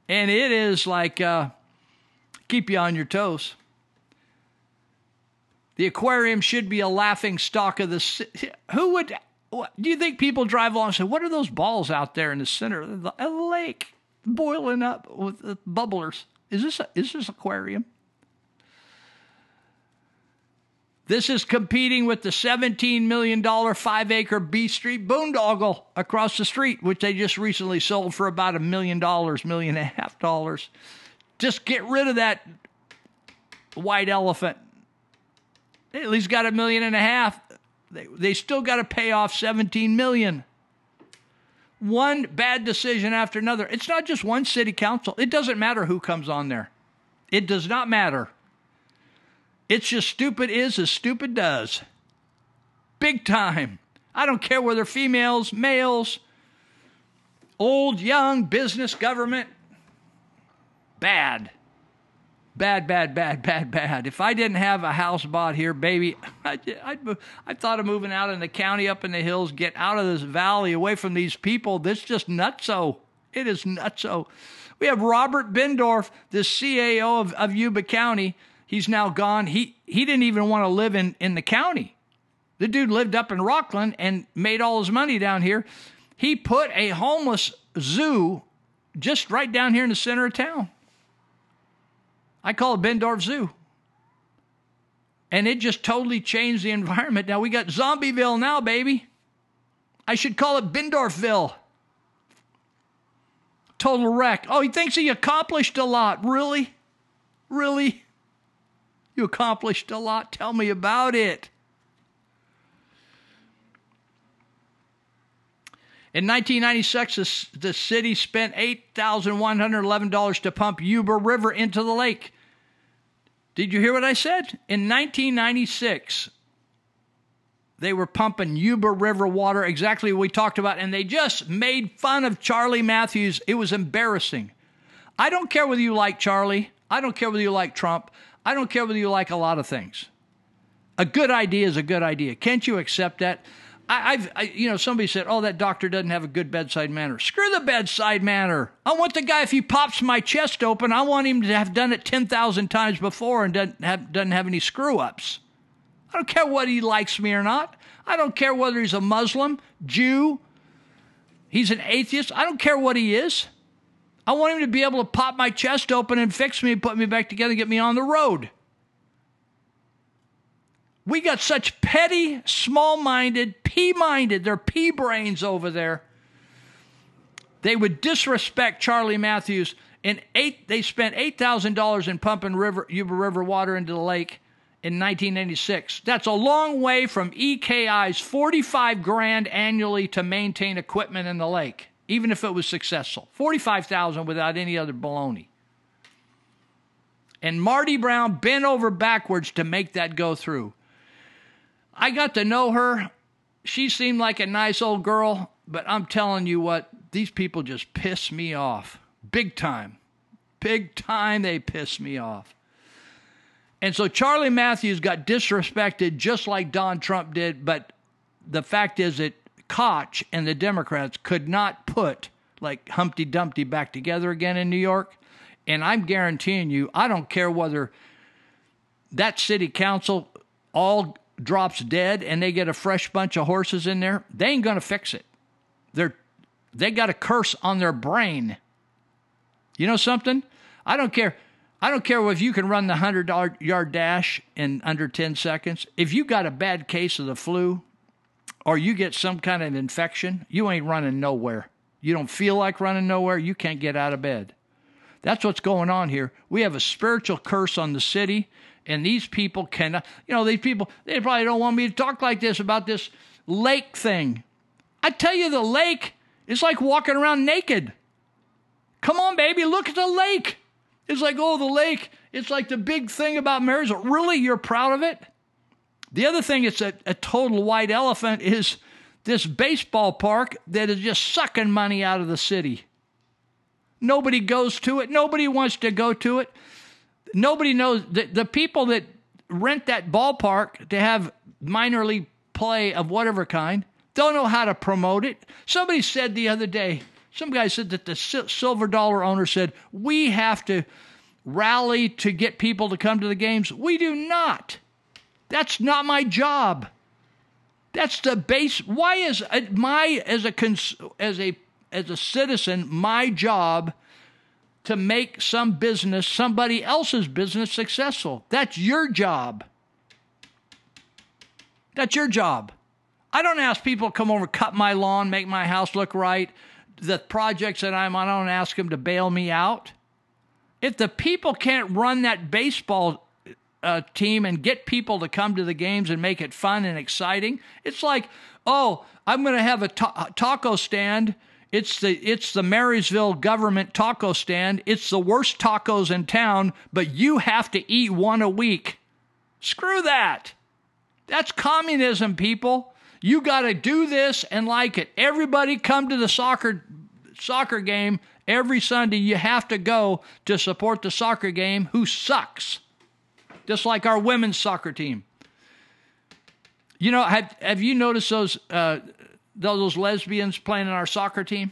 And it is like uh, keep you on your toes. The aquarium should be a laughing stock of the city. Who would, what, do you think people drive along and say, what are those balls out there in the center of the, lake boiling up with bubblers? Is this, a, is this aquarium? This is competing with the $17 million five acre B Street boondoggle across the street, which they just recently sold for about a million dollars, million and a half dollars. Just get rid of that white elephant. They at least got a million and a half. They, they still got to pay off 17 million. One bad decision after another. It's not just one city council. It doesn't matter who comes on there. It does not matter. It's just stupid is as stupid does. Big time. I don't care whether females, males, old, young, business, government. Bad. Bad, bad, bad, bad, bad. If I didn't have a house bought here, baby, *laughs* I'd, I, I thought of moving out in the county, up in the hills, get out of this valley, away from these people. This just nutso. It is nutso. We have Robert Bendorf, the CAO of, of Yuba County He's now gone. He he didn't even want to live in, in the county. The dude lived up in Rocklin and made all his money down here. He put a homeless zoo just right down here in the center of town. I call it Bendorf Zoo. And it just totally changed the *laughs* environment. Now we got Zombieville now, baby. I should call it Bendorfville. Total wreck. Oh, he thinks he accomplished a lot. Really? Really? You accomplished a lot. Tell me about it. In 1996, the city spent $8,111 to pump Yuba River into the lake. Did you hear what I said? In 1996, they were pumping Yuba River water, exactly what we talked about, and they just made fun of Charlie Matthews. It was embarrassing. I don't care whether you like Charlie, I don't care whether you like Trump. I don't care whether you like a lot of things. A good idea is a good idea. Can't you accept that? I, have you know, somebody said, "Oh, that doctor doesn't have a good bedside manner." Screw the bedside manner. I want the guy if he pops my chest open, I want him to have done it ten thousand times before and doesn't have doesn't have any screw ups. I don't care what he likes me or not. I don't care whether he's a Muslim, Jew, he's an atheist. I don't care what he is. I want him to be able to pop my chest open and fix me put me back together get me on the road. We got such petty, small minded, pea minded, they're pea brains over there. They would disrespect Charlie Matthews. And eight, they spent $8,000 in pumping river, Yuba River water into the lake in 1996. That's a long way from EKI's 45 grand annually to maintain equipment in the lake even if it was successful. 45,000 without any other baloney. And Marty Brown bent over backwards to make that go through. I got to know her. She seemed like a nice old girl, but I'm telling you what, these people just piss me off. Big time. Big time they piss me off. And so Charlie Matthews got disrespected just like Don Trump did, but the fact is that Koch and the Democrats could not put like Humpty Dumpty back together again in New York. And I'm guaranteeing you, I don't care whether that city council all drops dead and they get a fresh bunch of horses in there, they ain't going to fix it. They're they got a curse on their brain. You know something? I don't care. I don't care if you can run the 100 yard dash in under 10 seconds. If you got a bad case of the flu, or you get some kind of infection, you ain't running nowhere. You don't feel like running nowhere, you can't get out of bed. That's what's going on here. We have a spiritual curse on the city, and these people cannot, you know, these people, they probably don't want me to talk like this about this lake thing. I tell you, the lake is like walking around naked. Come on, baby, look at the lake. It's like, oh, the lake. It's like the big thing about Marysville. Really, you're proud of it? The other thing that's a, a total white elephant is this baseball park that is just sucking money out of the city. Nobody goes to it. Nobody wants to go to it. Nobody knows the, the people that rent that ballpark to have minor league play of whatever kind, don't know how to promote it. Somebody said the other day, some guy said that the silver dollar owner said, we have to rally to get people to come to the games. We do not. That's not my job. That's the base. Why is my as a as a as a citizen my job to make some business somebody else's business successful? That's your job. That's your job. I don't ask people to come over, cut my lawn, make my house look right. The projects that I'm on, I don't ask them to bail me out. If the people can't run that baseball uh, team and get people to come to the games and make it fun and exciting, it's like, oh, I'm going to have a ta- taco stand. It's the it's the Marysville government taco stand. It's the worst tacos in town, but you have to eat one a week. Screw that. That's communism, people. You got to do this and like it. Everybody come to the soccer soccer game every Sunday. You have to go to support the soccer game who sucks. Just like our women's soccer team. You know, have have you noticed those uh, those lesbians playing in our soccer team?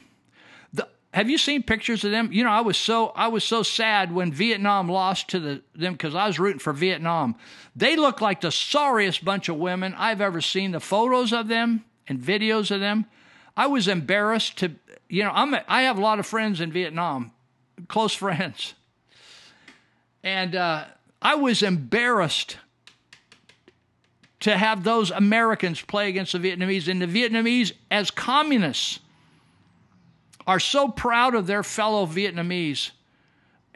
Have you seen pictures of them? You know, I was so I was so sad when Vietnam lost to the, them because I was rooting for Vietnam. They look like the sorriest bunch of women I've ever seen. The photos of them and videos of them, I was embarrassed to. You know, I'm I have a lot of friends in Vietnam, close friends, and uh, I was embarrassed to have those Americans play against the Vietnamese, and the Vietnamese as communists are so proud of their fellow Vietnamese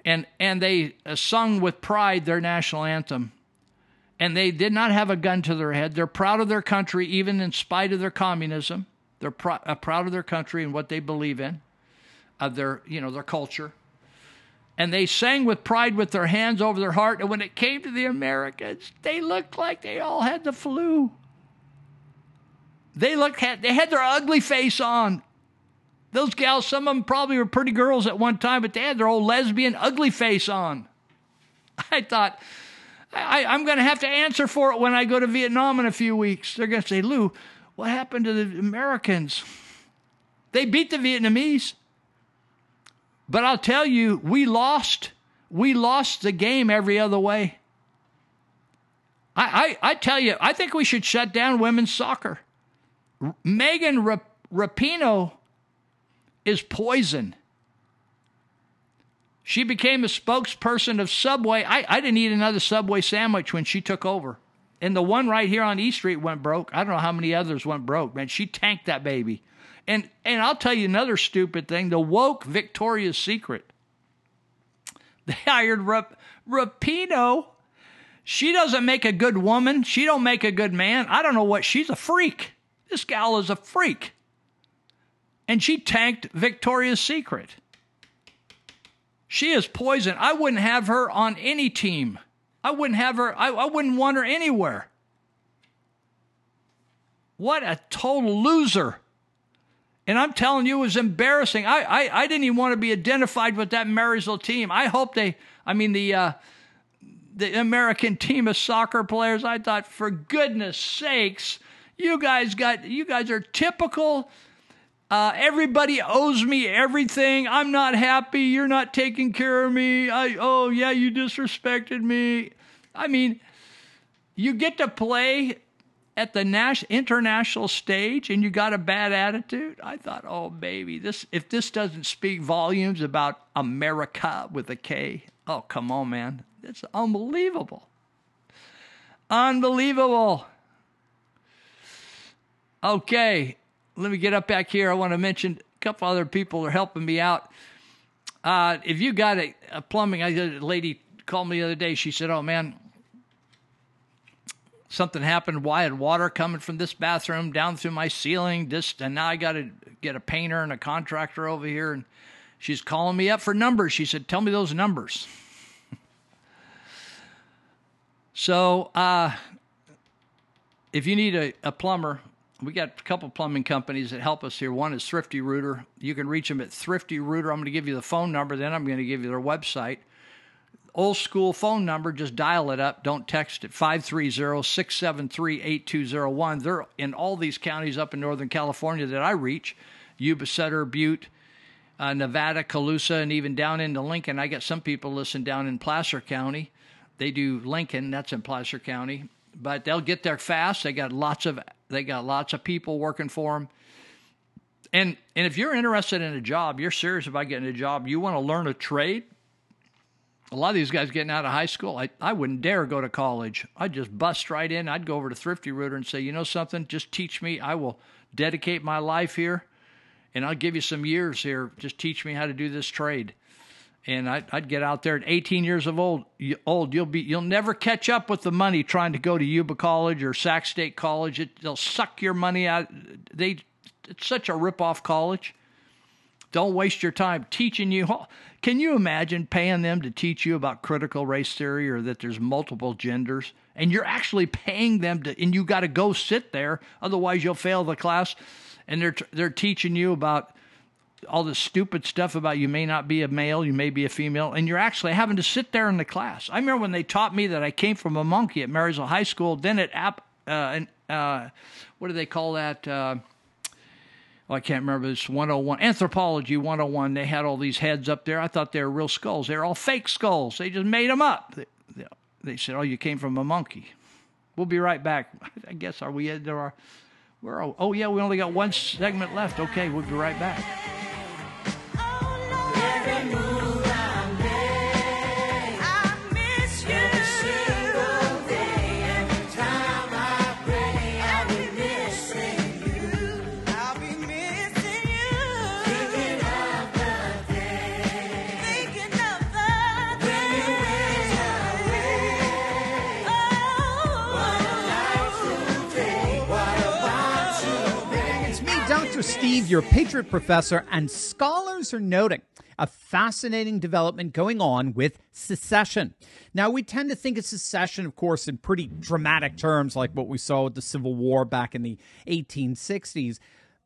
and, and they uh, sung with pride their national anthem. And they did not have a gun to their head. They're proud of their country, even in spite of their communism. They're pr- uh, proud of their country and what they believe in, of their, you know, their culture. And they sang with pride with their hands over their heart. And when it came to the Americans, they looked like they all had the flu. They looked had they had their ugly face on. Those gals, some of them probably were pretty girls at one time, but they had their old lesbian ugly face on. *laughs* I thought, I, am going to have to answer for it when I go to Vietnam in a few weeks. They're going to say, Lou, what happened to the Americans? They beat the Vietnamese. But I'll tell you, we lost. We lost the game every other way. I, I, I tell you, I think we should shut down women's soccer. Megan Rapinoe is poison. She became a spokesperson of Subway. I, I didn't eat another Subway sandwich when she took over. And the one right here on East Street went broke. I don't know how many others went broke, man. She tanked that baby. And and I'll tell you another stupid thing. The woke Victoria's Secret. They *laughs* hired Rap- Rapinoe. She doesn't make a good woman. She don't make a good man. I don't know what. She's a freak. This gal is a freak and she tanked Victoria's Secret. She is poison. I wouldn't have her on any team. I wouldn't have her, I, I wouldn't want her anywhere. What a total loser. And I'm telling you, it was embarrassing. I, I, I didn't even want to be identified with that Marysville team. I hope they, I mean, the, uh, the American team of soccer players, I thought, for goodness sakes, you guys got, you guys are typical uh, everybody owes me everything. I'm not happy. You're not taking care of me. I, oh, yeah, you disrespected me. I mean, you get to play at the nas- international stage and you got a bad attitude. I thought, oh, baby, this if this doesn't speak volumes about America with a K, oh, come on, man. It's unbelievable. Unbelievable. Okay, let me get up back here. I want to mention a couple other people are helping me out. Uh, if you got a, a plumbing, I a lady called me the other day. She said, "Oh man, something happened. Why had water coming from this bathroom down through my ceiling? This and now I got to get a painter and a contractor over here." And she's calling me up for numbers. She said, "Tell me those numbers." *laughs* so, uh, if you need a, a plumber, we got a couple plumbing companies that help us here. One is Thrifty Rooter. You can reach them at Thrifty Rooter. I'm going to give you the phone number, then I'm going to give you their website. Old school phone number, just dial it up. Don't text it. 530 673 8201. They're in all these counties up in Northern California that I reach Yuba, Sutter, Butte, uh, Nevada, Colusa, and even down into Lincoln. I got some people listen down in Placer County. They do Lincoln, that's in Placer County, but they'll get there fast. They got lots of they got lots of people working for them. And and if you're interested in a job, you're serious about getting a job, you want to learn a trade. A lot of these guys getting out of high school, I, I wouldn't dare go to college. I'd just bust right in. I'd go over to Thrifty Rooter and say, you know something, just teach me. I will dedicate my life here and I'll give you some years here. Just teach me how to do this trade. And I'd, I'd get out there at 18 years of old. Old, you'll be, you'll never catch up with the money trying to go to Yuba College or Sac State College. It, they'll suck your money out. They, it's such a rip-off college. Don't waste your time teaching you. *laughs* Can you imagine paying them to teach you about critical race theory or that there's multiple genders? And you're actually paying them to, and you got to go sit there, otherwise you'll fail the class. And they're they're teaching you about all this stupid stuff about you may not be a male, you may be a female, and you're actually having to sit there in the class. I remember when they taught me that I came from a monkey at Marysville High School. Then at App, uh, uh, what do they call that? Uh, I can't remember. It's 101 anthropology 101. They had all these heads up there. I thought they were real skulls. They're all fake skulls. They just made them up. They, they, said, "Oh, you came from a monkey." We'll be right back. *laughs* I guess are we into our? We're oh yeah, we only got one segment left. Okay, we'll be right back. Steve, your Patriot professor, and scholars are noting a fascinating development going on with secession. Now, we tend to think of secession, of course, in pretty dramatic terms, like what we saw with the Civil War back in the 1860s.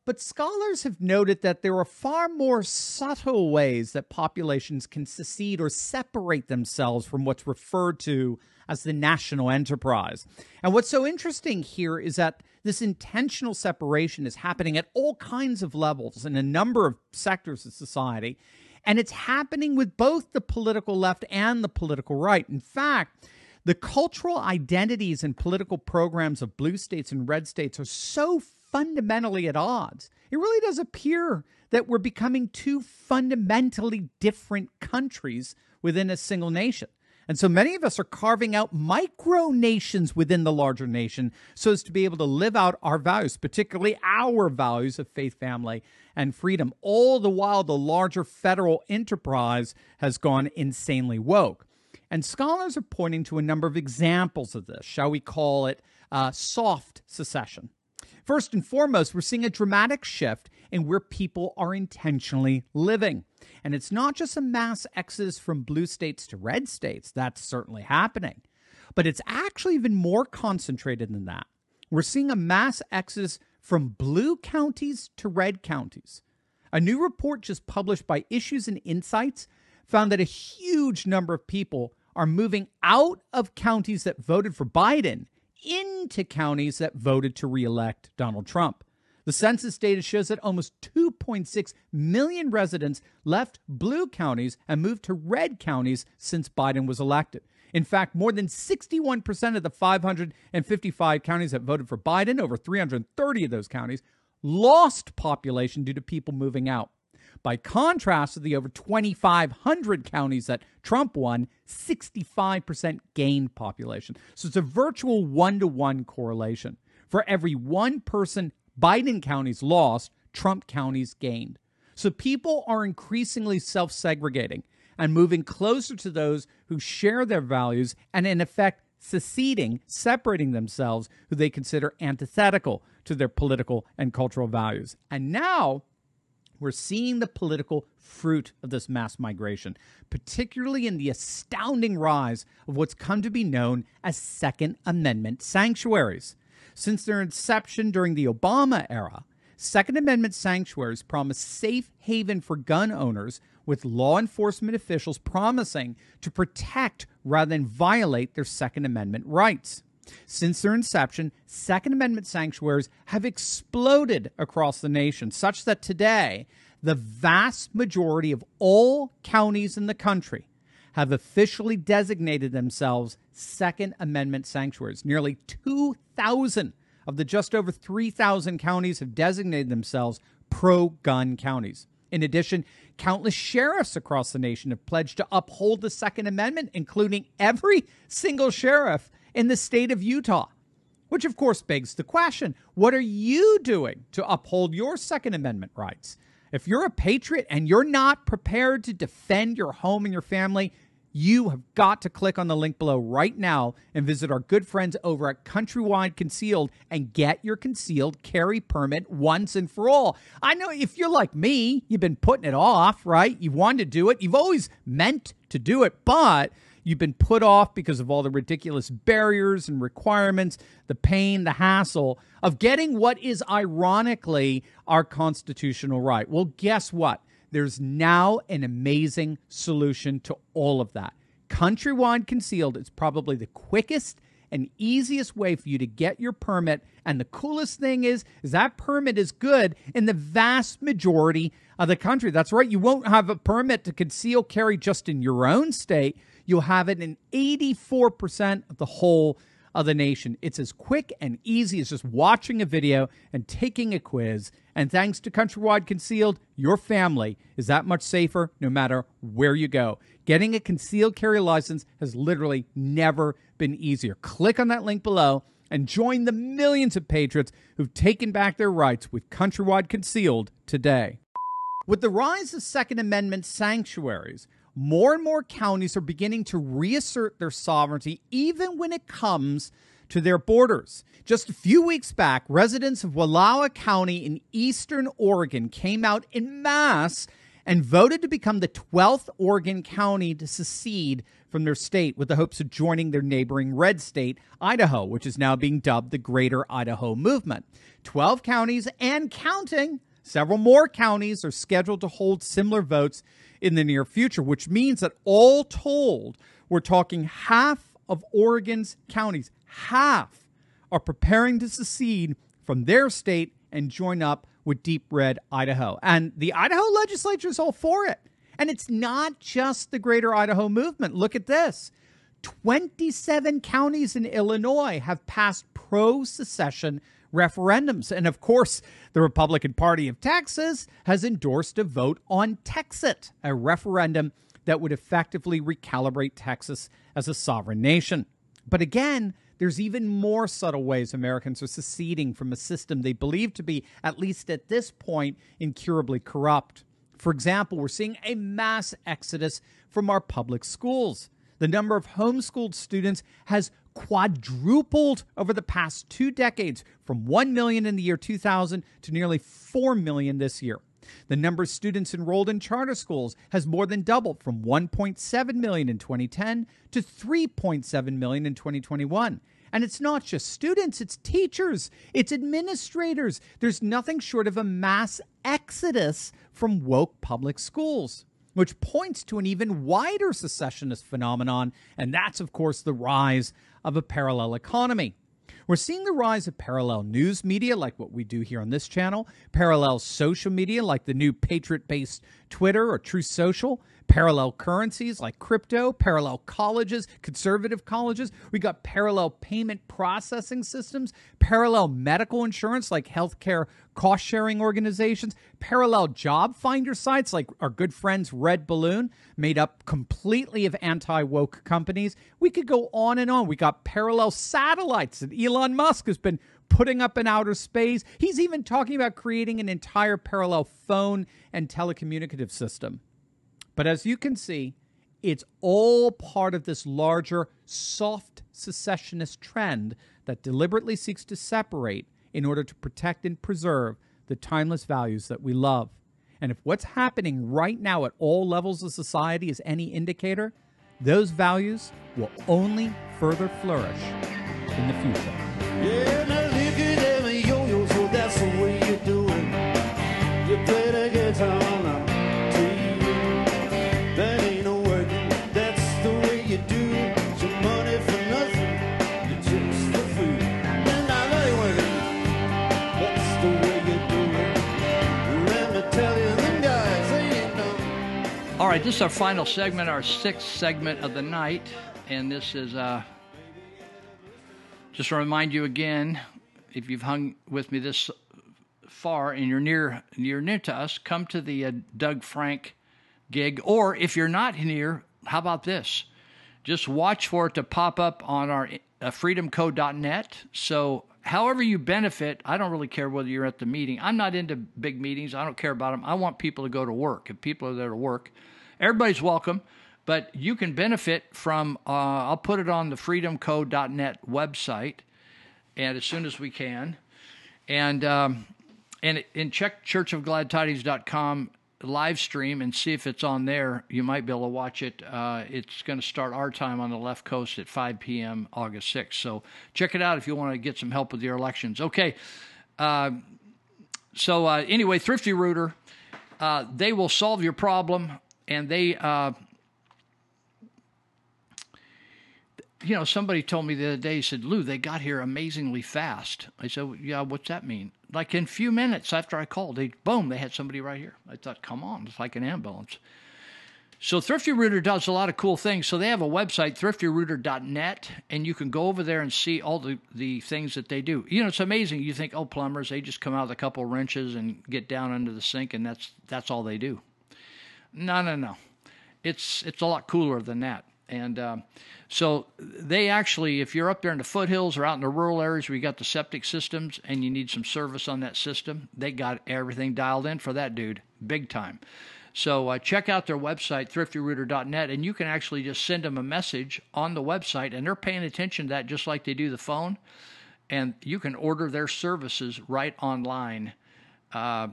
But scholars have noted that there are far more subtle ways that populations can secede or separate themselves from what's referred to as the national enterprise. And what's so interesting here is that this intentional separation is happening at all kinds of levels in a number of sectors of society. And it's happening with both the political left and the political right. In fact, the cultural identities and political programs of blue states and red states are so fundamentally at odds. It really does appear that we're becoming two fundamentally different countries within a single nation. And so many of us are carving out micro nations within the larger nation so as to be able to live out our values, particularly our values of faith, family, and freedom. All the while, the larger federal enterprise has gone insanely woke. And scholars are pointing to a number of examples of this. Shall we call it uh, soft secession? First and foremost, we're seeing a dramatic shift in where people are intentionally living. And it's not just a mass exodus from blue states to red states, that's certainly happening, but it's actually even more concentrated than that. We're seeing a mass exodus from blue counties to red counties. A new report just published by Issues and Insights found that a huge number of people are moving out of counties that voted for Biden into counties that voted to reelect Donald Trump. The census data shows that almost 2.6 million residents left blue counties and moved to red counties since Biden was elected. In fact, more than 61% of the 555 counties that voted for Biden, over 330 of those counties, lost population due to people moving out. By contrast to the over 2,500 counties that Trump won, 65% gained population. So it's a virtual one to one correlation. For every one person Biden counties lost, Trump counties gained. So people are increasingly self segregating and moving closer to those who share their values and, in effect, seceding, separating themselves who they consider antithetical to their political and cultural values. And now we're seeing the political fruit of this mass migration, particularly in the astounding rise of what's come to be known as Second Amendment sanctuaries. Since their inception during the Obama era, Second Amendment sanctuaries promise safe haven for gun owners with law enforcement officials promising to protect rather than violate their Second Amendment rights. Since their inception, Second Amendment sanctuaries have exploded across the nation, such that today, the vast majority of all counties in the country have officially designated themselves Second Amendment sanctuaries. Nearly 2,000 of the just over 3,000 counties have designated themselves pro gun counties. In addition, countless sheriffs across the nation have pledged to uphold the Second Amendment, including every single sheriff in the state of Utah. Which, of course, begs the question what are you doing to uphold your Second Amendment rights? If you're a patriot and you're not prepared to defend your home and your family, you have got to click on the link below right now and visit our good friends over at Countrywide Concealed and get your concealed carry permit once and for all. I know if you're like me, you've been putting it off, right? You've wanted to do it, you've always meant to do it, but you've been put off because of all the ridiculous barriers and requirements, the pain, the hassle of getting what is ironically our constitutional right. Well, guess what? There's now an amazing solution to all of that. Countrywide Concealed is probably the quickest and easiest way for you to get your permit. And the coolest thing is, is that permit is good in the vast majority of the country. That's right. You won't have a permit to conceal carry just in your own state. You'll have it in 84% of the whole of the nation. It's as quick and easy as just watching a video and taking a quiz. And thanks to Countrywide Concealed, your family is that much safer no matter where you go. Getting a concealed carry license has literally never been easier. Click on that link below and join the millions of patriots who've taken back their rights with Countrywide Concealed today. With the rise of Second Amendment sanctuaries, more and more counties are beginning to reassert their sovereignty, even when it comes to their borders. Just a few weeks back, residents of Wallowa County in eastern Oregon came out in mass and voted to become the 12th Oregon county to secede from their state with the hopes of joining their neighboring red state, Idaho, which is now being dubbed the Greater Idaho Movement. 12 counties and counting. Several more counties are scheduled to hold similar votes in the near future, which means that all told, we're talking half of Oregon's counties, half are preparing to secede from their state and join up with deep red Idaho. And the Idaho legislature is all for it. And it's not just the greater Idaho movement. Look at this 27 counties in Illinois have passed pro secession referendums. And of course, the Republican Party of Texas has endorsed a vote on Texit, a referendum that would effectively recalibrate Texas as a sovereign nation. But again, there's even more subtle ways Americans are seceding from a system they believe to be, at least at this point, incurably corrupt. For example, we're seeing a mass exodus from our public schools. The number of homeschooled students has quadrupled over the past two decades from 1 million in the year 2000 to nearly 4 million this year. The number of students enrolled in charter schools has more than doubled from 1.7 million in 2010 to 3.7 million in 2021. And it's not just students, it's teachers, it's administrators. There's nothing short of a mass exodus from woke public schools which points to an even wider secessionist phenomenon, and that's, of course, the rise of a parallel economy. We're seeing the rise of parallel news media, like what we do here on this channel, parallel social media, like the new Patriot based Twitter or Truth Social, parallel currencies like crypto, parallel colleges, conservative colleges. We got parallel payment processing systems, parallel medical insurance like healthcare cost sharing organizations, parallel job finder sites like our good friends Red Balloon, made up completely of anti woke companies. We could go on and on. We got parallel satellites that Elon Musk has been putting up in outer space. He's even talking about creating an entire parallel phone and telecommunicative system. But as you can see, it's all part of this larger soft secessionist trend that deliberately seeks to separate in order to protect and preserve the timeless values that we love. And if what's happening right now at all levels of society is any indicator, those values will only further flourish in the future. Yeah, now right, this is our final segment, our sixth segment of the night, and this is uh, just to remind you again, if you've hung with me this far and you're near you're near to us, come to the uh, Doug Frank gig, or if you're not near, how about this? Just watch for it to pop up on our uh, freedomco.net. So however you benefit, I don't really care whether you're at the meeting. I'm not into big meetings. I don't care about them. I want people to go to work. If people are there to work, everybody's welcome. But you can benefit from. Uh, I'll put it on the freedomco.net website, and as soon as we can, and um, and and check churchofgladtidings.com live stream and see if it's on there. You might be able to watch it. Uh, it's going to start our time on the left coast at 5 p.m. August 6th. So check it out if you want to get some help with your elections. Okay. Uh, so uh, anyway, Thrifty Rooter, uh, they will solve your problem, and they. Uh, you know, somebody told me the other day, he said, Lou, they got here amazingly fast. I said, well, yeah, what's that mean? Like in a few minutes after I called, they boom, they had somebody right here. I thought, come on, it's like an ambulance. So Thrifty Rooter does a lot of cool things. So they have a website, thriftyrooter.net, and you can go over there and see all the, the things that they do. You know, it's amazing. You think, oh, plumbers, they just come out with a couple wrenches and get down under the sink, and that's that's all they do. No, no, no. It's it's a lot cooler than that. And uh, so they actually, if you're up there in the foothills or out in the rural areas where you got the septic systems and you need some service on that system, they got everything dialed in for that dude, big time. So uh, check out their website, thriftyrooter.net, and you can actually just send them a message on the website, and they're paying attention to that just like they do the phone. And you can order their services right online. Uh,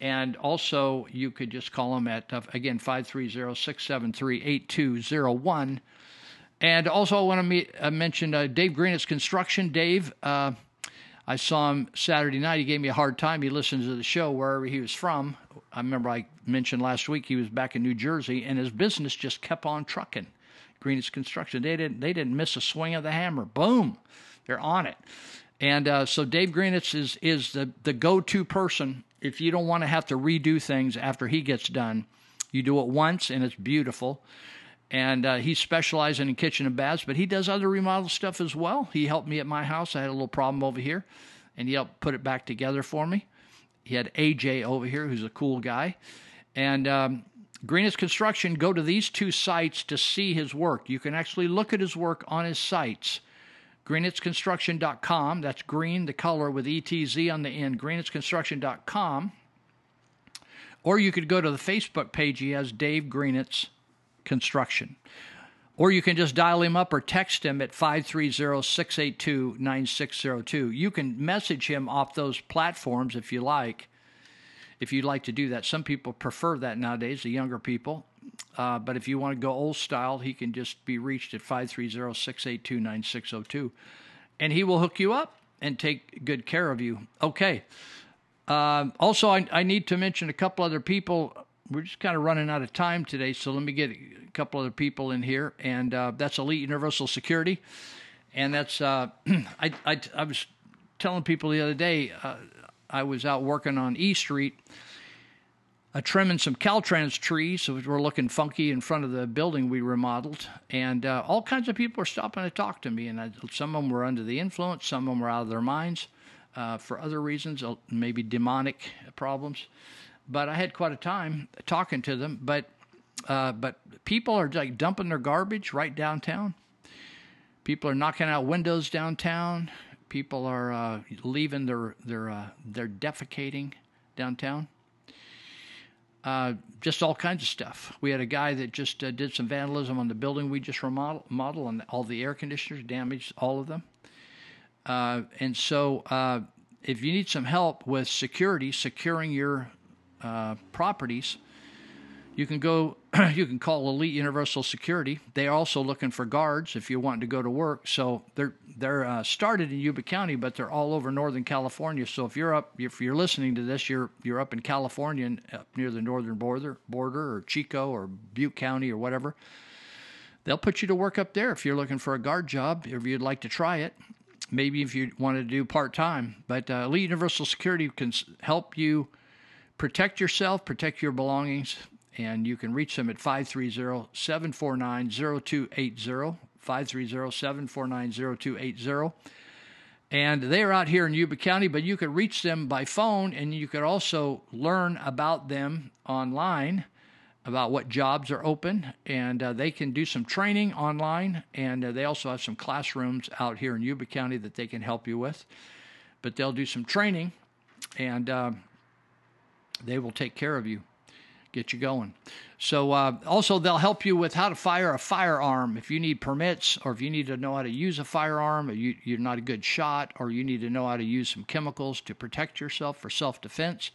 and also, you could just call them at, uh, again, 530 673 8201. And also, I want to meet, uh, mention uh, Dave Greenetz Construction. Dave, uh, I saw him Saturday night. He gave me a hard time. He listens to the show wherever he was from. I remember I mentioned last week he was back in New Jersey, and his business just kept on trucking. Greenetz Construction. They didn't they didn't miss a swing of the hammer. Boom, they're on it. And uh, so Dave Greenetz is is the the go to person if you don't want to have to redo things after he gets done. You do it once, and it's beautiful. And uh, he's specializing in kitchen and baths, but he does other remodel stuff as well. He helped me at my house. I had a little problem over here, and he helped put it back together for me. He had AJ over here, who's a cool guy. And um, Greenetz Construction, go to these two sites to see his work. You can actually look at his work on his sites. GreenetzConstruction.com. That's green, the color with ETZ on the end. GreenetzConstruction.com. Or you could go to the Facebook page he has, Dave Greenetz Construction. Or you can just dial him up or text him at 530 682 9602. You can message him off those platforms if you like, if you'd like to do that. Some people prefer that nowadays, the younger people. Uh, but if you want to go old style, he can just be reached at 530 682 9602. And he will hook you up and take good care of you. Okay. Uh, also, I, I need to mention a couple other people. We're just kind of running out of time today, so let me get a couple other people in here. And uh, that's Elite Universal Security. And that's, uh, *clears throat* I, I, I, was telling people the other day, uh, I was out working on E Street uh, trimming some Caltrans trees, so we're looking funky in front of the building we remodeled. And uh, all kinds of people are stopping to talk to me, and I, some of them were under the influence, some of them were out of their minds uh, for other reasons, uh, maybe demonic problems. But I had quite a time talking to them. But uh, but people are like dumping their garbage right downtown. People are knocking out windows downtown. People are uh, leaving their their their defecating downtown uh, just all kinds of stuff. We had a guy that just uh, did some vandalism on the building we just remodeled, model, and all the air conditioners damaged all of them. Uh, and so, uh, if you need some help with security, securing your uh, properties, you can go. *clears throat* you can call Elite Universal Security. They're also looking for guards if you want to go to work. So they're they're uh, started in Yuba County, but they're all over Northern California. So if you're up, if you're listening to this, you're you're up in California, and up near the northern border, border or Chico or Butte County or whatever. They'll put you to work up there if you're looking for a guard job. If you'd like to try it, maybe if you want to do part time. But uh, Elite Universal Security can help you protect yourself, protect your belongings, and you can reach them at 530 749 0280. 530 749 0280. And they are out here in Yuba County, but you could reach them by phone and you could also learn about them online, about what jobs are open. And uh, they can do some training online. And uh, they also have some classrooms out here in Yuba County that they can help you with. But they'll do some training and uh, they will take care of you, get you going. So, uh, also, they'll help you with how to fire a firearm if you need permits or if you need to know how to use a firearm, or you, you're not a good shot, or you need to know how to use some chemicals to protect yourself for self defense.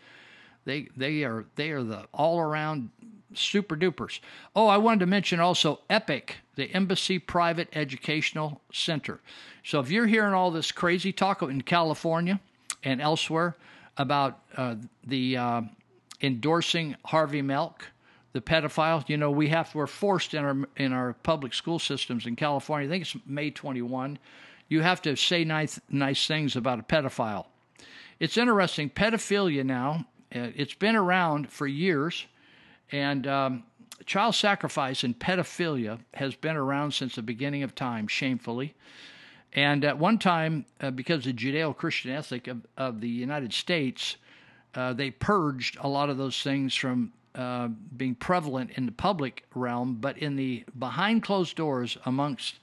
They, they are they are the all around super dupers. Oh, I wanted to mention also EPIC, the Embassy Private Educational Center. So if you're hearing all this crazy talk in California and elsewhere about uh, the uh, endorsing Harvey Milk, the pedophile, you know, we have we're forced in our in our public school systems in California. I think it's May 21. You have to say nice nice things about a pedophile. It's interesting. Pedophilia now. Uh, it's been around for years, and um, child sacrifice and pedophilia has been around since the beginning of time. Shamefully. And at one time, uh, because of the Judeo Christian ethic of, of the United States, uh, they purged a lot of those things from uh, being prevalent in the public realm, but in the behind closed doors amongst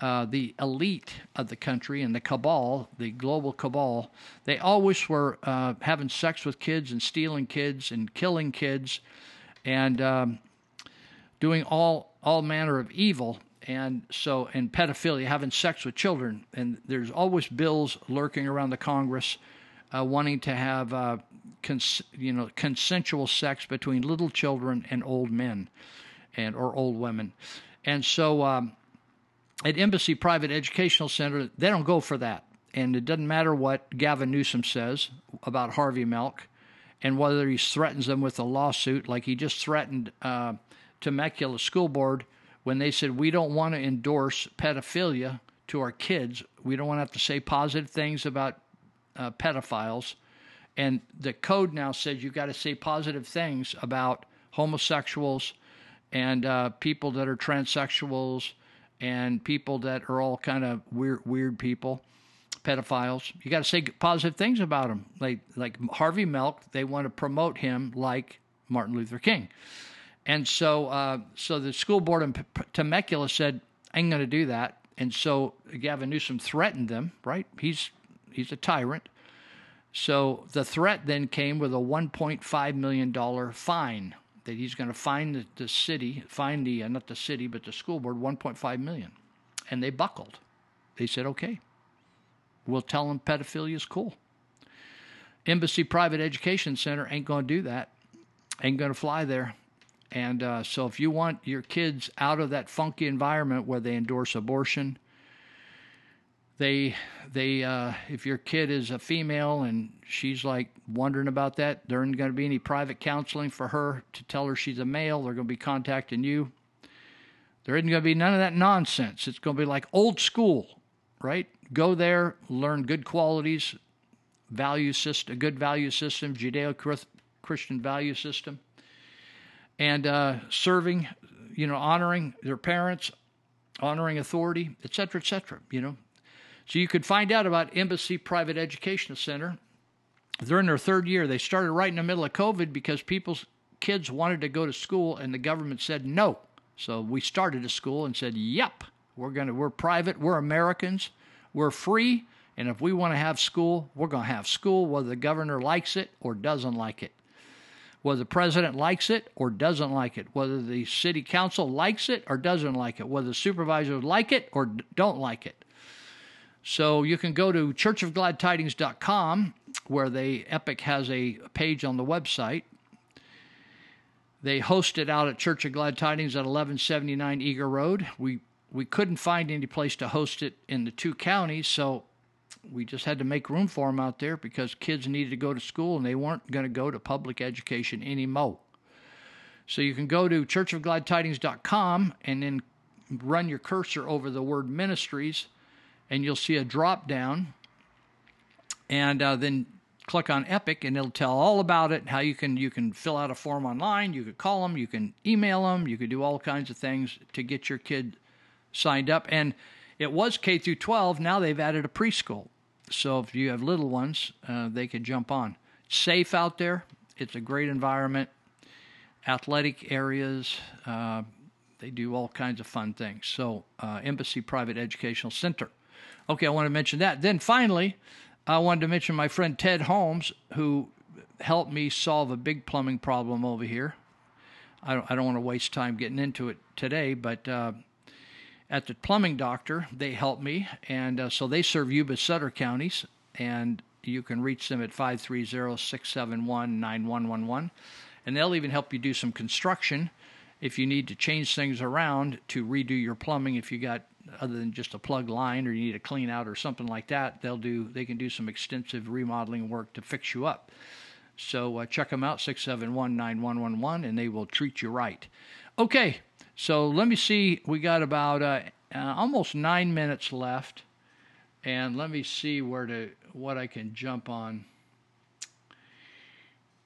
uh, the elite of the country and the cabal, the global cabal, they always were uh, having sex with kids and stealing kids and killing kids and um, doing all all manner of evil. And so and pedophilia, having sex with children, and there's always bills lurking around the Congress, uh, wanting to have uh, cons- you know consensual sex between little children and old men, and or old women, and so um, at Embassy Private Educational Center they don't go for that, and it doesn't matter what Gavin Newsom says about Harvey Milk, and whether he threatens them with a lawsuit like he just threatened uh, Temecula School Board when they said we don't want to endorse pedophilia to our kids. We don't want to have to say positive things about uh, pedophiles. And the code now says you've got to say positive things about homosexuals and uh, people that are transsexuals and people that are all kind of weird, weird people, pedophiles. You got to say positive things about them. Like like Harvey Milk, they want to promote him like Martin Luther King. And so, uh, so the school board in Temecula said, "I ain't going to do that." And so Gavin Newsom threatened them. Right? He's he's a tyrant. So the threat then came with a 1.5 million dollar fine that he's going to fine the, the city, fine the uh, not the city but the school board 1.5 million. and they buckled. They said, "Okay, we'll tell them pedophilia is cool." Embassy Private Education Center ain't going to do that. Ain't going to fly there. And uh, so, if you want your kids out of that funky environment where they endorse abortion, they they uh, if your kid is a female and she's like wondering about that, there isn't going to be any private counseling for her to tell her she's a male. They're going to be contacting you. There isn't going to be none of that nonsense. It's going to be like old school, right? Go there, learn good qualities, value system, a good value system, Judeo Christian value system and uh, serving, you know, honoring their parents, honoring authority, et cetera, et cetera, you know. So you could find out about Embassy Private Education Center. They're in their third year. They started right in the middle of COVID because people's kids wanted to go to school and the government said no. So we started a school and said, "Yep, we're going to we're private, we're Americans, we're free, and if we want to have school, we're going to have school whether the governor likes it or doesn't like it." whether the president likes it or doesn't like it, whether the city council likes it or doesn't like it, whether the supervisors like it or don't like it. So you can go to churchofgladtidings.com where the Epic has a page on the website. They host it out at Church of Glad Tidings at 1179 Eager Road. We we couldn't find any place to host it in the two counties, so we just had to make room for them out there because kids needed to go to school and they weren't going to go to public education anymore. So you can go to churchofgladtidings.com and then run your cursor over the word ministries and you'll see a drop down and uh, then click on Epic, and it'll tell all about it. How you can you can fill out a form online, you could call them, you can email them, you could do all kinds of things to get your kid signed up. And it was K through 12. Now they've added a preschool, so if you have little ones, uh, they could jump on. It's safe out there. It's a great environment. Athletic areas. Uh, they do all kinds of fun things. So, uh, Embassy Private Educational Center. Okay, I want to mention that. Then finally, I wanted to mention my friend Ted Holmes, who helped me solve a big plumbing problem over here. I don't, I don't want to waste time getting into it today, but uh, at the plumbing doctor, they helped me. And uh, so they serve Yuba Sutter counties, and you can reach them at 530 671 9111. And they'll even help you do some construction if you need to change things around to redo your plumbing if you got other than just a plug line or you need a clean out or something like that they'll do they can do some extensive remodeling work to fix you up. So uh, check them out 671-9111 and they will treat you right. Okay so let me see we got about uh, uh, almost nine minutes left and let me see where to what i can jump on.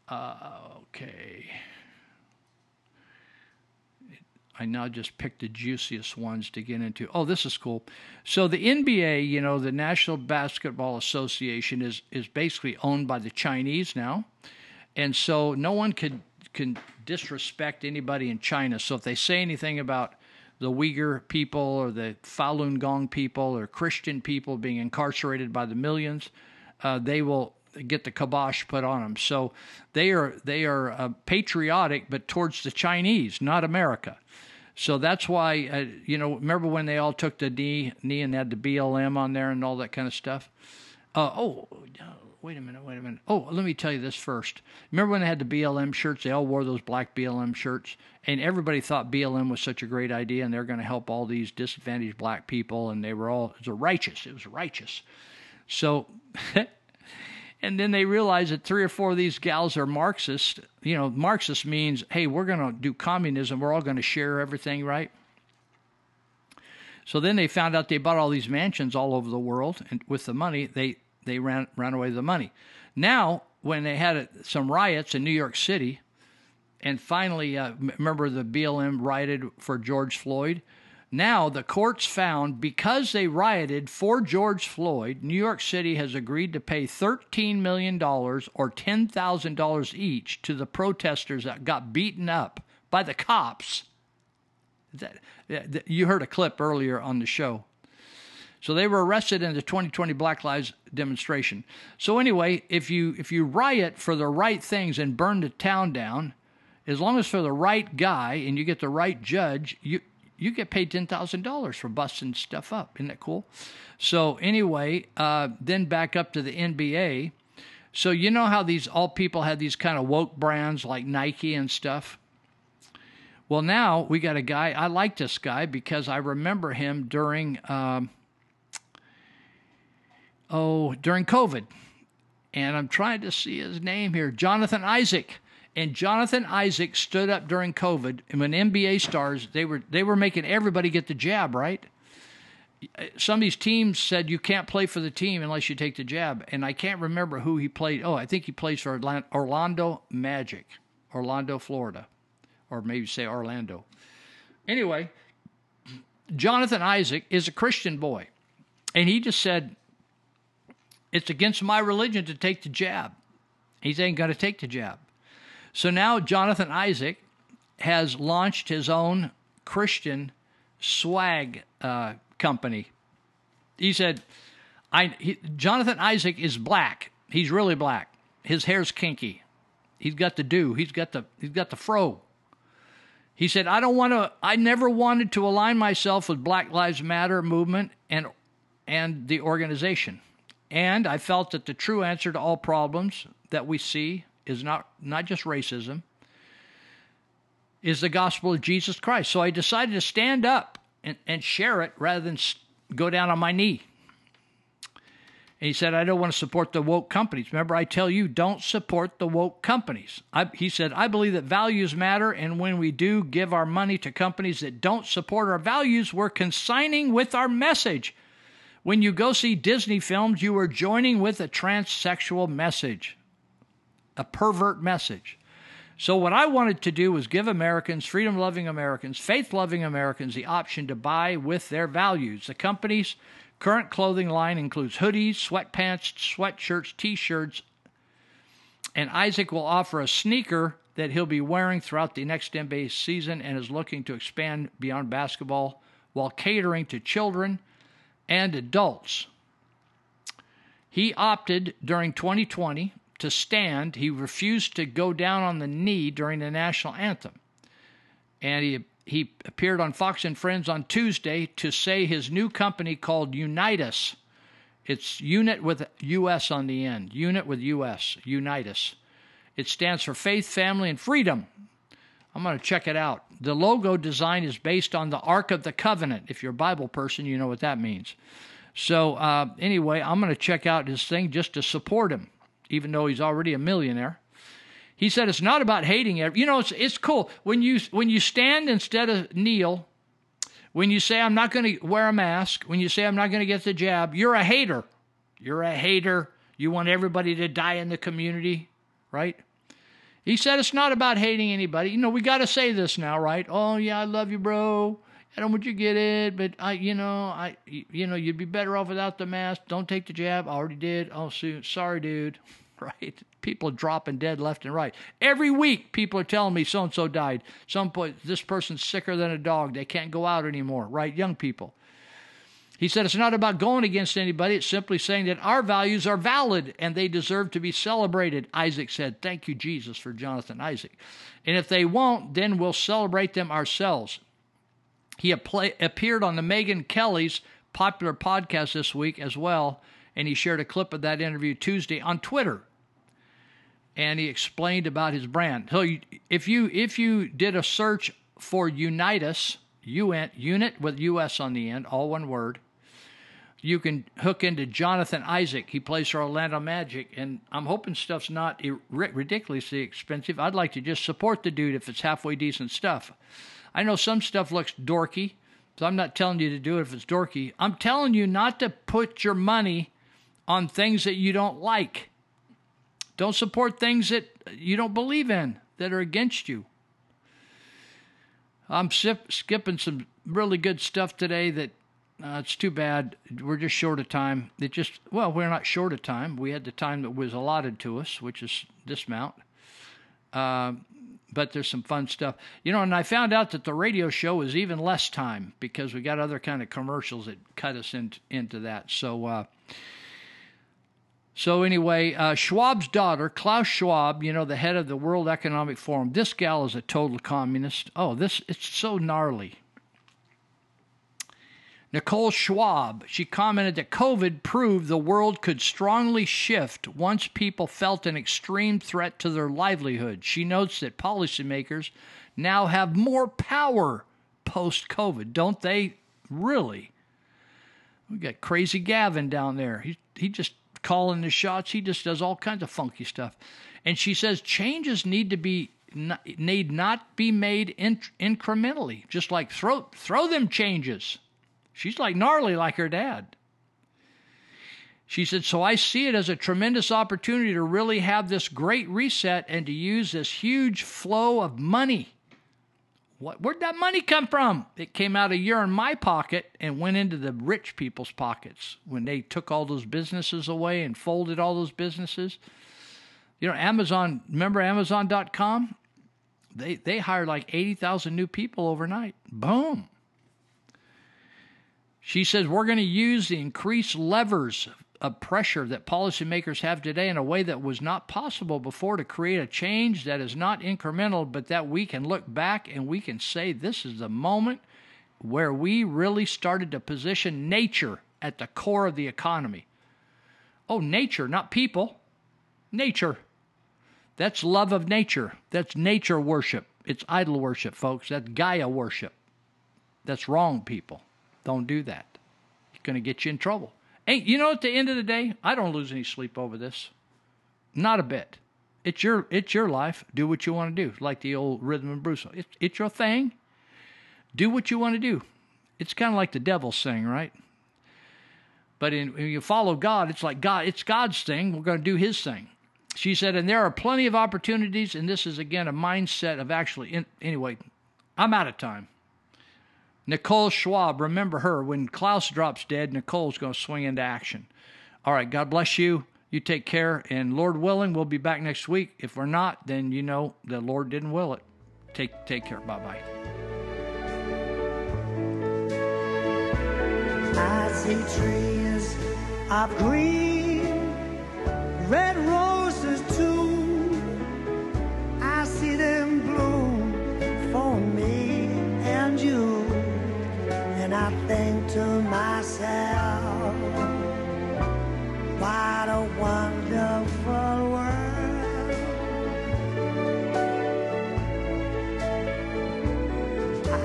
Uh, okay I now just picked the juiciest ones to get into. Oh, this is cool. So the NBA, you know, the National Basketball Association is is basically owned by the Chinese now. And so no one could can disrespect anybody in China. So if they say anything about the Uyghur people or the Falun Gong people or Christian people being incarcerated by the millions, uh, they will get the kibosh put on them. So they are they are uh, patriotic, but towards the Chinese, not America. So that's why, uh, you know, remember when they all took the knee, knee and had the BLM on there and all that kind of stuff? Uh, oh, wait a minute, wait a minute. Oh, let me tell you this first. Remember when they had the BLM shirts? They all wore those black BLM shirts, and everybody thought BLM was such a great idea, and they're going to help all these disadvantaged black people, and they were all it was righteous. It was righteous. So *laughs* And then they realize that three or four of these gals are Marxist. You know, Marxist means, hey, we're going to do communism. We're all going to share everything, right? So then they found out they bought all these mansions all over the world, and with the money, they they ran ran away the money. Now, when they had some riots in New York City, and finally, uh, remember the BLM rioted for George Floyd. Now, the courts found because they rioted for George Floyd, New York City has agreed to pay $13 million or $10,000 each to the protesters that got beaten up by the cops. That, you heard a clip earlier on the show. So they were arrested in the 2020 Black Lives demonstration. So anyway, if you if you riot for the right things and burn the town down, as long as for the right guy and you get the right judge, you you get paid ten thousand dollars for busting stuff up. Isn't that cool? So anyway, uh, then back up to the NBA. So you know how these all people had these kind of woke brands like Nike and stuff. Well, now we got a guy. I like this guy because I remember him during um, oh during COVID, and I'm trying to see his name here, Jonathan Isaac. And Jonathan Isaac stood up during COVID, and when NBA stars, they were they were making everybody get the jab, right? Some of these teams said you can't play for the team unless you take the jab, and I can't remember who he played. Oh, I think he plays for Orlando Magic, Orlando, Florida, or maybe say Orlando. Anyway, Jonathan Isaac is a Christian boy, and he just said it's against my religion to take the jab. He's ain't going to take the jab. So now Jonathan Isaac has launched his own Christian swag uh, company. He said, "I he, Jonathan Isaac is black. He's really black. His hair's kinky. He's got the do. He's got the he's got the fro." He said, "I don't want to. I never wanted to align myself with Black Lives Matter movement and and the organization, and I felt that the true answer to all problems that we see is not, not just racism, is the gospel of Jesus Christ. So I decided to stand up and, and share it rather than go down on my knee. And he said, I don't want to support the woke companies. Remember, I tell you, don't support the woke companies. I, he said, I believe that values matter, and when we do give our money to companies that don't support our values, we're consigning with our message. When you go see Disney films, you are joining with a transsexual message, a pervert message. So, what I wanted to do was give Americans, freedom loving Americans, faith loving Americans, the option to buy with their values. The company's current clothing line includes hoodies, sweatpants, sweatshirts, t shirts, and Isaac will offer a sneaker that he'll be wearing throughout the next NBA season and is looking to expand beyond basketball while catering to children and adults. He opted during 2020 to stand. He refused to go down on the knee during the national anthem. And he he appeared on Fox and Friends on Tuesday to say his new company called Unitus. It's unit with US on the end. Unit with US. Unitus. It stands for Faith, Family, and Freedom. I'm going to check it out. The logo design is based on the Ark of the Covenant. If you're a Bible person, you know what that means. So, uh, anyway, I'm going to check out his thing just to support him, even though he's already a millionaire. He said it's not about hating it. You know, it's it's cool when you when you stand instead of kneel. When you say I'm not going to wear a mask, when you say I'm not going to get the jab, you're a hater. You're a hater. You want everybody to die in the community, right? He said it's not about hating anybody. You know, we got to say this now, right? Oh yeah, I love you, bro. I don't want you to get it, but I, you know, I, you know, you'd be better off without the mask. Don't take the jab. I already did. Oh. Sorry, dude. *laughs* Right? People dropping dead left and right. Every week, people are telling me so and so died. Some point, this person's sicker than a dog. They can't go out anymore. Right? Young people. He said it's not about going against anybody. It's simply saying that our values are valid and they deserve to be celebrated. Isaac said, Thank you, Jesus, for Jonathan Isaac. And if they won't, then we'll celebrate them ourselves. He appeared on the Megyn Kelly's popular podcast this week as well, and he shared a clip of that interview Tuesday on Twitter and he explained about his brand. So if you if you did a search for Unitus, UN, unit with US on the end, all one word, you can hook into Jonathan Isaac. He plays for Orlando Magic, and I'm hoping stuff's not ridiculously expensive. I'd like to just support the dude if it's halfway decent stuff. I know some stuff looks dorky, so I'm not telling you to do it if it's dorky. I'm telling you not to put your money on things that you don't like. Don't support things that you don't believe in that are against you. I'm sip, skipping some really good stuff today that uh, it's too bad. We're just short of time. It just, well, we're not short of time. We had the time that was allotted to us, which is this mount. Uh, but there's some fun stuff. You know, and I found out that the radio show is even less time because we got other kind of commercials that cut us in, into that. So, uh, so anyway, uh, Schwab's daughter, Klaus Schwab, you know, the head of the World Economic Forum, this gal is a total communist. Oh, this it's so gnarly. Nicole Schwab, she commented that COVID proved the world could strongly shift once people felt an extreme threat to their livelihood. She notes that policymakers now have more power post COVID, don't they? Really? We got crazy Gavin down there. He he just calling the shots. He just does all kinds of funky stuff. And she says changes need to be need not be made incrementally. Just like throw throw them changes. She's like gnarly like her dad. She said, So I see it as a tremendous opportunity to really have this great reset and to use this huge flow of money what, where'd that money come from? It came out of your in my pocket and went into the rich people's pockets when they took all those businesses away and folded all those businesses. You know, Amazon, remember Amazon.com? They, they hired like 80,000 new people overnight. Boom. She says, We're going to use the increased levers of pressure that policymakers have today in a way that was not possible before to create a change that is not incremental, but that we can look back and we can say this is the moment where we really started to position nature at the core of the economy. Oh, nature, not people. Nature. That's love of nature. That's nature worship. It's idol worship, folks. That's Gaia worship. That's wrong, people. Don't do that. It's going to get you in trouble. Hey, you know, at the end of the day, I don't lose any sleep over this. Not a bit. It's your it's your life. Do what you want to do. Like the old rhythm and blues. It's it's your thing. Do what you want to do. It's kind of like the devil's thing, right? But in, when you follow God, it's like God, it's God's thing. We're going to do His thing. She said, and there are plenty of opportunities, and this is again a mindset of actually. In, anyway, I'm out of time. Nicole Schwab, remember her. When Klaus drops dead, Nicole's going to swing into action. All right, God bless you. You take care, and Lord willing, we'll be back next week. If we're not, then you know the Lord didn't will it. Take take care. Bye bye. I see trees of green, red roses too. Myself, what a wonderful world.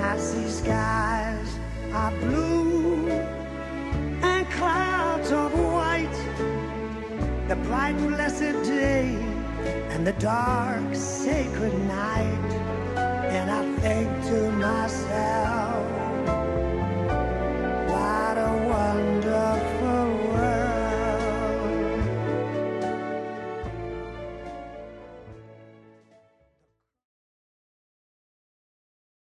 I see skies are blue and clouds of white. The bright, blessed day and the dark, sacred night. And I think to myself, a wonderful